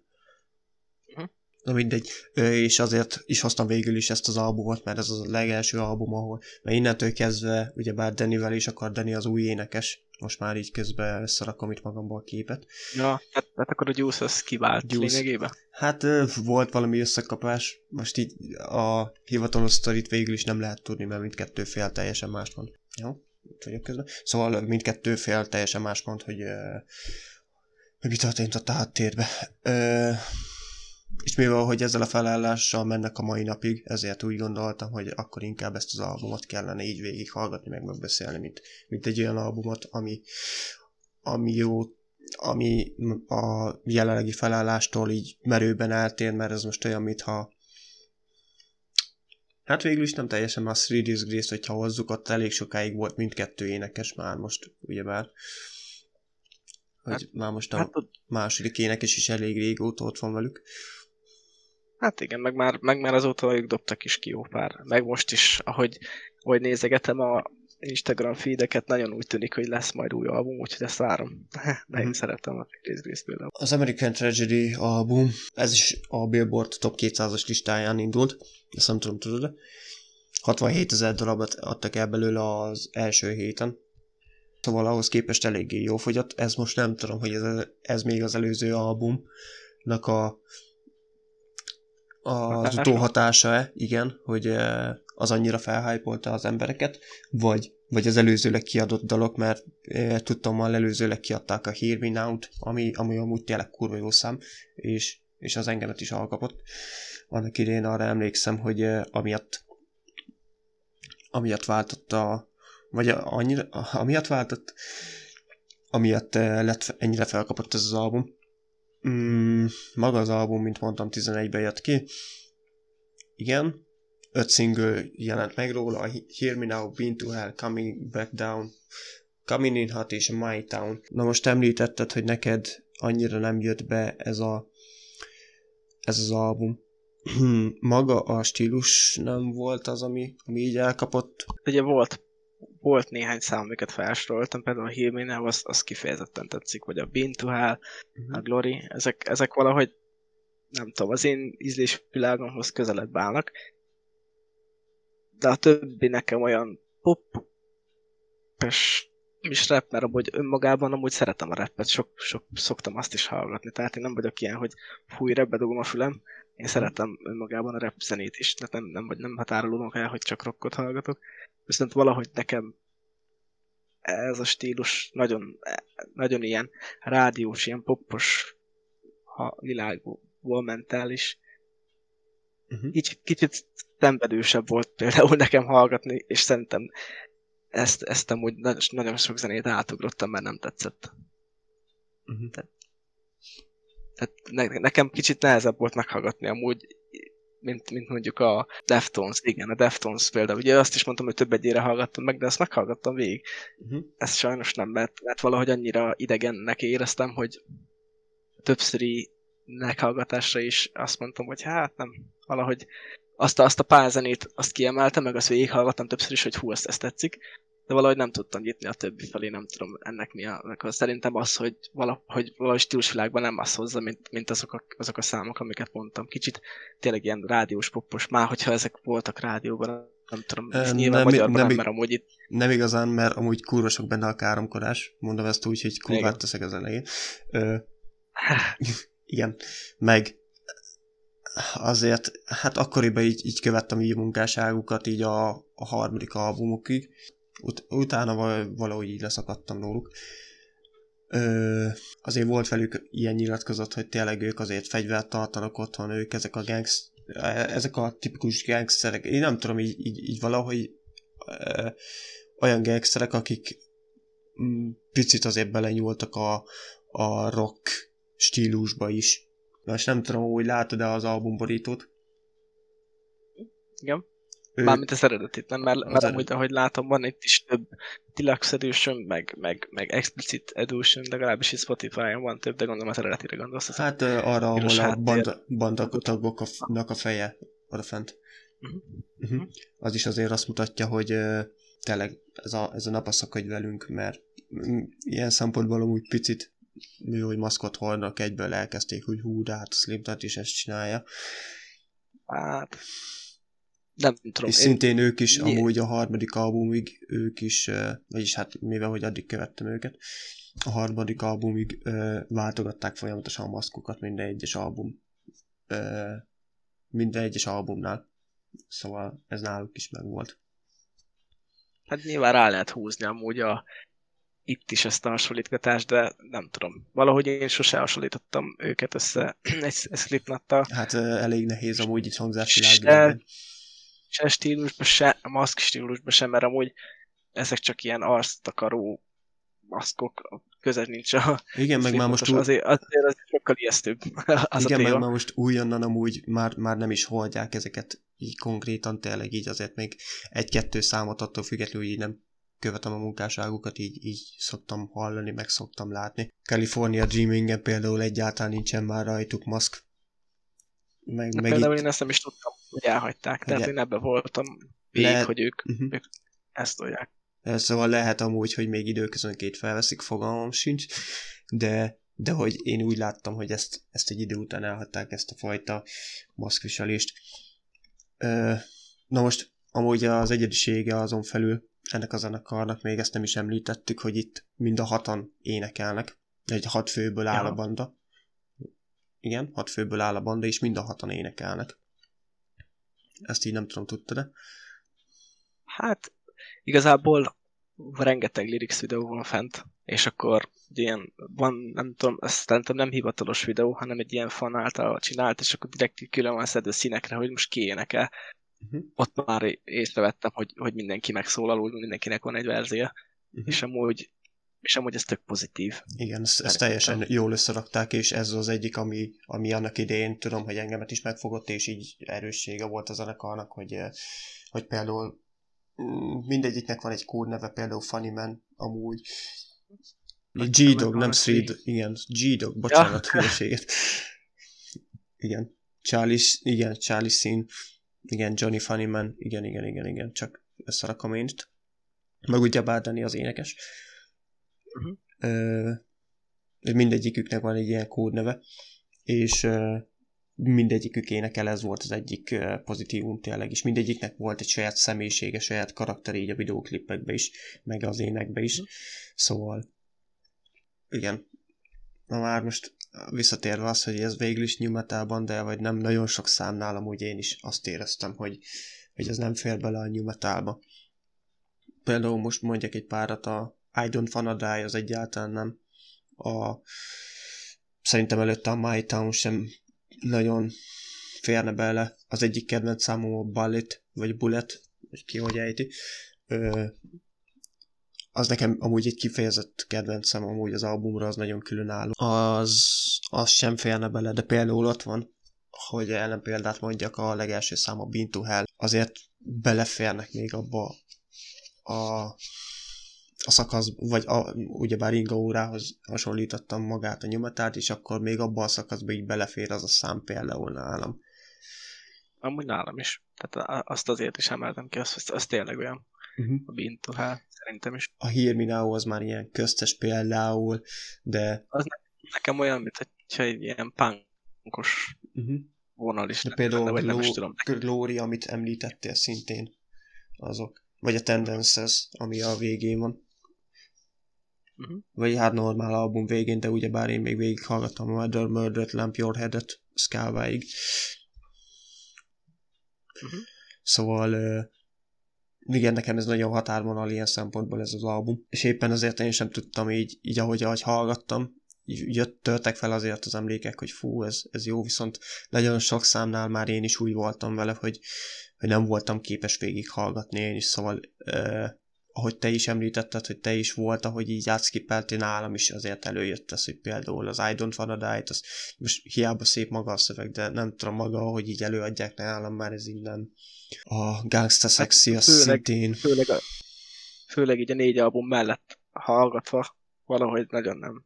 Speaker 1: Na mindegy, és azért is hoztam végül is ezt az albumot, mert ez az a legelső album, ahol, mert innentől kezdve, ugyebár Dannyvel is akar Danny az új énekes, most már így közben összerakom itt magamból a képet.
Speaker 2: Ja, hát, hát akkor a Juice az kivált Juice. lényegében?
Speaker 1: Hát volt valami összekapás, most így a hivatalos sztorit végül is nem lehet tudni, mert mindkettő fél teljesen más mond. Jó? Itt vagyok közben. Szóval mindkettő fél teljesen más mond, hogy, hogy mi történt a háttérbe. És mivel, hogy ezzel a felállással mennek a mai napig, ezért úgy gondoltam, hogy akkor inkább ezt az albumot kellene így végighallgatni, meg megbeszélni, mint, mint egy olyan albumot, ami, ami jó, ami a jelenlegi felállástól így merőben eltér, mert ez most olyan, mintha Hát végül is nem teljesen már Three Disgrace, hogyha hozzuk, ott elég sokáig volt mindkettő énekes már most, ugyebár. Hogy hát, már most a hát, második énekes is elég régóta ott van velük.
Speaker 2: Hát igen, meg már, meg már azóta ők dobtak is ki jó pár. Meg most is, ahogy, ahogy nézegetem a Instagram feedeket, nagyon úgy tűnik, hogy lesz majd új album, úgyhogy ezt várom. De én mm. szeretem a Chris például.
Speaker 1: Az American Tragedy album, ez is a Billboard Top 200-as listáján indult, ezt nem tudom, tudod -e? 67 ezer darabot adtak el belőle az első héten. Szóval ahhoz képest eléggé jó fogyott. Ez most nem tudom, hogy ez, ez még az előző albumnak a az utóhatása-e, igen, hogy az annyira felhájpolta az embereket, vagy, vagy az előzőleg kiadott dalok, mert e, tudtam, hogy előzőleg kiadták a Hear Me Now-t, ami, ami amúgy tényleg kurva jó szám, és, és az engemet is alkapott. Annak idén arra emlékszem, hogy e, amiatt amiatt váltott a vagy annyira, amiatt váltott, amiatt lett ennyire felkapott ez az album. Mm, maga az album, mint mondtam, 11-ben jött ki. Igen, öt single jelent meg róla, Hear Me Now, Been to Hell, Coming Back Down, Coming In Hot és My Town. Na most említetted, hogy neked annyira nem jött be ez a ez az album. Maga a stílus nem volt az, ami, ami így elkapott?
Speaker 2: Ugye volt volt néhány szám, amiket felsoroltam, például a Hilménel, az, az kifejezetten tetszik, vagy a Bean to Hell, uh-huh. a Glory, ezek, ezek valahogy nem tudom, az én ízlésvilágomhoz közelebb állnak, de a többi nekem olyan pop, és is rap, mert amúgy önmagában amúgy szeretem a rappet, sok, sok, szoktam azt is hallgatni, tehát én nem vagyok ilyen, hogy fúj, rapbe dugom a fülem, én szeretem önmagában a rap zenét is, tehát nem, nem, vagy nem határolódom el, hogy csak rockot hallgatok, viszont valahogy nekem ez a stílus nagyon, nagyon ilyen rádiós, ilyen popos ha világból mentális. Uh-huh. Kicsit, kicsit szenvedősebb volt például nekem hallgatni, és szerintem ezt, ezt amúgy nagyon sok zenét átugrottam, mert nem tetszett. Uh-huh. Tehát, tehát ne, nekem kicsit nehezebb volt meghallgatni amúgy mint, mint mondjuk a Deftones, igen, a Deftones például. Ugye azt is mondtam, hogy több egyére hallgattam meg, de ezt meghallgattam végig. Uh-huh. Ez sajnos nem, mert, mert valahogy annyira idegennek éreztem, hogy többszöri meghallgatásra is azt mondtam, hogy hát nem, valahogy azt a, azt a pár zenét azt kiemeltem, meg azt végighallgattam többször is, hogy hú, ezt, ezt tetszik, de valahogy nem tudtam nyitni a többi felé, nem tudom ennek mi a... Akkor szerintem az, hogy valahogy, valahogy stílusvilágban nem az hozza, mint, mint azok, a, azok a számok, amiket mondtam. Kicsit tényleg ilyen rádiós popos, már hogyha ezek voltak rádióban, nem tudom, e, nyilván nem, magyarban nem, nem, mert amúgy itt...
Speaker 1: Nem igazán, mert amúgy kurva sok benne a káromkodás, mondom ezt úgy, hogy kurvát teszek az elején. Ö, igen, meg azért, hát akkoriban így, így követtem így munkásságukat így a, a harmadik albumokig, Ut- utána valahogy így leszakadtam róluk. Ö, azért volt velük ilyen nyilatkozat, hogy tényleg ők azért fegyvert tartanak otthon, ők ezek a gangs, ezek a tipikus gangsterek, én nem tudom, így, így, így valahogy ö, olyan gangsterek, akik mm, picit azért belenyúltak a, a rock stílusba is. Most nem tudom, hogy látod-e az albumborítót?
Speaker 2: Igen. Mármint az eredetit, nem? Mert, mert amúgy, ahogy látom, van itt is több Deluxe Edition, meg, meg, meg Explicit Edition, legalábbis is Spotify-on van több, de gondolom az eredetire gondolsz.
Speaker 1: Hát uh, arra, ahol a banda, banda tagoknak a feje oda fent. Uh-huh. Uh-huh. Az is azért azt mutatja, hogy uh, tényleg ez a, ez a nap a szakadj velünk, mert ilyen szempontból amúgy picit mi, hogy maszkot hordnak, egyből elkezdték, hogy hú, de hát Slipknot is ezt csinálja.
Speaker 2: Hát, nem tudom.
Speaker 1: És én... szintén ők is, Nyilv... amúgy a harmadik albumig, ők is, vagyis hát mivel, hogy addig követtem őket, a harmadik albumig váltogatták folyamatosan a maszkokat minden egyes album, minden egyes albumnál. Szóval ez náluk is megvolt.
Speaker 2: Hát nyilván rá lehet húzni amúgy a, itt is ezt a hasonlítgatást, de nem tudom. Valahogy én sose hasonlítottam őket össze egy Slipknottal.
Speaker 1: Hát elég nehéz amúgy itt hangzásvilágban
Speaker 2: se stílusban, se maszk stílusban sem, mert amúgy ezek csak ilyen arctakaró maszkok, közel nincs a...
Speaker 1: Igen, meg már most... Új...
Speaker 2: Azért, azért az sokkal ijesztőbb az
Speaker 1: Igen, meg már most újonnan amúgy már, már nem is holdják ezeket így konkrétan, tényleg így azért még egy-kettő számot attól függetlenül így nem követem a munkásságukat, így, így szoktam hallani, meg szoktam látni. California Dreaming-en például egyáltalán nincsen már rajtuk maszk,
Speaker 2: meg, meg például itt... én ezt nem is tudtam, hogy elhagyták, tehát Le... én ebben voltam végig, Le... hogy ők, uh-huh. ők ezt tudják.
Speaker 1: Szóval lehet amúgy, hogy még időközönként felveszik, fogalmam sincs, de, de hogy én úgy láttam, hogy ezt, ezt egy idő után elhagyták, ezt a fajta maszkviselést. Na most amúgy az egyedisége azon felül ennek a zenekarnak, még ezt nem is említettük, hogy itt mind a hatan énekelnek. Egy hat főből áll ja. a banda. Igen, hat főből áll a banda, és mind a hatan énekelnek. Ezt így nem tudom, tudtad-e?
Speaker 2: Hát, igazából rengeteg lyrics videó van fent, és akkor ilyen, van, nem tudom, ezt szerintem nem hivatalos videó, hanem egy ilyen fan által csinált, és akkor direkt külön van szedő színekre, hogy most ki énekel. Uh-huh. Ott már észrevettem, hogy, hogy mindenki megszólal, úgy mindenkinek van egy verzia, uh-huh. és amúgy és amúgy ez tök pozitív.
Speaker 1: Igen, ezt, ezt teljesen jól összerakták, és ez az egyik, ami, ami annak idején tudom, hogy engemet is megfogott, és így erőssége volt a zenekarnak, hogy, eh, hogy például mm, mindegyiknek van egy kódneve, például Funny Man, amúgy. G-Dog, nem Three, igen, G-Dog, bocsánat, ja. hülyeséget. Igen, Charlie, igen, Charlie Scene, igen, Johnny Funnyman, igen, igen, igen, igen, csak összerakom én itt. Meg ugye Dani az énekes. Uh-huh. Ö, mindegyiküknek van egy ilyen kódneve, és ö, mindegyikük énekel, ez volt az egyik pozitívum tényleg, és mindegyiknek volt egy saját személyisége, saját karakter így a videóklipekbe is, meg az énekbe is, uh-huh. szóval igen. Na már most visszatérve az, hogy ez végül is new de vagy nem nagyon sok számnál amúgy én is azt éreztem, hogy, hogy ez nem fér bele a new metalba. Például most mondjak egy párat, a I Don't Wanna Die az egyáltalán nem. A, szerintem előtte a My Town sem nagyon férne bele. Az egyik kedvenc számom a Bullet, vagy Bullet, vagy ki hogy ejti. Ö, az nekem amúgy egy kifejezett kedvencem amúgy az albumra, az nagyon különálló. Az, az sem férne bele, de például ott van, hogy ellen példát mondjak, a legelső szám a Bean to Hell. Azért beleférnek még abba a, a szakasz, vagy a, ugyebár Inga órához hasonlítottam magát a nyomatát, és akkor még abba a szakaszba így belefér az a szám például nálam.
Speaker 2: Amúgy nálam is. Tehát azt azért is emeltem ki, az, az tényleg olyan. Uh-huh. A to Hell. Szerintem is.
Speaker 1: A Hear az már ilyen köztes például, de...
Speaker 2: Az ne, nekem olyan, mint hogyha egy ilyen punkos uh-huh. vonal is.
Speaker 1: De például de, vagy nem is tudom. Glory, amit említettél szintén, azok. Vagy a Tendences, ami a végén van. Uh-huh. Vagy hát normál album végén, de ugyebár én még végighallgattam a Murder, Murdered Lamp Your Head-et Skálváig. Uh-huh. Szóval igen, nekem ez nagyon határvonal ilyen szempontból ez az album. És éppen azért én sem tudtam így, így ahogy, ahogy hallgattam, jött, törtek fel azért az emlékek, hogy fú, ez, ez jó, viszont nagyon sok számnál már én is úgy voltam vele, hogy, hogy nem voltam képes végig hallgatni én is, szóval eh, ahogy te is említetted, hogy te is volt, ahogy így átszkipeltél nálam is azért előjött ez, hogy például az I Don't Wanna Die, az most hiába szép maga a szöveg, de nem tudom maga, hogy így előadják nálam, már ez innen a Gangsta Sexy hát, főleg, szintén.
Speaker 2: Főleg, a, főleg így a négy album mellett hallgatva valahogy nagyon nem.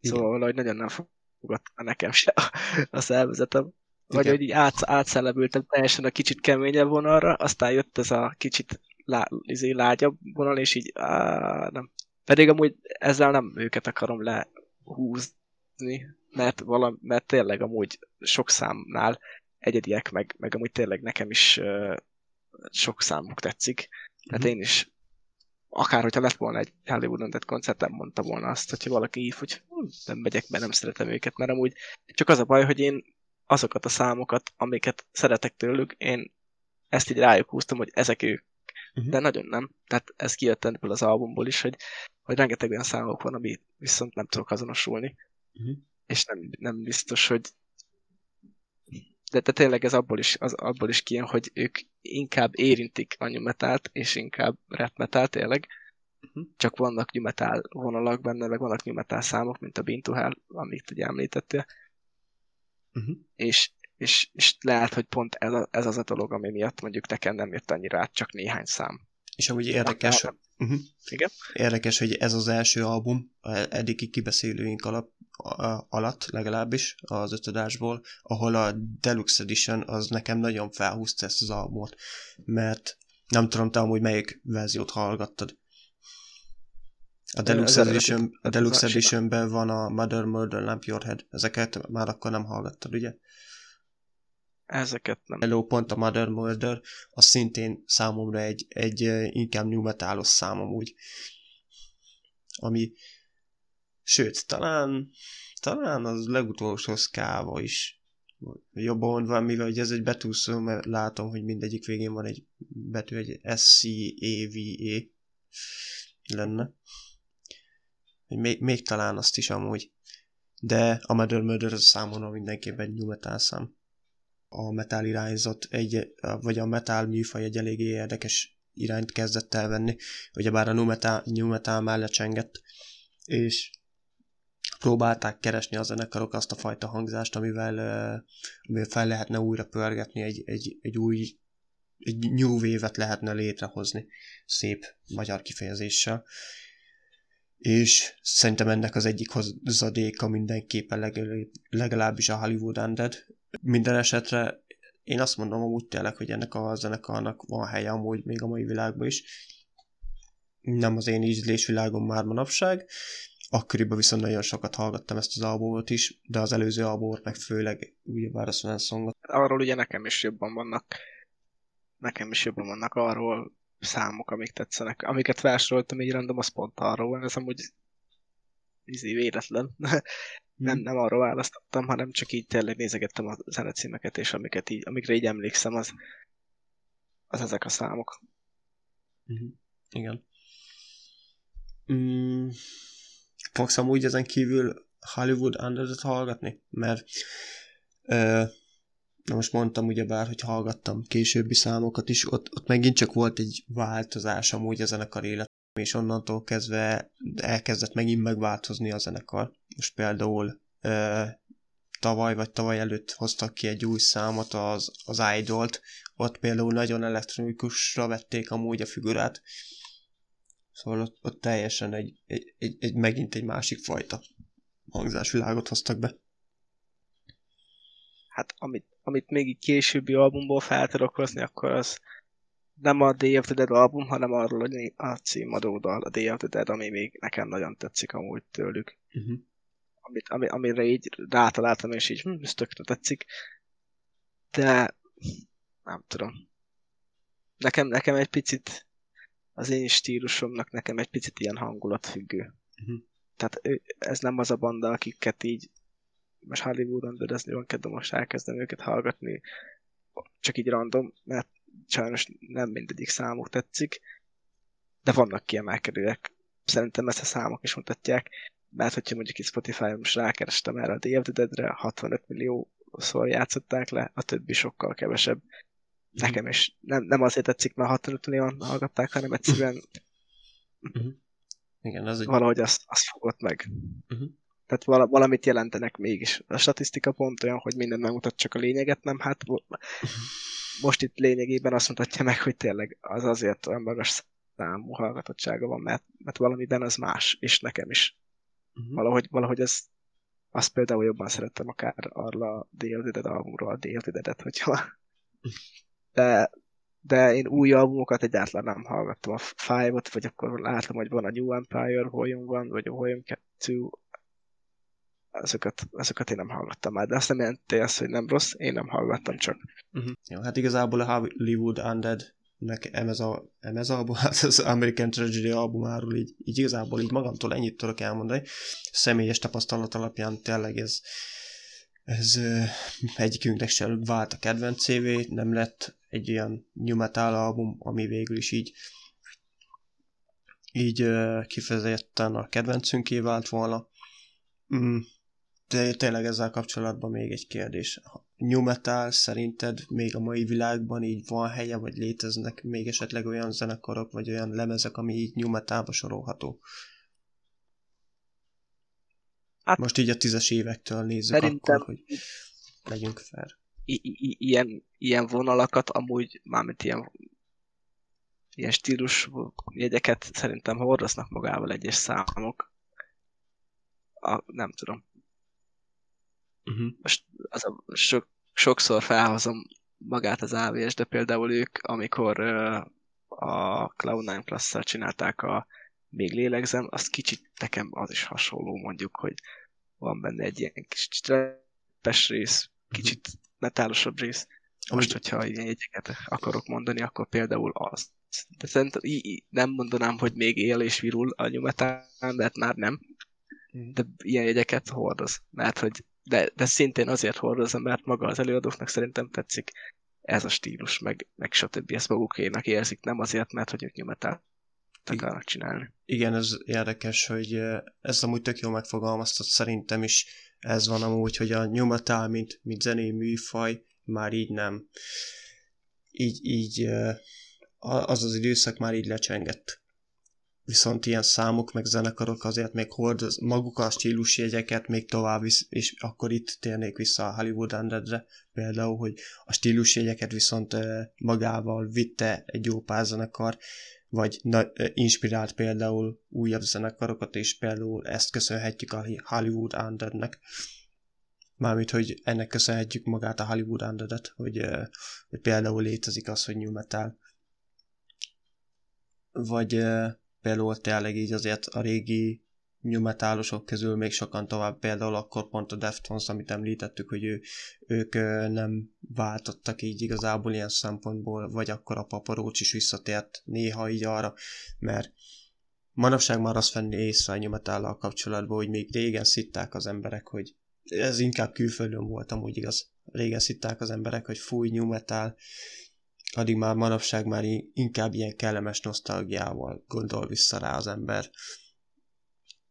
Speaker 2: Igen. Szóval valahogy nagyon nem fogadta nekem se a, a szervezetem. Vagy Igen. hogy így át, átszelebültem teljesen a kicsit keményebb vonalra, aztán jött ez a kicsit lá, izé, lágyabb vonal, és így á, nem. Pedig amúgy ezzel nem őket akarom lehúzni, mert, valami, mert tényleg amúgy sok számnál egyediek, meg, meg amúgy tényleg nekem is uh, sok számuk tetszik. Tehát mm-hmm. én is akár hogyha lett volna egy Hollywood Undead koncert, nem mondta volna azt, hogyha valaki hív, hogy hm, nem megyek be, nem szeretem őket, mert amúgy csak az a baj, hogy én azokat a számokat, amiket szeretek tőlük, én ezt így rájuk húztam, hogy ezek ők. Uh-huh. De nagyon nem. Tehát ez kijött ebből az albumból is, hogy, hogy rengeteg olyan számok van, ami viszont nem tudok azonosulni. Uh-huh. És nem, nem biztos, hogy de, de tényleg ez abból is, az, abból is kijön, hogy ők inkább érintik a nyumetált, és inkább rap metal tényleg. Uh-huh. Csak vannak nyumetál vonalak benne, meg vannak nyumetál számok, mint a Bintuhál, amit ugye említettél. Uh-huh. És, és, és lehet, hogy pont ez, a, ez az a dolog, ami miatt mondjuk nekem nem jött annyira át, csak néhány szám.
Speaker 1: És amúgy érdekes, uh-huh.
Speaker 2: Igen?
Speaker 1: érdekes, hogy ez az első album, eddigi kibeszélőink alap, alatt legalábbis az ötödásból, ahol a Deluxe Edition az nekem nagyon felhúzta ezt az albumot, mert nem tudom, te amúgy melyik verziót hallgattad. A Deluxe, Edition, a Deluxe Editionben van a Mother Murder Lamp Your Head. Ezeket már akkor nem hallgattad, ugye?
Speaker 2: Ezeket nem.
Speaker 1: Hello, pont a Mother Murder, az szintén számomra egy, egy inkább new metalos szám amúgy. Ami, sőt, talán, talán az legutolsó szkáva is jobban van, mivel ez egy betúszó, mert látom, hogy mindegyik végén van egy betű, egy S-C-E-V-E lenne. Még, még talán azt is amúgy. De a Mother Murder az számomra mindenképpen metal szám a metal irányzat, egy, vagy a metal műfaj egy eléggé érdekes irányt kezdett elvenni, bár a new metal, new metal már lecsengett, és próbálták keresni a zenekarok azt a fajta hangzást, amivel, amivel fel lehetne újra pörgetni, egy, egy, egy új egy new wave lehetne létrehozni szép magyar kifejezéssel. És szerintem ennek az egyik hozadéka mindenképpen legalábbis a Hollywood Undead, minden esetre én azt mondom amúgy tényleg, hogy ennek a zenekarnak van helye amúgy még a mai világban is. Nem az én ízlésvilágom már manapság. Akkoriban viszont nagyon sokat hallgattam ezt az albumot is, de az előző albumot meg főleg ugyebár a Swan Songot.
Speaker 2: Arról ugye nekem is jobban vannak nekem is jobban vannak arról számok, amik tetszenek. Amiket felsoroltam így random, az pont arról van, ez amúgy izé véletlen nem, hmm. nem arról választottam, hanem csak így tényleg nézegettem a zenecímeket, és amiket így, amikre így emlékszem, az, az ezek a számok.
Speaker 1: Mm-hmm. Igen. Mm, fogsz amúgy ezen kívül Hollywood Underdog hallgatni? Mert ö, na most mondtam ugyebár, hogy hallgattam későbbi számokat is, ott, ott megint csak volt egy változás amúgy a zenekar és onnantól kezdve elkezdett megint megváltozni a zenekar. Most például ö, tavaly vagy tavaly előtt hoztak ki egy új számot, az, az Idol-t, ott például nagyon elektronikusra vették amúgy a figurát, szóval ott, ott teljesen egy, egy, egy, egy, megint egy másik fajta hangzásvilágot hoztak be.
Speaker 2: Hát amit, amit még így későbbi albumból fel tudok hozni, akkor az nem a Day of the Dead album, hanem arról hogy a címadó dal, a Day of the Dead, ami még nekem nagyon tetszik amúgy tőlük. Uh-huh. Amit, ami, amire így rátaláltam, és így, hm, ez tökre tetszik. De nem tudom. Nekem, nekem egy picit az én stílusomnak nekem egy picit ilyen hangulatfüggő. Uh-huh. Tehát ez nem az a banda, akiket így most Hollywoodon dödezni van kedve, most elkezdem őket hallgatni, csak így random, mert sajnos nem mindegyik számuk tetszik, de vannak kiemelkedőek. Szerintem ezt a számok is mutatják, mert hogyha mondjuk itt Spotify-on most rákerestem erre a Day of the Dead-re, 65 millió szor játszották le, a többi sokkal kevesebb. Nekem is nem, nem azért tetszik, mert 65 millióan hallgatták, hanem egyszerűen uh-huh. Igen, az egy... valahogy azt, azt fogott meg. Uh-huh. Tehát valamit jelentenek mégis. A statisztika pont olyan, hogy minden megmutat csak a lényeget, nem? Hát most itt lényegében azt mutatja meg, hogy tényleg az azért olyan magas számú hallgatottsága van, mert, mert valamiben az más, és nekem is. Uh-huh. Valahogy, valahogy ez, azt például jobban szerettem akár arra a Dead albumról, a Dead-et, hogyha de, de én új albumokat egyáltalán nem hallgattam. A Five-ot, vagy akkor látom, hogy van a New Empire Volume van, vagy a Volume 2, ezeket, ezeket én nem hallgattam már, de azt nem jelenti azt, hogy nem rossz, én nem hallgattam csak.
Speaker 1: Uh-huh. Jó, hát igazából a Hollywood Undead nek ez a, ez album, hát az American Tragedy albumáról így, így igazából így magamtól ennyit tudok elmondani. Személyes tapasztalat alapján tényleg ez, ez egyikünknek sem vált a kedvencévé, nem lett egy olyan new metal album, ami végül is így így kifejezetten a kedvencünké vált volna. Mm, de tényleg ezzel kapcsolatban még egy kérdés. New metal szerinted még a mai világban így van helye, vagy léteznek még esetleg olyan zenekarok, vagy olyan lemezek, ami így new metalba sorolható? Hát, Most így a tízes évektől nézzük szerintem akkor, hogy legyünk fel.
Speaker 2: I- i- ilyen, ilyen vonalakat amúgy, mármint ilyen ilyen stílus jegyeket szerintem hordoznak magával egyes számok. A, nem tudom. Uh-huh. Most az a, sok, sokszor felhozom magát az AVS, de például ők, amikor a Cloud9 plus csinálták a Még lélegzem, az kicsit nekem az is hasonló mondjuk, hogy van benne egy ilyen kis trappes rész, mhm. kicsit metálosabb rész, Most, hogyha ilyen jegyeket akarok mondani, akkor például az. De szerintem így nem mondanám, hogy még él és virul a nyumetán, mert már nem. Mhm. De ilyen jegyeket hordoz. Mert hogy de, de szintén azért hordozza, mert maga az előadóknak szerintem tetszik ez a stílus, meg, meg stb. ezt magukénak érzik, nem azért, mert hogy ők nyumetán akarnak csinálni.
Speaker 1: Igen, ez érdekes, hogy ez amúgy tök jól megfogalmaztat szerintem is. Ez van amúgy, hogy a nyumatál, mint, mint zenei műfaj, már így nem. Így, így az az időszak már így lecsengett. Viszont ilyen számok, meg zenekarok azért még hordoz maguk a stílusjegyeket még tovább, is, és akkor itt térnék vissza a Hollywood Undead-re, például, hogy a stílusjegyeket viszont magával vitte egy jó pár zenekar, vagy na, inspirált például újabb zenekarokat, és például ezt köszönhetjük a Hollywood Undead-nek. Mármint, hogy ennek köszönhetjük magát a Hollywood Undead-et, hogy, hogy például létezik az, hogy new metal. Vagy például tényleg így azért a régi new metalosok közül még sokan tovább, például akkor pont a Deftones, amit említettük, hogy ő, ők nem váltottak így igazából ilyen szempontból, vagy akkor a paparócs is visszatért néha így arra, mert manapság már azt venni észre a new kapcsolatban, hogy még régen szitták az emberek, hogy ez inkább külföldön volt amúgy igaz. Régen szitták az emberek, hogy fúj new addig már manapság már inkább ilyen kellemes nosztalgiával gondol vissza rá az ember.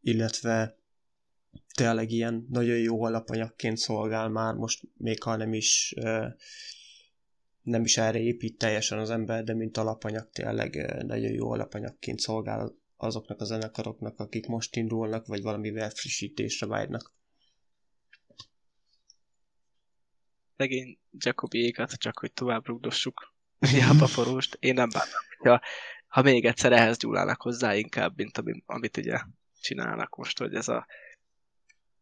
Speaker 1: Illetve tényleg ilyen nagyon jó alapanyagként szolgál már, most még ha nem is nem is erre épít teljesen az ember, de mint alapanyag tényleg nagyon jó alapanyagként szolgál azoknak a zenekaroknak, akik most indulnak, vagy valamivel frissítésre vágynak.
Speaker 2: Legény Jacobiékat, csak hogy tovább rugdossuk hiába forróst, én nem bánom, hogyha ha még egyszer ehhez gyúlának hozzá inkább, mint amit, amit ugye csinálnak most, hogy ez, a,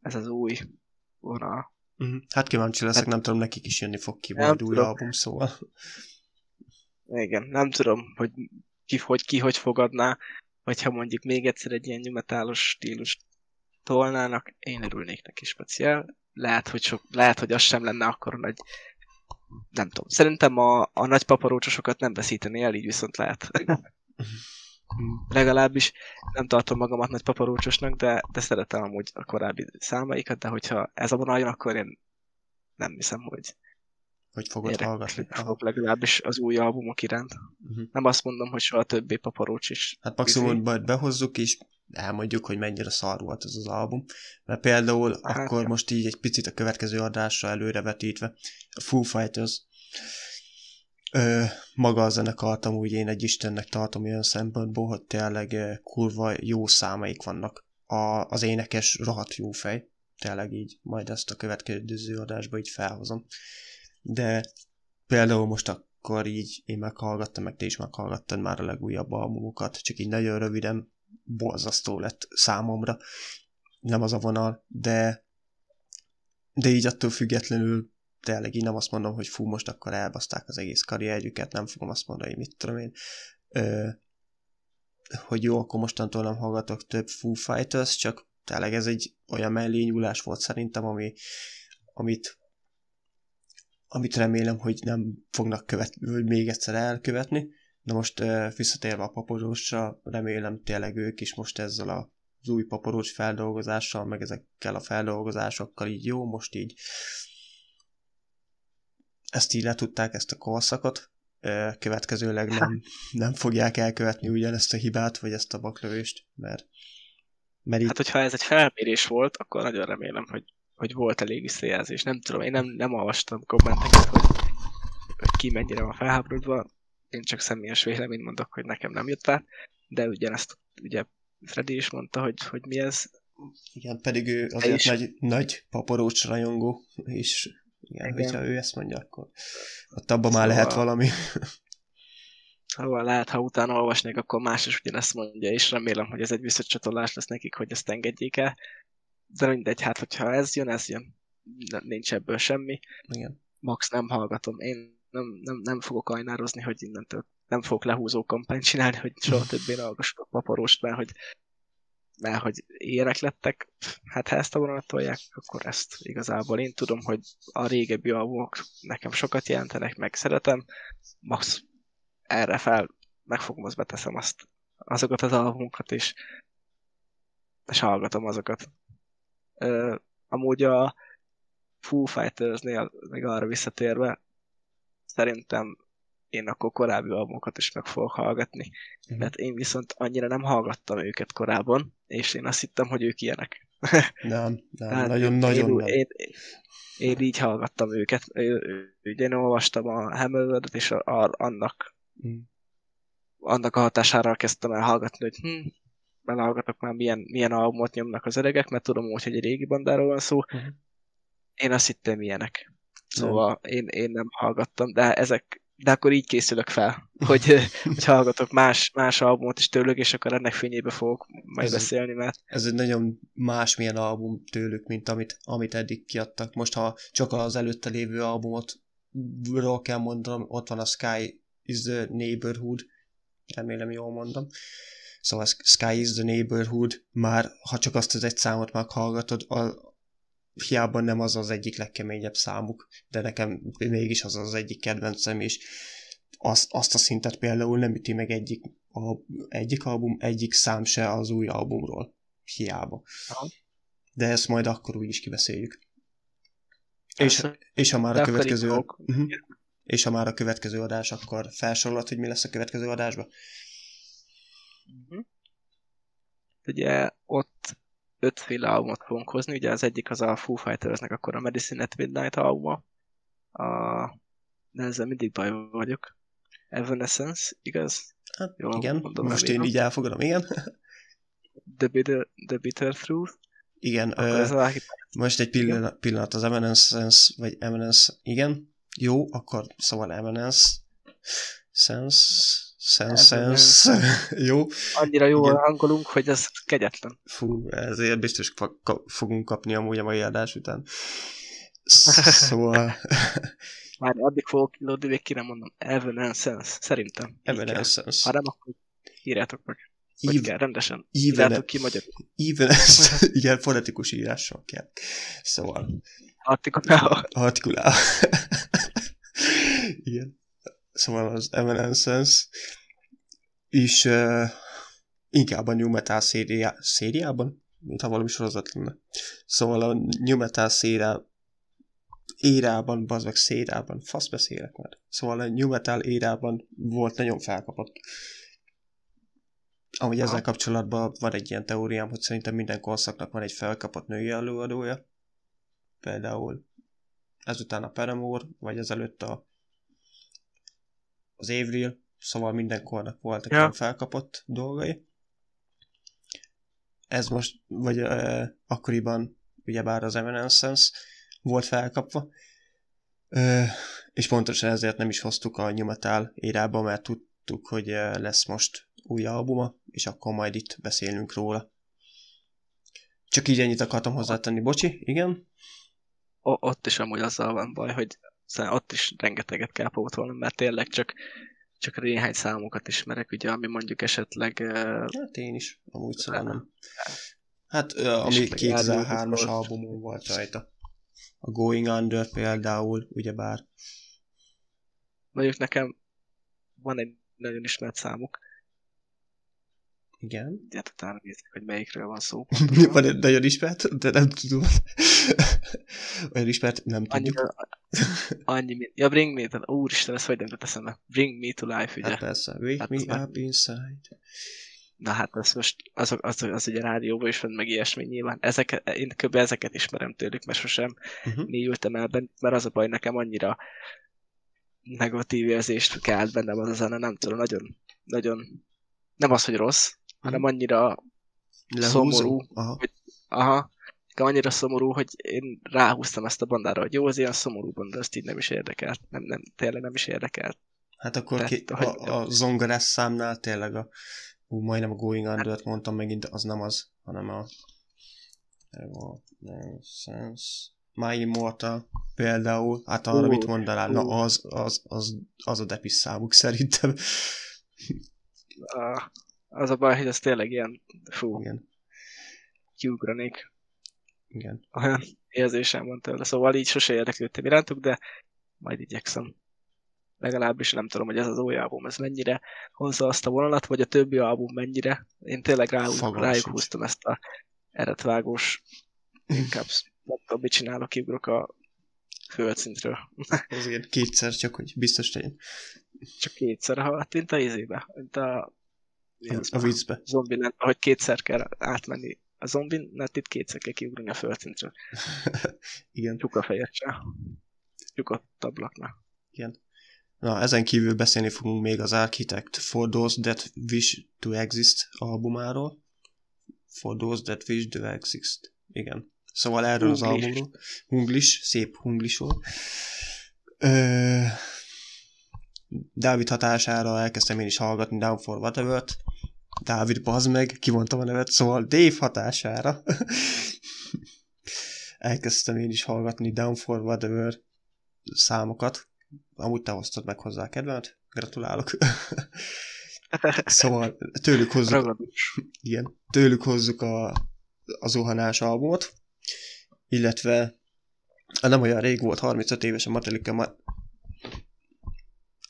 Speaker 2: ez az új vonal.
Speaker 1: Uh-huh. Hát kíváncsi leszek, hát, nem tudom, nekik is jönni fog ki majd új album, szóval.
Speaker 2: Igen, nem tudom, hogy ki hogy, ki hogy fogadná, hogyha mondjuk még egyszer egy ilyen nyumetálos stílus tolnának, én örülnék neki speciál. Lehet, hogy, sok, lehet, hogy az sem lenne akkor nagy nem tudom. Szerintem a, a nagy paparócsosokat nem veszíteni el, így viszont lehet. Legalábbis nem tartom magamat nagy paparócsosnak, de, de szeretem amúgy a korábbi számaikat, de hogyha ez a vonal jön, akkor én nem hiszem, hogy
Speaker 1: hogy fogod hallgatni.
Speaker 2: Fogok legalábbis az új albumok iránt. Uh-huh. Nem azt mondom, hogy soha többé paparócs is.
Speaker 1: Hát maximum izé. majd behozzuk, és elmondjuk, hogy mennyire szar volt ez az album. Mert például hát, akkor ja. most így egy picit a következő adásra előrevetítve, a Foo Fighters ö, maga a zenekart amúgy én egy istennek tartom olyan szempontból, hogy tényleg kurva jó számaik vannak. A, az énekes rohadt jó fej, tényleg így, majd ezt a következő adásba így felhozom. De például most akkor így én meghallgattam, meg te is meghallgattad már a legújabb albumokat, csak így nagyon röviden, borzasztó lett számomra. Nem az a vonal, de de így attól függetlenül tényleg így nem azt mondom, hogy fú, most akkor elbaszták az egész karrierjüket, nem fogom azt mondani, hogy mit tudom én, ö, hogy jó, akkor mostantól nem hallgatok több Foo Fighters, csak tényleg ez egy olyan mellényúlás volt szerintem, ami, amit amit remélem, hogy nem fognak követni, vagy még egyszer elkövetni. De most visszatérve a paporósra, remélem tényleg ők is most ezzel a az új paporos feldolgozással, meg ezekkel a feldolgozásokkal így jó, most így ezt így letudták, ezt a korszakot, következőleg nem, nem fogják elkövetni ugyanezt a hibát, vagy ezt a baklövést, mert,
Speaker 2: mert így... Hát, hogyha ez egy felmérés volt, akkor nagyon remélem, hogy, hogy volt elég visszajelzés. Nem tudom, én nem, nem olvastam kommenteket, hogy, hogy ki mennyire van felháborodva, én csak személyes véleményt mondok, hogy nekem nem jött rá, de ugyanezt ugye Freddy is mondta, hogy, hogy mi ez.
Speaker 1: Igen, pedig ő azért is... nagy, nagy paporócs rajongó, és igen, igen. hogyha ő ezt mondja, akkor ott abban szóval... már lehet valami.
Speaker 2: Szóval lehet, ha utána olvasnék, akkor más is ugyanezt mondja, és remélem, hogy ez egy visszacsatolás lesz nekik, hogy ezt engedjék el. De mindegy, hát hogyha ez jön, ez jön. Nincs ebből semmi.
Speaker 1: Igen.
Speaker 2: Max nem hallgatom. Én nem, nem, nem fogok ajnározni, hogy innentől nem fogok lehúzó kampányt csinálni, hogy soha többé hallgassuk a paparost, mert hogy mert hogy ilyenek lettek, hát ha ezt a vonalat tolják, akkor ezt igazából én tudom, hogy a régebbi albumok nekem sokat jelentenek, meg szeretem, max erre fel megfogom, azt beteszem azt, azokat az albumokat, és, és hallgatom azokat. Ö, amúgy a Foo Fighters-nél, meg arra visszatérve, szerintem én akkor korábbi albumokat is meg fogok hallgatni. Uh-huh. Mert én viszont annyira nem hallgattam őket korábban, és én azt hittem, hogy ők ilyenek.
Speaker 1: nem, nem, hát nagyon-nagyon
Speaker 2: nagyon én, én, én, így hallgattam őket. Ugye én olvastam a hammer és a, a, annak uh-huh. annak a hatására kezdtem el hallgatni, hogy hm, belehallgatok már milyen, milyen albumot nyomnak az öregek, mert tudom úgy, hogy egy régi bandáról van szó. Uh-huh. Én azt hittem ilyenek. Szóval én, én nem hallgattam, de ezek de akkor így készülök fel, hogy, hogy hallgatok más, más albumot is tőlük, és akkor ennek fényébe fogok majd ez, beszélni, mert...
Speaker 1: Ez egy nagyon másmilyen album tőlük, mint amit, amit eddig kiadtak. Most, ha csak az előtte lévő albumot ról kell mondanom, ott van a Sky is the Neighborhood, remélem jól mondom. Szóval Sky is the Neighborhood, már ha csak azt az egy számot meghallgatod, a, hiába nem az az egyik legkeményebb számuk, de nekem mégis az az egyik kedvencem, és azt, azt a szintet például nem üti meg egyik, a, egyik album, egyik szám se az új albumról. Hiába. Aha. De ezt majd akkor úgy is kibeszéljük. És, és ha már a következő... Uh-huh. És ha már a következő adás, akkor felsorolod, hogy mi lesz a következő adásban?
Speaker 2: Uh-huh. Ugye ott ötféle albumot fogunk hozni, ugye az egyik az a Foo Fightersnek akkor a Medicine at Midnight albuma, a... de ezzel mindig baj vagyok. Evanescence, igaz?
Speaker 1: Hát, Jól igen, mondom, most én így elfogadom, igen.
Speaker 2: The Bitter, the Bitter Truth.
Speaker 1: Igen, ö, most egy pillanat, pillanat az Evanescence, vagy Eminence, igen, jó, akkor szóval Eminence, Sense, Sense, jó.
Speaker 2: Annyira jó hangolunk, hogy ez kegyetlen.
Speaker 1: Fú, ezért biztos fogunk kapni amúgy a mai adás után. Szóval...
Speaker 2: Már addig fogok kilódni, még ki nem mondom. Evanescence, szerintem.
Speaker 1: Evanescence.
Speaker 2: Ha nem, akkor írjátok meg. Hogy kell, rendesen.
Speaker 1: Írjátok
Speaker 2: ki magyar.
Speaker 1: Evanescence, igen, fonetikus írással kell. Szóval...
Speaker 2: Artikulálva.
Speaker 1: Artikulálva. igen szóval az Evanescence is uh, inkább a New Metal szériá, szériában, mint ha valami sorozat lenne. Szóval a New Metal szériá, érában, bazd meg szérában, fasz beszélek már. Szóval a New Metal érában volt nagyon felkapott. Ahogy ezzel kapcsolatban van egy ilyen teóriám, hogy szerintem minden korszaknak van egy felkapott női előadója. Például ezután a Paramore, vagy ezelőtt a az Avril, szóval mindenkornak voltak ja. ilyen felkapott dolgai. Ez most, vagy uh, akkoriban ugyebár az Evanescence volt felkapva, uh, és pontosan ezért nem is hoztuk a nyumatál érába, mert tudtuk, hogy uh, lesz most új albuma, és akkor majd itt beszélünk róla. Csak így ennyit akartam hozzátenni, bocsi, igen?
Speaker 2: O- ott is amúgy azzal van baj, hogy Szóval ott is rengeteget kell pótolnom, mert tényleg csak, csak néhány számokat ismerek, ugye, ami mondjuk esetleg...
Speaker 1: Hát én is, amúgy szóval nem. Hát, ami 2003-as albumon volt rajta. A Going Under például, ugyebár.
Speaker 2: Mondjuk nekem van egy nagyon ismert számuk,
Speaker 1: igen.
Speaker 2: Hát utána nézzük, hogy melyikről van szó.
Speaker 1: van egy nagyon ismert, de nem tudom. Olyan ismert, nem tudjuk. Annyira,
Speaker 2: annyi. Ja, Bring Me, to... úristen, ezt hogy nem tett eszembe. Bring Me to Life, ugye?
Speaker 1: Hát persze, Wake hát Me Up. Inside.
Speaker 2: Na hát az most, az, az, az, az ugye rádióban is van, meg ilyesmi nyilván. Ezeket, én kb. ezeket ismerem tőlük, mert sosem uh-huh. mélyültem el benne, mert az a baj nekem annyira negatív érzést kelt bennem az a zene, nem tudom, nagyon, nagyon, nem az, hogy rossz, hanem annyira Lehúzó. szomorú, aha. hogy, aha, annyira szomorú, hogy én ráhúztam ezt a bandára, hogy jó, az ilyen szomorú banda, ezt így nem is érdekelt. Nem, nem, tényleg nem is érdekelt.
Speaker 1: Hát akkor Tehát, ki, a, a zongorás számnál tényleg a, ú, majdnem a Going Under-t hát, mondtam megint, az nem az, hanem a Sense. My Immortal például, hát arra uh, mit mondanál? Uh. Na az, az, az, az a depis számuk szerintem.
Speaker 2: Uh, az a baj, hogy ez tényleg ilyen, fú.
Speaker 1: Igen.
Speaker 2: kiugranék.
Speaker 1: Igen.
Speaker 2: Olyan érzésem van tőle, szóval így sose érdeklődtem irántuk, de majd igyekszem. Legalábbis nem tudom, hogy ez az új album, ez mennyire hozza azt a vonalat, vagy a többi album mennyire. Én tényleg rá, rájuk húztam ezt a eretvágós, inkább nem tudom, mit csinálok, kiugrok a földszintről.
Speaker 1: Azért kétszer csak, hogy biztos legyen.
Speaker 2: Csak kétszer, ha hát mint a izébe, mint a,
Speaker 1: a, a viccbe.
Speaker 2: Zombi lent, hogy kétszer kell átmenni. A zombi net itt kétszer kell kiugrani a földszintről.
Speaker 1: Igen.
Speaker 2: Csuka fejet Csukott ablaknál.
Speaker 1: Igen. Na, ezen kívül beszélni fogunk még az Architect For Those That Wish To Exist albumáról. For Those That Wish To Exist. Igen. Szóval erről Hunglis. az albumról. Hunglis, szép hunglisról. Ö... Dávid hatására elkezdtem én is hallgatni Down for whatever -t. Dávid, bazd meg, kimondtam a nevet, szóval Dave hatására. elkezdtem én is hallgatni Down for whatever számokat. Amúgy te hoztad meg hozzá a kedvemet. Gratulálok. szóval tőlük hozzuk, igen, tőlük hozzuk a, a zuhanás albumot, illetve nem olyan rég volt, 35 éves a Metallica, ma...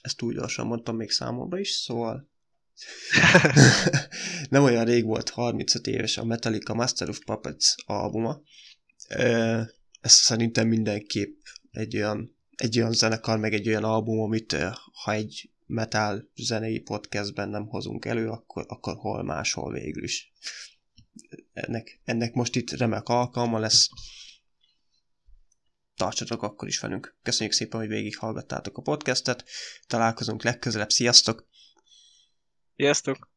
Speaker 1: ezt túl gyorsan mondtam még számomra is, szóval nem olyan rég volt 35 éves a Metallica Master of Puppets albuma. Ez szerintem mindenképp egy olyan, egy olyan zenekar, meg egy olyan album, amit ha egy metal zenei podcastben nem hozunk elő, akkor, akkor hol máshol végül is. Ennek, ennek most itt remek alkalma lesz. Tartsatok akkor is velünk. Köszönjük szépen, hogy végighallgattátok a podcastet. Találkozunk legközelebb. Sziasztok!
Speaker 2: Sziasztok!